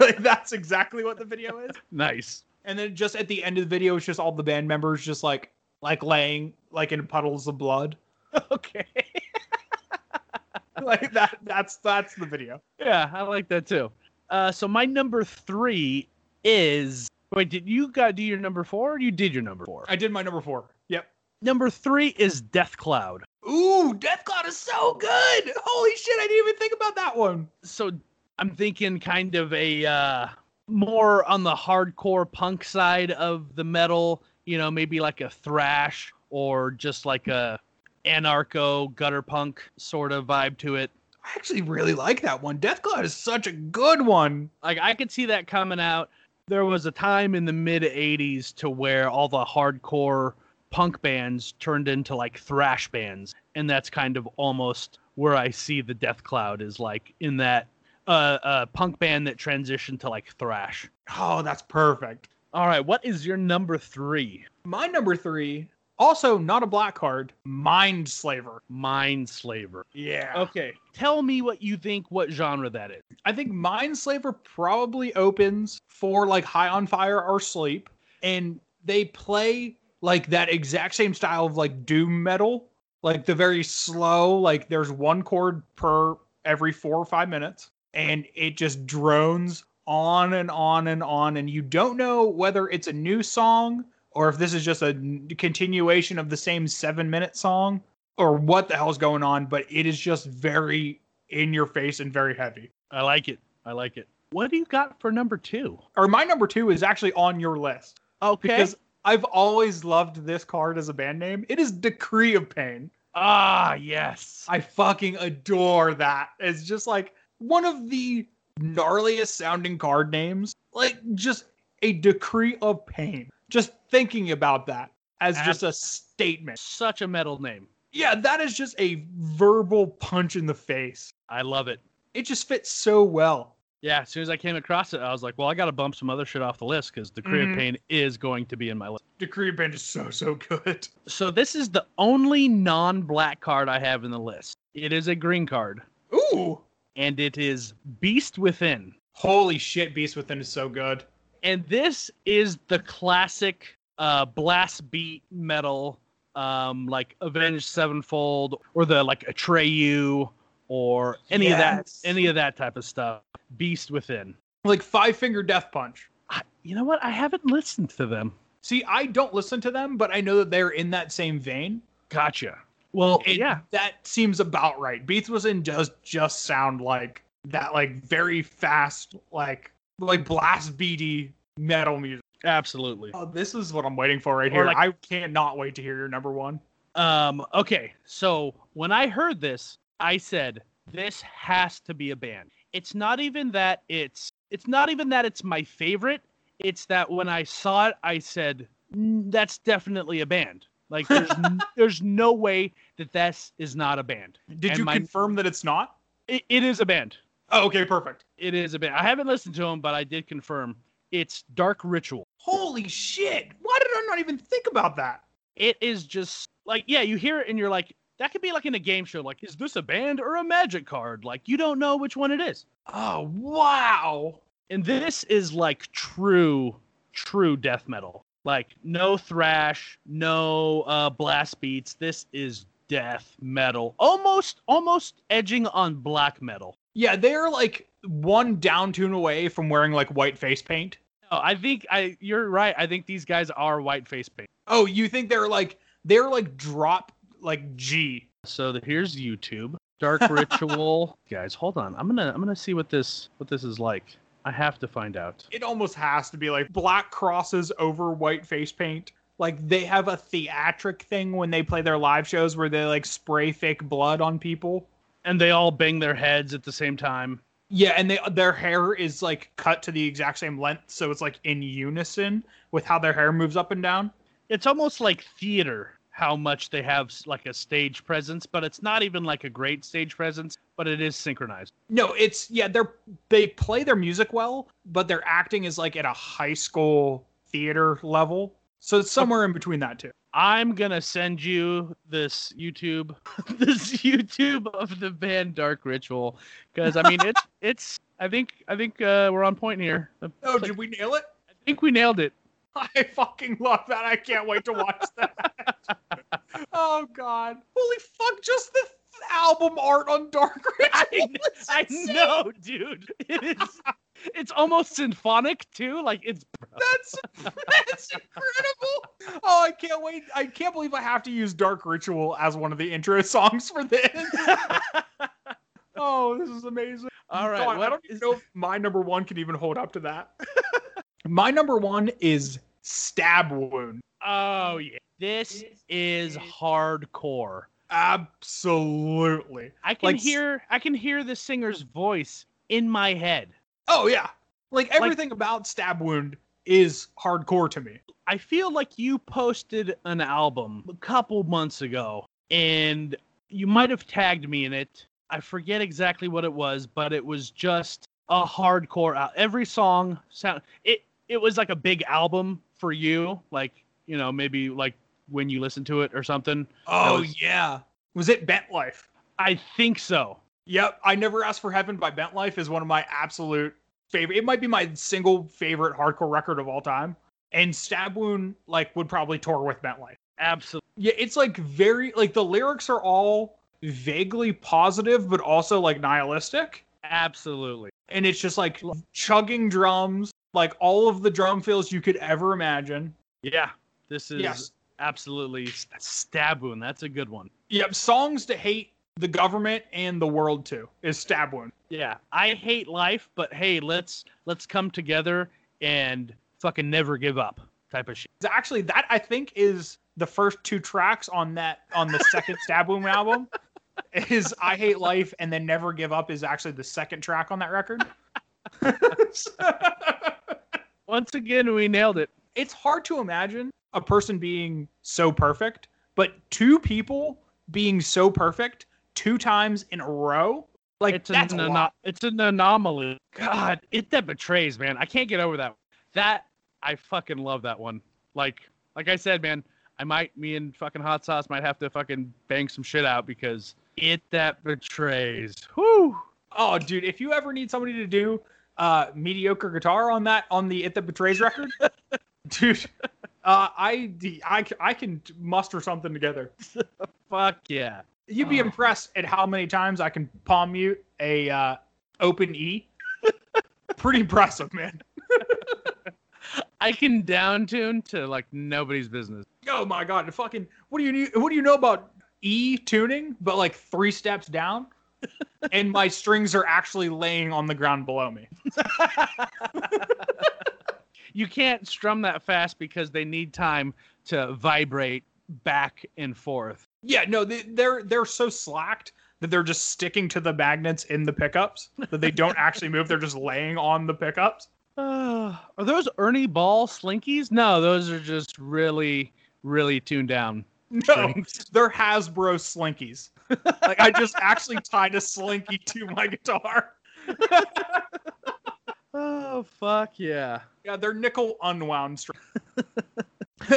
like that's exactly what the video is. nice And then just at the end of the video, it's just all the band members just like like laying like in puddles of blood. [laughs] okay [laughs] like that. That's that's the video. yeah i like that too uh so my number three is wait did you got do your number four or you did your number four I did my number four. Yep. number three is death cloud Ooh, Death Cloud is so good. Holy shit, I didn't even think about that one. so I'm thinking kind of a uh, more on the hardcore punk side of the metal, you know, maybe like a thrash or just like a anarcho gutter punk sort of vibe to it. I actually really like that one. Death Cloud is such a good one. Like I could see that coming out. There was a time in the mid 80s to where all the hardcore punk bands turned into like thrash bands and that's kind of almost where I see the Death Cloud is like in that uh, uh punk band that transitioned to like thrash. Oh, that's perfect. All right, what is your number three? My number three, also not a black card, Mind Slaver. Mind Slaver. Yeah. Okay, tell me what you think. What genre that is? I think Mind Slaver probably opens for like High on Fire or Sleep, and they play like that exact same style of like doom metal, like the very slow, like there's one chord per every four or five minutes, and it just drones on and on and on, and you don't know whether it's a new song or if this is just a continuation of the same seven minute song or what the hell's going on, but it is just very in your face and very heavy. I like it. I like it. What do you got for number two? or my number two is actually on your list Okay. because I've always loved this card as a band name. It is Decree of Pain. ah, yes. I fucking adore that. It's just like one of the gnarliest sounding card names. Like just a decree of pain. Just thinking about that as just a statement. Such a metal name. Yeah, that is just a verbal punch in the face. I love it. It just fits so well. Yeah, as soon as I came across it, I was like, well, I got to bump some other shit off the list because Decree Mhm. of Pain is going to be in my list. Decree of Pain is so so good. [laughs] So this is the only non-black card I have in the list. It is a green card, Ooh. And it is Beast Within. Holy shit, Beast Within is so good. And this is the classic uh, blast beat metal, um, like Avenged Sevenfold or the like Atreyu or any of that, any of that type of stuff. Beast Within. Like Five Finger Death Punch. I, you know what? I haven't listened to them. See, I don't listen to them, but I know that they're in that same vein. Gotcha. Well, And yeah, that seems about right. Beast Within does just sound like that, like very fast, like like blast beaty metal music. absolutely. Oh, this is what I'm waiting for right Or here. like- I cannot wait to hear your number one. Um, okay, so when I heard this, I said this has to be a band. It's not even that it's it's not even that it's my favorite. It's that when I saw it, I said "Mm, that's definitely a band. Like there's n- [laughs] there's no way that this is not a band. Did And you my- confirm that it's not? It, it is a band. Oh, okay, perfect. It is a band. I haven't listened to them, but I did confirm it's Dark Ritual. Holy shit! Why did I not even think about that? it is just like yeah you hear it and you're like that could be like in a game show like is this a band or a magic card like you don't know which one it is Oh wow! and this is like true true death metal like no thrash no uh blast beats this is death metal almost almost edging on black metal Yeah, they're like one down tune away from wearing like white face paint. no, i think i you're right i think these guys are white face paint Oh, you think they're like they're like drop like G? So the, here's YouTube. Dark [laughs] Ritual. Guys, hold on. I'm gonna I'm gonna see what this what this is like. I have to find out. It almost has to be like black crosses over white face paint. Like they have a theatric thing when they play their live shows where they like spray fake blood on people. And they all bang their heads at the same time. Yeah, and they their hair is like cut to the exact same length, so it's like in unison with how their hair moves up and down. It's almost like theater how much they have like a stage presence, but it's not even like a great stage presence, but it is synchronized. No, it's yeah, they're they play their music well, but their acting is like at a high school theater level. So it's somewhere in between that two. I'm gonna send you this YouTube, [laughs] this YouTube of the band Dark Ritual, because I mean it's [laughs] it's. I think I think uh, we're on point here. Oh, did we nail it? I think we nailed it. [laughs] I fucking love that. I can't wait to watch that. [laughs] oh god. Holy fuck, just the album art on Dark [laughs] Ritual. is I know, dude. It is. It's almost symphonic too. Like it's. That's that's incredible. Oh, I can't wait. I can't believe I have to use Dark Ritual as one of the intro songs for this. Oh, this is amazing. All right. God, I don't even is- know if my number one can even hold up to that. my number one is Stab Wound. Oh yeah. This is hardcore. Absolutely. I can Like hear. I can hear the singer's voice in my head. Oh yeah. Like everything about Stab Wound is hardcore to me. I feel like you posted an album a couple months ago, and you might have tagged me in it. I forget exactly what it was, but it was just a hardcore. Al- Every song sound it. It was like a big album for you, like you know maybe like when you listen to it or something. Oh was- yeah. Was it Bent Life? I think so. Yep. I Never Asked for Heaven by Bent Life is one of my absolute favorite. It might be my single favorite hardcore record of all time. And Stab Wound like would probably tour with Bent Life. Absolutely. Yeah, it's like very like the lyrics are all vaguely positive but also like nihilistic. Absolutely. And it's just like chugging drums, like all of the drum fills you could ever imagine. Yeah. This is Yes. absolutely st- stab wound. That's a good one. Yep, songs to hate the government and the world too is Stab Wound. Yeah, I hate life, but hey, let's let's come together and fucking never give up type of shit. Actually, that I think is the first two tracks on that on the second [laughs] Stab Wound album. Is I Hate Life and then Never Give Up is actually the second track on that record. [laughs] [laughs] Once again, we nailed it. it's hard to imagine a person being so perfect, but two people being so perfect two times in a row Like it's that's an ano- it's an anomaly. God, it that betrays, man. I can't get over that. That I fucking love that one. Like like I said, man, I might me and fucking hot sauce might have to fucking bang some shit out because it that betrays. Whoo! Oh, dude, if you ever need somebody to do uh mediocre guitar on that on the It That Betrays record, [laughs] dude, uh, I, I I can muster something together. [laughs] Fuck yeah. You'd be Oh. impressed at how many times I can palm mute a uh, open E. [laughs] Pretty impressive, man. I can down tune to like nobody's business. Oh my god, the fucking what do you need, what do you know about E tuning? But like three steps down, and my strings are actually laying on the ground below me. you can't strum that fast because they need time to vibrate back and forth. Yeah, no, they, they're they're so slacked that they're just sticking to the magnets in the pickups that they don't actually move. They're just laying on the pickups. Uh, [sighs] are those Ernie Ball slinkies? No, those are just really, really tuned down. No, strings. they're Hasbro slinkies. Like I just actually tied a slinky to my guitar. [laughs] Oh fuck yeah! Yeah, they're nickel unwound strings.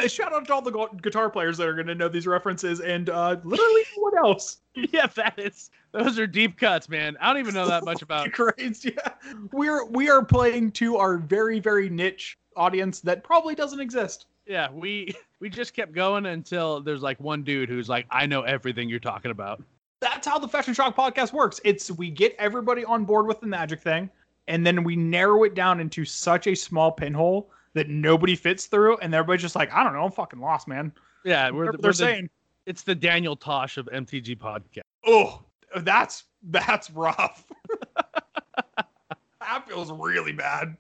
[laughs] Shout out to all the guitar players that are going to know these references and uh, literally what else? [laughs] Yeah, that is. Those are deep cuts, man. I don't even know that much about. Grades, yeah. We're we are playing to our very very niche audience that probably doesn't exist. Yeah, we [laughs] we just kept going until there's like one dude who's like, I know everything you're talking about. That's how the Fetch and Shock podcast works. It's we get everybody on board with the magic thing, and then we narrow it down into such a small pinhole that nobody fits through, and everybody's just like, I don't know, I'm fucking lost, man. Yeah, we're, the, they're we're the- saying. it's the Daniel Tosh of MTG podcast. Oh, that's that's rough. [laughs] that feels really bad.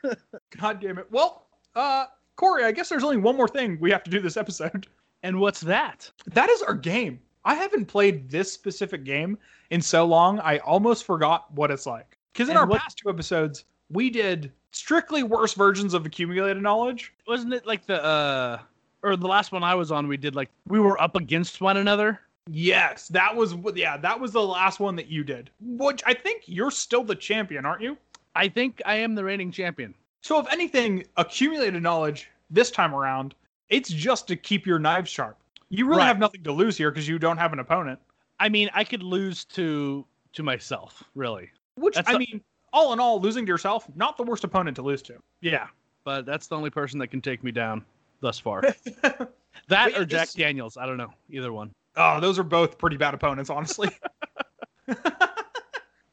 [laughs] God damn it. Well, uh, Cory, I guess there's only one more thing we have to do this episode. [laughs] And what's that? That is our game. I haven't played this specific game in so long, I almost forgot what it's like. Because in And our what- past two episodes, we did strictly worse versions of accumulated knowledge. Wasn't it like the uh or the last one I was on? We did like we were up against one another. Yes, that was yeah, that was the last one that you did. Which I think you're still the champion, aren't you? I think I am the reigning champion. So if anything, accumulated knowledge this time around, it's just to keep your knives sharp. You really Right. have nothing to lose here because you don't have an opponent. I mean, I could lose to to myself, really. Which That's I a- mean, all in all, losing to yourself, not the worst opponent to lose to. Yeah, but that's the only person that can take me down thus far. [laughs] That yeah, or Jack Daniels. I don't know. Either one. Oh, those are both pretty bad opponents, honestly. [laughs] [laughs] but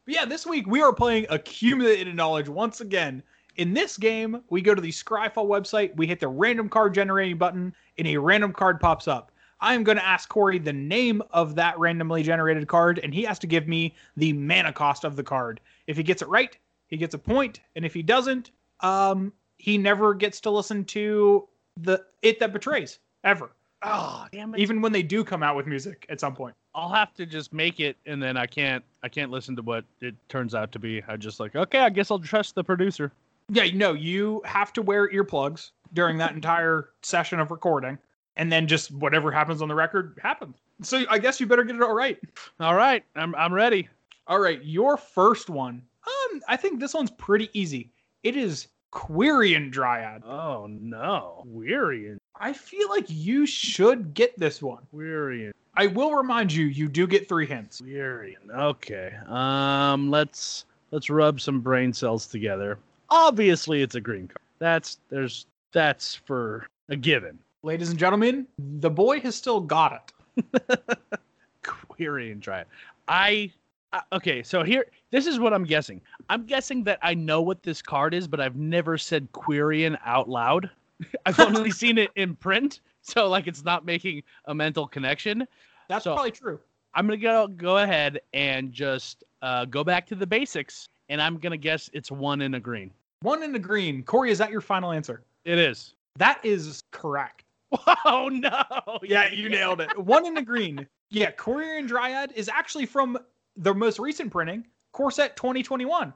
yeah, this week we are playing accumulated knowledge once again. In this game, we go to the Scryfall website, we hit the random card generating button, and a random card pops up. I'm going to ask Cory the name of that randomly generated card, and he has to give me the mana cost of the card. If he gets it right, he gets a point, and if he doesn't, um, he never gets to listen to the It That Betrays ever, Oh, damn it. even when they do come out with music at some point. I'll have to just make it, and then I can't. I can't listen to what it turns out to be. I just like, okay, I guess I'll trust the producer. Yeah, no, you have to wear earplugs during that entire session of recording, and then just whatever happens on the record happens. So I guess you better get it all right. All right, I'm I'm ready. All right, your first one. Um, I think this one's pretty easy. It is Quirion Dryad. Oh no, Wearian, I feel like you should get this one. Wearian, I will remind you, you do get three hints. Wearian. Okay. Um, let's let's rub some brain cells together. Obviously, it's a green card. That's there's that's for a given. Ladies and gentlemen, the boy has still got it. [laughs] Quirion Dryad. I uh, okay, so here this is what I'm guessing. I'm guessing that I know what this card is, but I've never said Quirion out loud. [laughs] I've only [laughs] seen it in print, so like it's not making a mental connection. That's So- probably true. I'm gonna go go ahead and just uh, go back to the basics, and I'm gonna guess it's one in a green. One in the green. Cory, is that your final answer? It is. That is correct. [laughs] Oh no! Yeah, you nailed it. One in the green. Yeah, Quirion Dryad is actually from the most recent printing, Core Set 2021.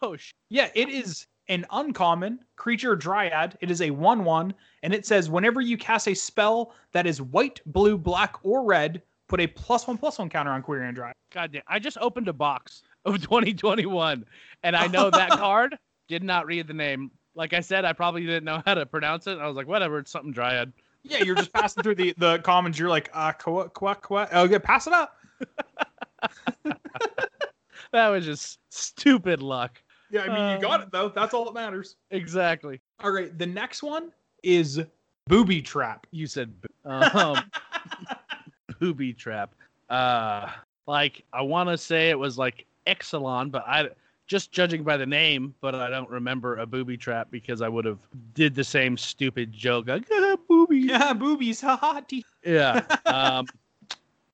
Oh sh- Yeah, it is an uncommon creature Dryad. It is a 1 1, and it says whenever you cast a spell that is white, blue, black, or red, put a plus one plus one counter on Quirion Dryad. God damn! I just opened a box of 2021. And I know that [laughs] card. Did not read the name. Like I said, I probably didn't know how to pronounce it. I was like, whatever, it's something Dryad. Yeah, you're just passing through the the commons. You're like, uh, quoi, quoi, quoi. Oh, yeah, pass it up. [laughs] That was just stupid luck. Yeah, I mean, you got it though. That's all that matters. Exactly. All right, the next one is booby trap. You said bo- um, [laughs] booby trap. Uh, like I want to say it was like Ixalan, but I just judging by the name, but I don't remember a booby trap because I would have did the same stupid joke like ah, booby. Yeah, boobies. [laughs] Haha. tee. Yeah. [laughs] Um,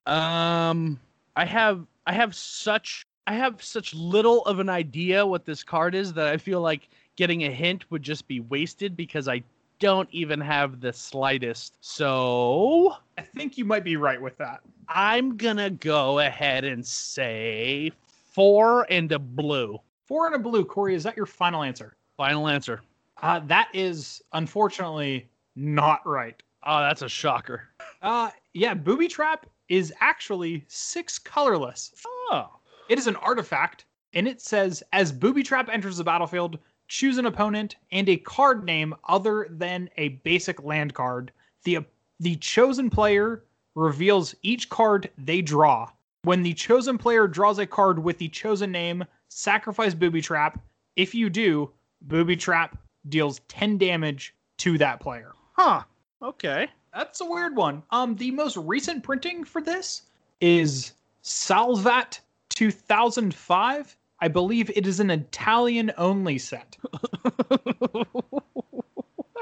um, I have I have such I have such little of an idea what this card is that I feel like getting a hint would just be wasted because I don't even have the slightest. So I think you might be right with that. I'm gonna go ahead and say four and a blue. Four and a blue. Cory, is that your final answer? Final answer. Uh, that is unfortunately not right. Oh, that's a shocker. Uh, yeah, booby trap is actually six colorless. Oh. It is an artifact, and it says as booby trap enters the battlefield, choose an opponent and a card name other than a basic land card. The the chosen player reveals each card they draw. When the chosen player draws a card with the chosen name, sacrifice booby trap. If you do, booby trap deals 10 damage to that player. Huh. Okay. That's a weird one. Um, the most recent printing for this is Salvat 2005. I believe it is an Italian only set. [laughs]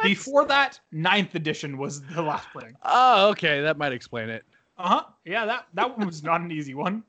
Before that, ninth edition was the last printing. oh, okay. That might explain it. Uh huh. Yeah, that that one was not an easy one.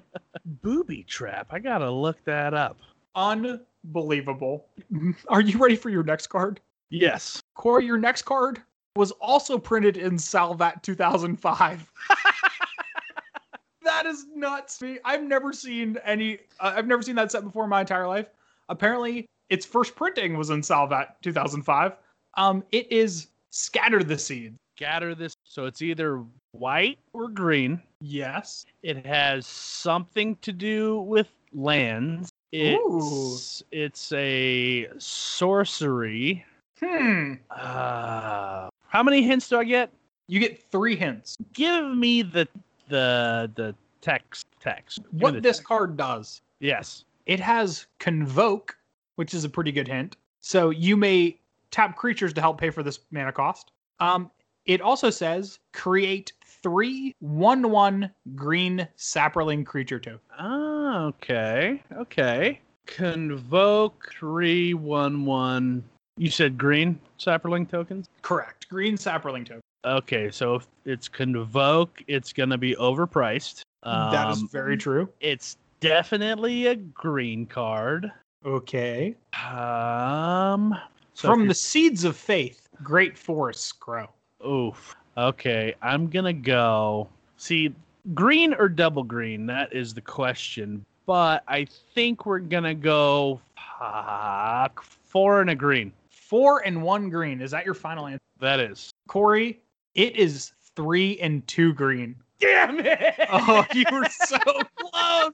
[laughs] Booby trap. I gotta look that up. Unbelievable. [laughs] Are you ready for your next card? Yes. Cory, your next card was also printed in Salvat 2005. [laughs] that is nuts. I've never seen any. Uh, I've never seen that set before in my entire life. Apparently, its first printing was in Salvat 2005. Um, it is Scatter the Seed. Scatter this. So it's either white or green. Yes. It has something to do with lands. It's it's a sorcery. Hmm. Uh, how many hints do I get? You get three hints. Give me the the the text text. Give What this text. card does Yes. it has convoke, which is a pretty good hint. So you may tap creatures to help pay for this mana cost. Um, it also says create three one one green saproling creature token. Ah, okay. Okay. Convoke three one one. You said green saproling tokens? Correct. Green saproling token. Okay, so if it's convoke, it's gonna be overpriced. that is Um, very true. It's definitely a green card. Okay. Um, so From the seeds of faith, great forests grow. oof. Okay, I'm gonna go. See, green or double green? That is the question. But I think we're gonna go fuck, four and a green. Four and one green. Is that your final answer? That is. Cory, it is three and two green. Damn it! Oh, [laughs] you were so close.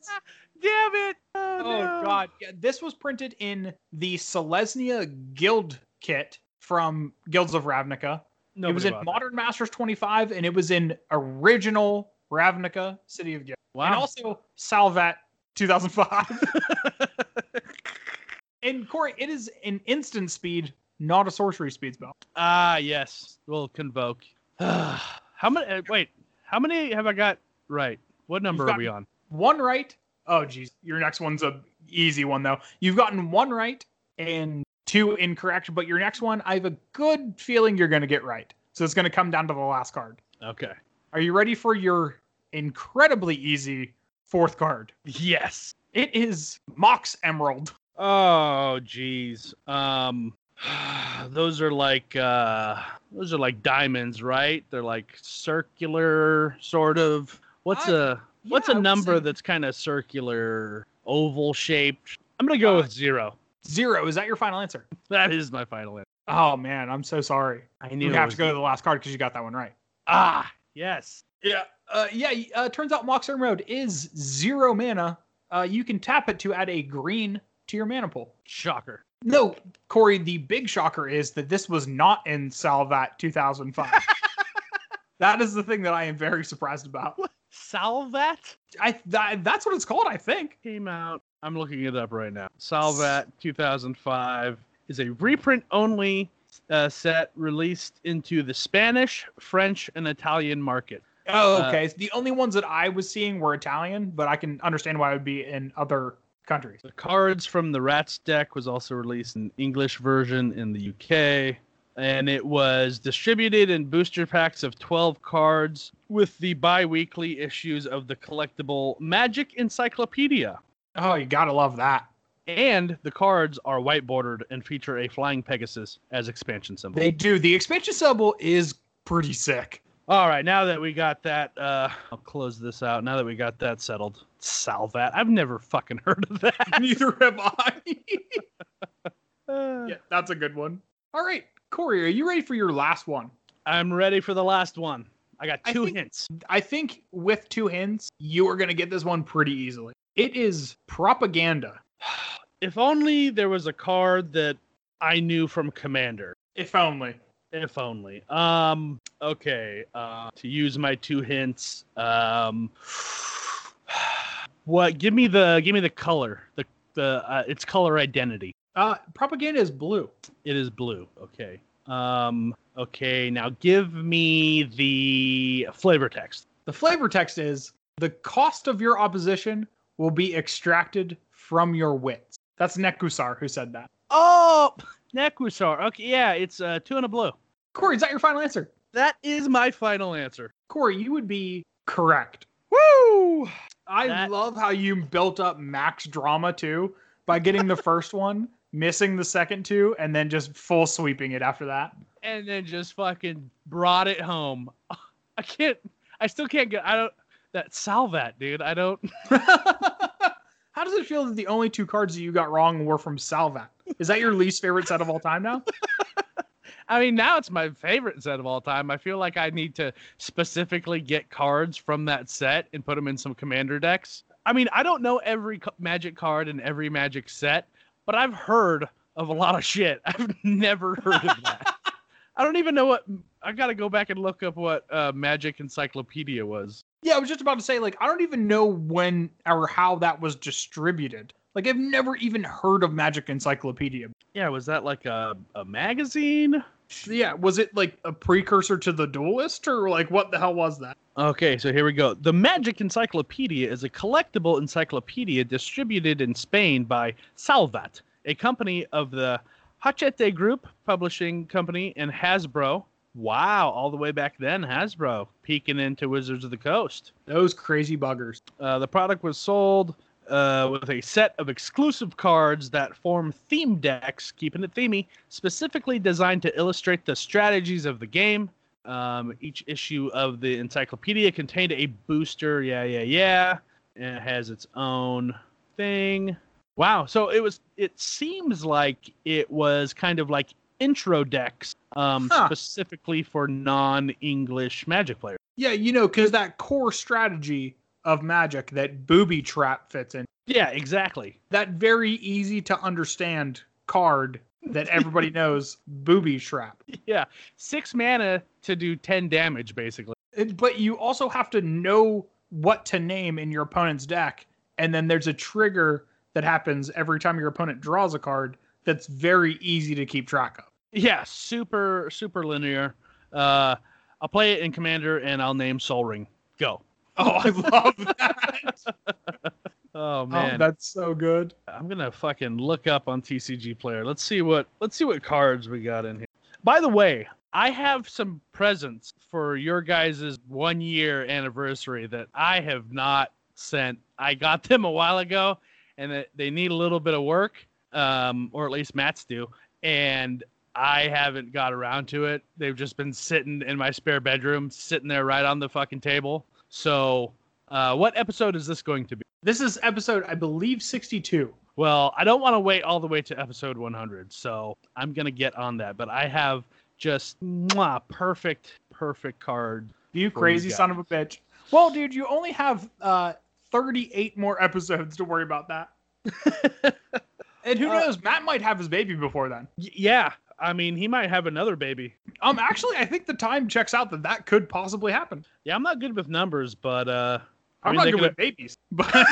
Damn it! Oh, oh no. god. Yeah, this was printed in the Selesnya Guild kit from Guilds of Ravnica. Nobody it was in bought that. Modern Masters 25 and it was in original Ravnica City of Guild. Wow. And also Salvat 2005. [laughs] and Cory, it is an instant speed, not a sorcery speed spell. Ah, yes. We'll convoke. [sighs] how many? uh, Wait, how many have I got right? What number are we on? One right. Oh geez, your next one's a easy one though. You've gotten one right and two incorrect, but your next one, I have a good feeling you're gonna get right. So it's gonna come down to the last card. Okay. Are you ready for your incredibly easy fourth card? Yes. It is Mox Emerald. Oh, geez. Um, [sighs] those are like uh, those are like diamonds, right? They're like circular, sort of. What's I- a what's Yeah, a number say that's kind of circular, oval shaped? I'm gonna go Uh, with zero. Zero. Is that your final answer? That is my final answer. Oh man, I'm so sorry. I knew You have to go to the last card because you got that one right. Ah, yes. Yeah. Uh, yeah. Uh, turns out Mox Road is zero mana. uh, you can tap it to add a green to your mana pool. Shocker. No, Cory, the big shocker is that this was not in Salvat 2005. [laughs] that is the thing that I am very surprised about. Salvat I that, that's what it's called, I think. came out. I'm looking it up right now. Salvat 2005 is a reprint only uh, set released into the Spanish, French, and Italian market. Oh, Uh, okay. the only ones that I was seeing were Italian, but I can understand why it would be in other countries. The cards from the Rats deck was also released in English version in the UK, and it was distributed in booster packs of 12 cards with the bi-weekly issues of the collectible Magic Encyclopedia. Oh, you gotta love that. And the cards are white bordered and feature a flying Pegasus as expansion symbol. They do. The expansion symbol is pretty sick. All right, now that we got that, uh, I'll close this out. Now that we got that settled, Salvat. I've never fucking heard of that. [laughs] Neither have I. [laughs] Yeah, that's a good one. All right, Cory, are you ready for your last one? I'm ready for the last one. I got I two think- hints. I think with two hints, you are gonna get this one pretty easily. It is propaganda. [sighs] If only there was a card that I knew from Commander. If only. If only. Um. Okay. Uh. To use my two hints. Um. [sighs] What? Give me the. Give me the color. The. The. Uh, its color identity. Uh, propaganda is blue. It is blue. Okay. Um. Okay. Now give me the flavor text. The flavor text is the cost of your opposition will be extracted from your wits. That's Nekusar who said that. Oh, Nekusar. Okay. Yeah. It's uh two and a blue. Cory, is that your final answer? That is my final answer. Cory, you would be correct. Woo! I That- love how you built up max drama too by getting the [laughs] first one, missing the second two, and then just full sweeping it after that. and then just fucking brought it home. [laughs] I can't. I still can't get. I don't. That Salvat, dude. I don't. [laughs] How does it feel that the only two cards that you got wrong were from Salvat? Is that your least favorite set of all time now? [laughs] I mean, now it's my favorite set of all time. I feel like I need to specifically get cards from that set and put them in some commander decks. I mean, I don't know every magic card in every magic set, but I've heard of a lot of shit. [laughs] I've never heard of that. [laughs] I don't even know what. I got to go back and look up what uh, Magic Encyclopedia was. Yeah, I was just about to say, like, I don't even know when or how that was distributed. Like, I've never even heard of Magic Encyclopedia. Yeah, was that like a, a magazine? Yeah, was it like a precursor to the Duelist, or like what the hell was that? Okay, so here we go. The Magic Encyclopedia is a collectible encyclopedia distributed in Spain by Salvat, a company of the Hachette Group publishing company and Hasbro. Wow, all the way back then, Hasbro peeking into Wizards of the Coast. Those crazy buggers. Uh, the product was sold uh, with a set of exclusive cards that form theme decks, keeping it themey, specifically designed to illustrate the strategies of the game. Um, each issue of the encyclopedia contained a booster. Yeah, yeah, yeah. And it has its own thing. Wow. So it was. It seems like it was kind of like intro decks, um, Huh. specifically for non-English Magic players. Yeah, you know, because that core strategy of Magic that Booby Trap fits in, Yeah, exactly. that very easy to understand card that everybody [laughs] knows, Booby Trap. Yeah, six mana to do ten damage, basically. It- But you also have to know what to name in your opponent's deck, and then there's a trigger that happens every time your opponent draws a card that's very easy to keep track of. Yeah, super super linear. Uh, I'll play it in Commander, and I'll name Sol Ring. Go. Oh, I love that. [laughs] Oh oh, man, that's so good. I'm gonna fucking look up on TCG Player. Let's see what let's see what cards we got in here. By the way, I have some presents for your guys' one year anniversary that I have not sent. I got them a while ago, and they need a little bit of work, um, or at least Matt's do, and I haven't got around to it. They've just been sitting in my spare bedroom, sitting there right on the fucking table. So, uh, what episode is this going to be? This is episode, I believe, 62. Well, I don't want to wait all the way to episode 100, so I'm gonna get on that. But I have just mwah, perfect, perfect card. You crazy son of a bitch. Well, dude, you only have uh 38 more episodes to worry about that. [laughs] and who Uh, knows? Matt might have his baby before then. Y- yeah, I mean, he might have another baby. Um, actually, I think the time checks out that that could possibly happen. Yeah, I'm not good with numbers, but uh, I I'm mean, not good could- with babies, [laughs] but [laughs]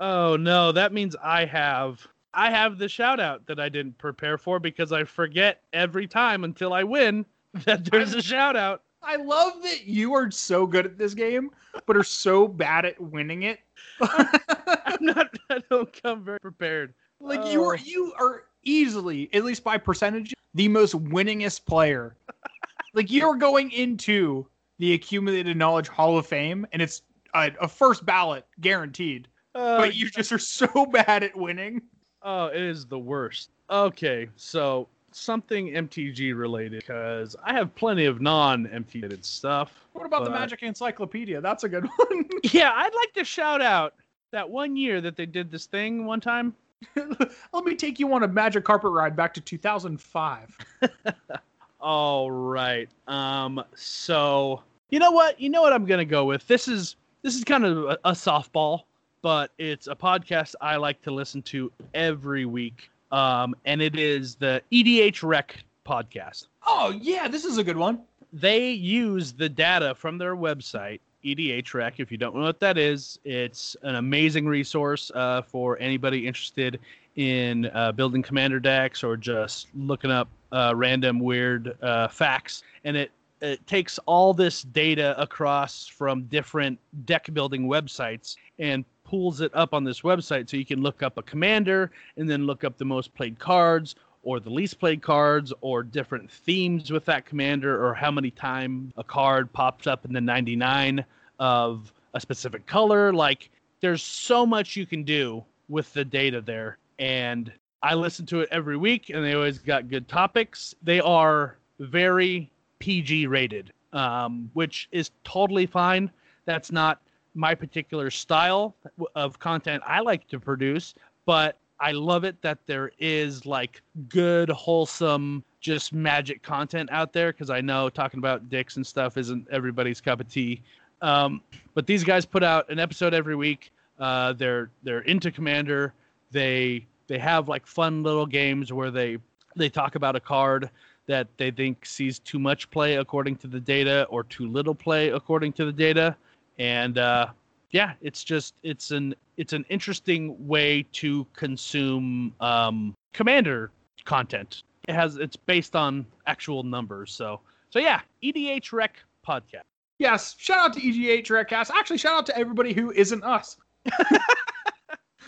Oh no, that means I have I have the shout out that I didn't prepare for because I forget every time until I win [laughs] that there's a shout out. I love that you are so good at this game, but are so bad at winning it. I'm not I don't come very prepared. like you are, Oh. you are easily, at least by percentage, the most winningest player. [laughs] like you're going into the accumulated knowledge Hall of Fame, and it's a, a first ballot guaranteed. Uh, but you just are so [laughs] bad at winning. Oh, it is the worst. Okay, so something MTG related because I have plenty of non MTG related stuff. What about the Magic Encyclopedia? That's a good [laughs] one. Yeah, I'd like to shout out that one year that they did this thing one time. [laughs] Let me take you on a Magic carpet ride back to 2005. [laughs] All right. Um. So you know what? You know what I'm gonna go with. This is this is kind of a, a softball, but it's a podcast I like to listen to every week. Um, and it is the EDH Rec podcast. Oh yeah, this is a good one. They use the data from their website, EDH Rec. If you don't know what that is, it's an amazing resource uh, for anybody interested in uh, building commander decks or just looking up uh, random weird uh, facts. And it it takes all this data across from different deck building websites and pulls it up on this website so you can look up a commander and then look up the most played cards or the least played cards or different themes with that commander or how many time a card pops up in the 99 of a specific color. Like there's so much you can do with the data there. And i listen to it every week and they always got good topics. They are very pg rated um, which is totally fine. That's not my particular style of content i like to produce but I love it that there is like good, wholesome, just magic content out there because I know talking about dicks and stuff isn't everybody's cup of tea. Um, but these guys put out an episode every week. Uh, they're they're into Commander. They they have like fun little games where they they talk about a card that they think sees too much play according to the data or too little play according to the data. And uh, yeah, it's just it's an it's an interesting way to consume um, commander content. It has it's based on actual numbers. So so yeah, EDH Rec podcast. Yes, shout out to EGH Redcast. Actually, shout out to everybody who isn't us. [laughs]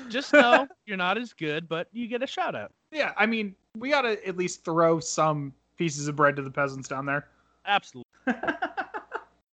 Just know you're not as good, but you get a shout out. Yeah, I mean, we gotta at least throw some pieces of bread to the peasants down there. Absolutely. [laughs]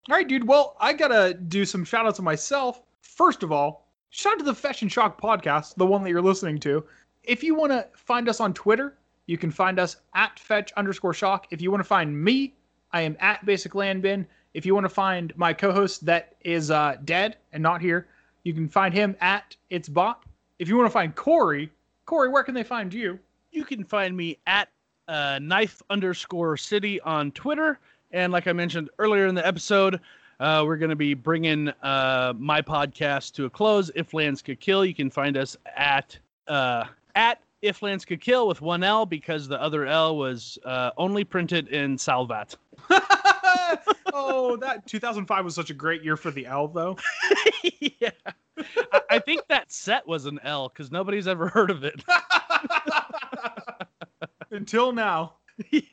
All right, dude. Well, I gotta do some shout outs to myself. First of all, shout out to the Fetch and Shock podcast, the one that you're listening to. If you want to find us on Twitter, you can find us at fetch underscore shock. If you want to find me, I am at basic land bin. If you want to find my co-host that is uh, dead and not here, you can find him at it's bop. If you want to find Cory, Cory, where can they find you? You can find me at uh, knife underscore city on Twitter. And like I mentioned earlier in the episode, uh, we're going to be bringing uh, my podcast to a close. If Lands Could Kill, you can find us at uh, at If Lands Could Kill with one L because the other L was uh, only printed in Salvat. [laughs] oh, that 2005 was such a great year for the L, though. [laughs] yeah. I, I think that set was an L because nobody's ever heard of it. [laughs] Until now.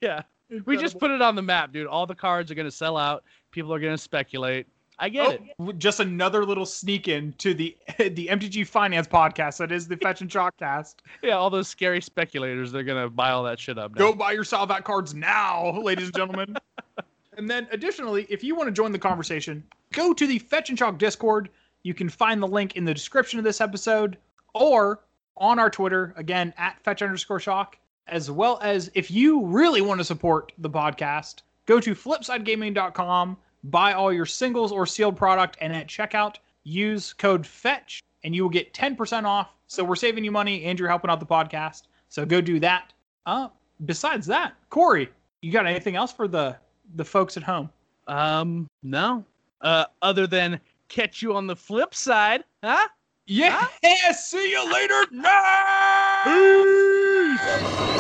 yeah. We just put it on the map, dude. All the cards are going to sell out. People are going to speculate. I get oh, it. Oh, just another little sneak in to the [laughs] the MTG Finance podcast that is the Fetch and Shock cast. Yeah, all those scary speculators, they're going to buy all that shit up now. Go buy your Salvat cards now, [laughs] ladies and gentlemen. [laughs] and then additionally, if you want to join the conversation, go to the Fetch and Shock Discord. You can find the link in the description of this episode or on our Twitter, again, at fetch underscore shock. As well as if you really want to support the podcast, go to flipsidegaming.com, buy all your singles or sealed product, and at checkout, use code FETCH and you will get 10% off. So we're saving you money and you're helping out the podcast. So go do that. Uh, besides that, Cory, you got anything else for the the folks at home? Um, no. Uh, other than catch you on the flip side, huh? Yeah. [laughs] See you later. Peace.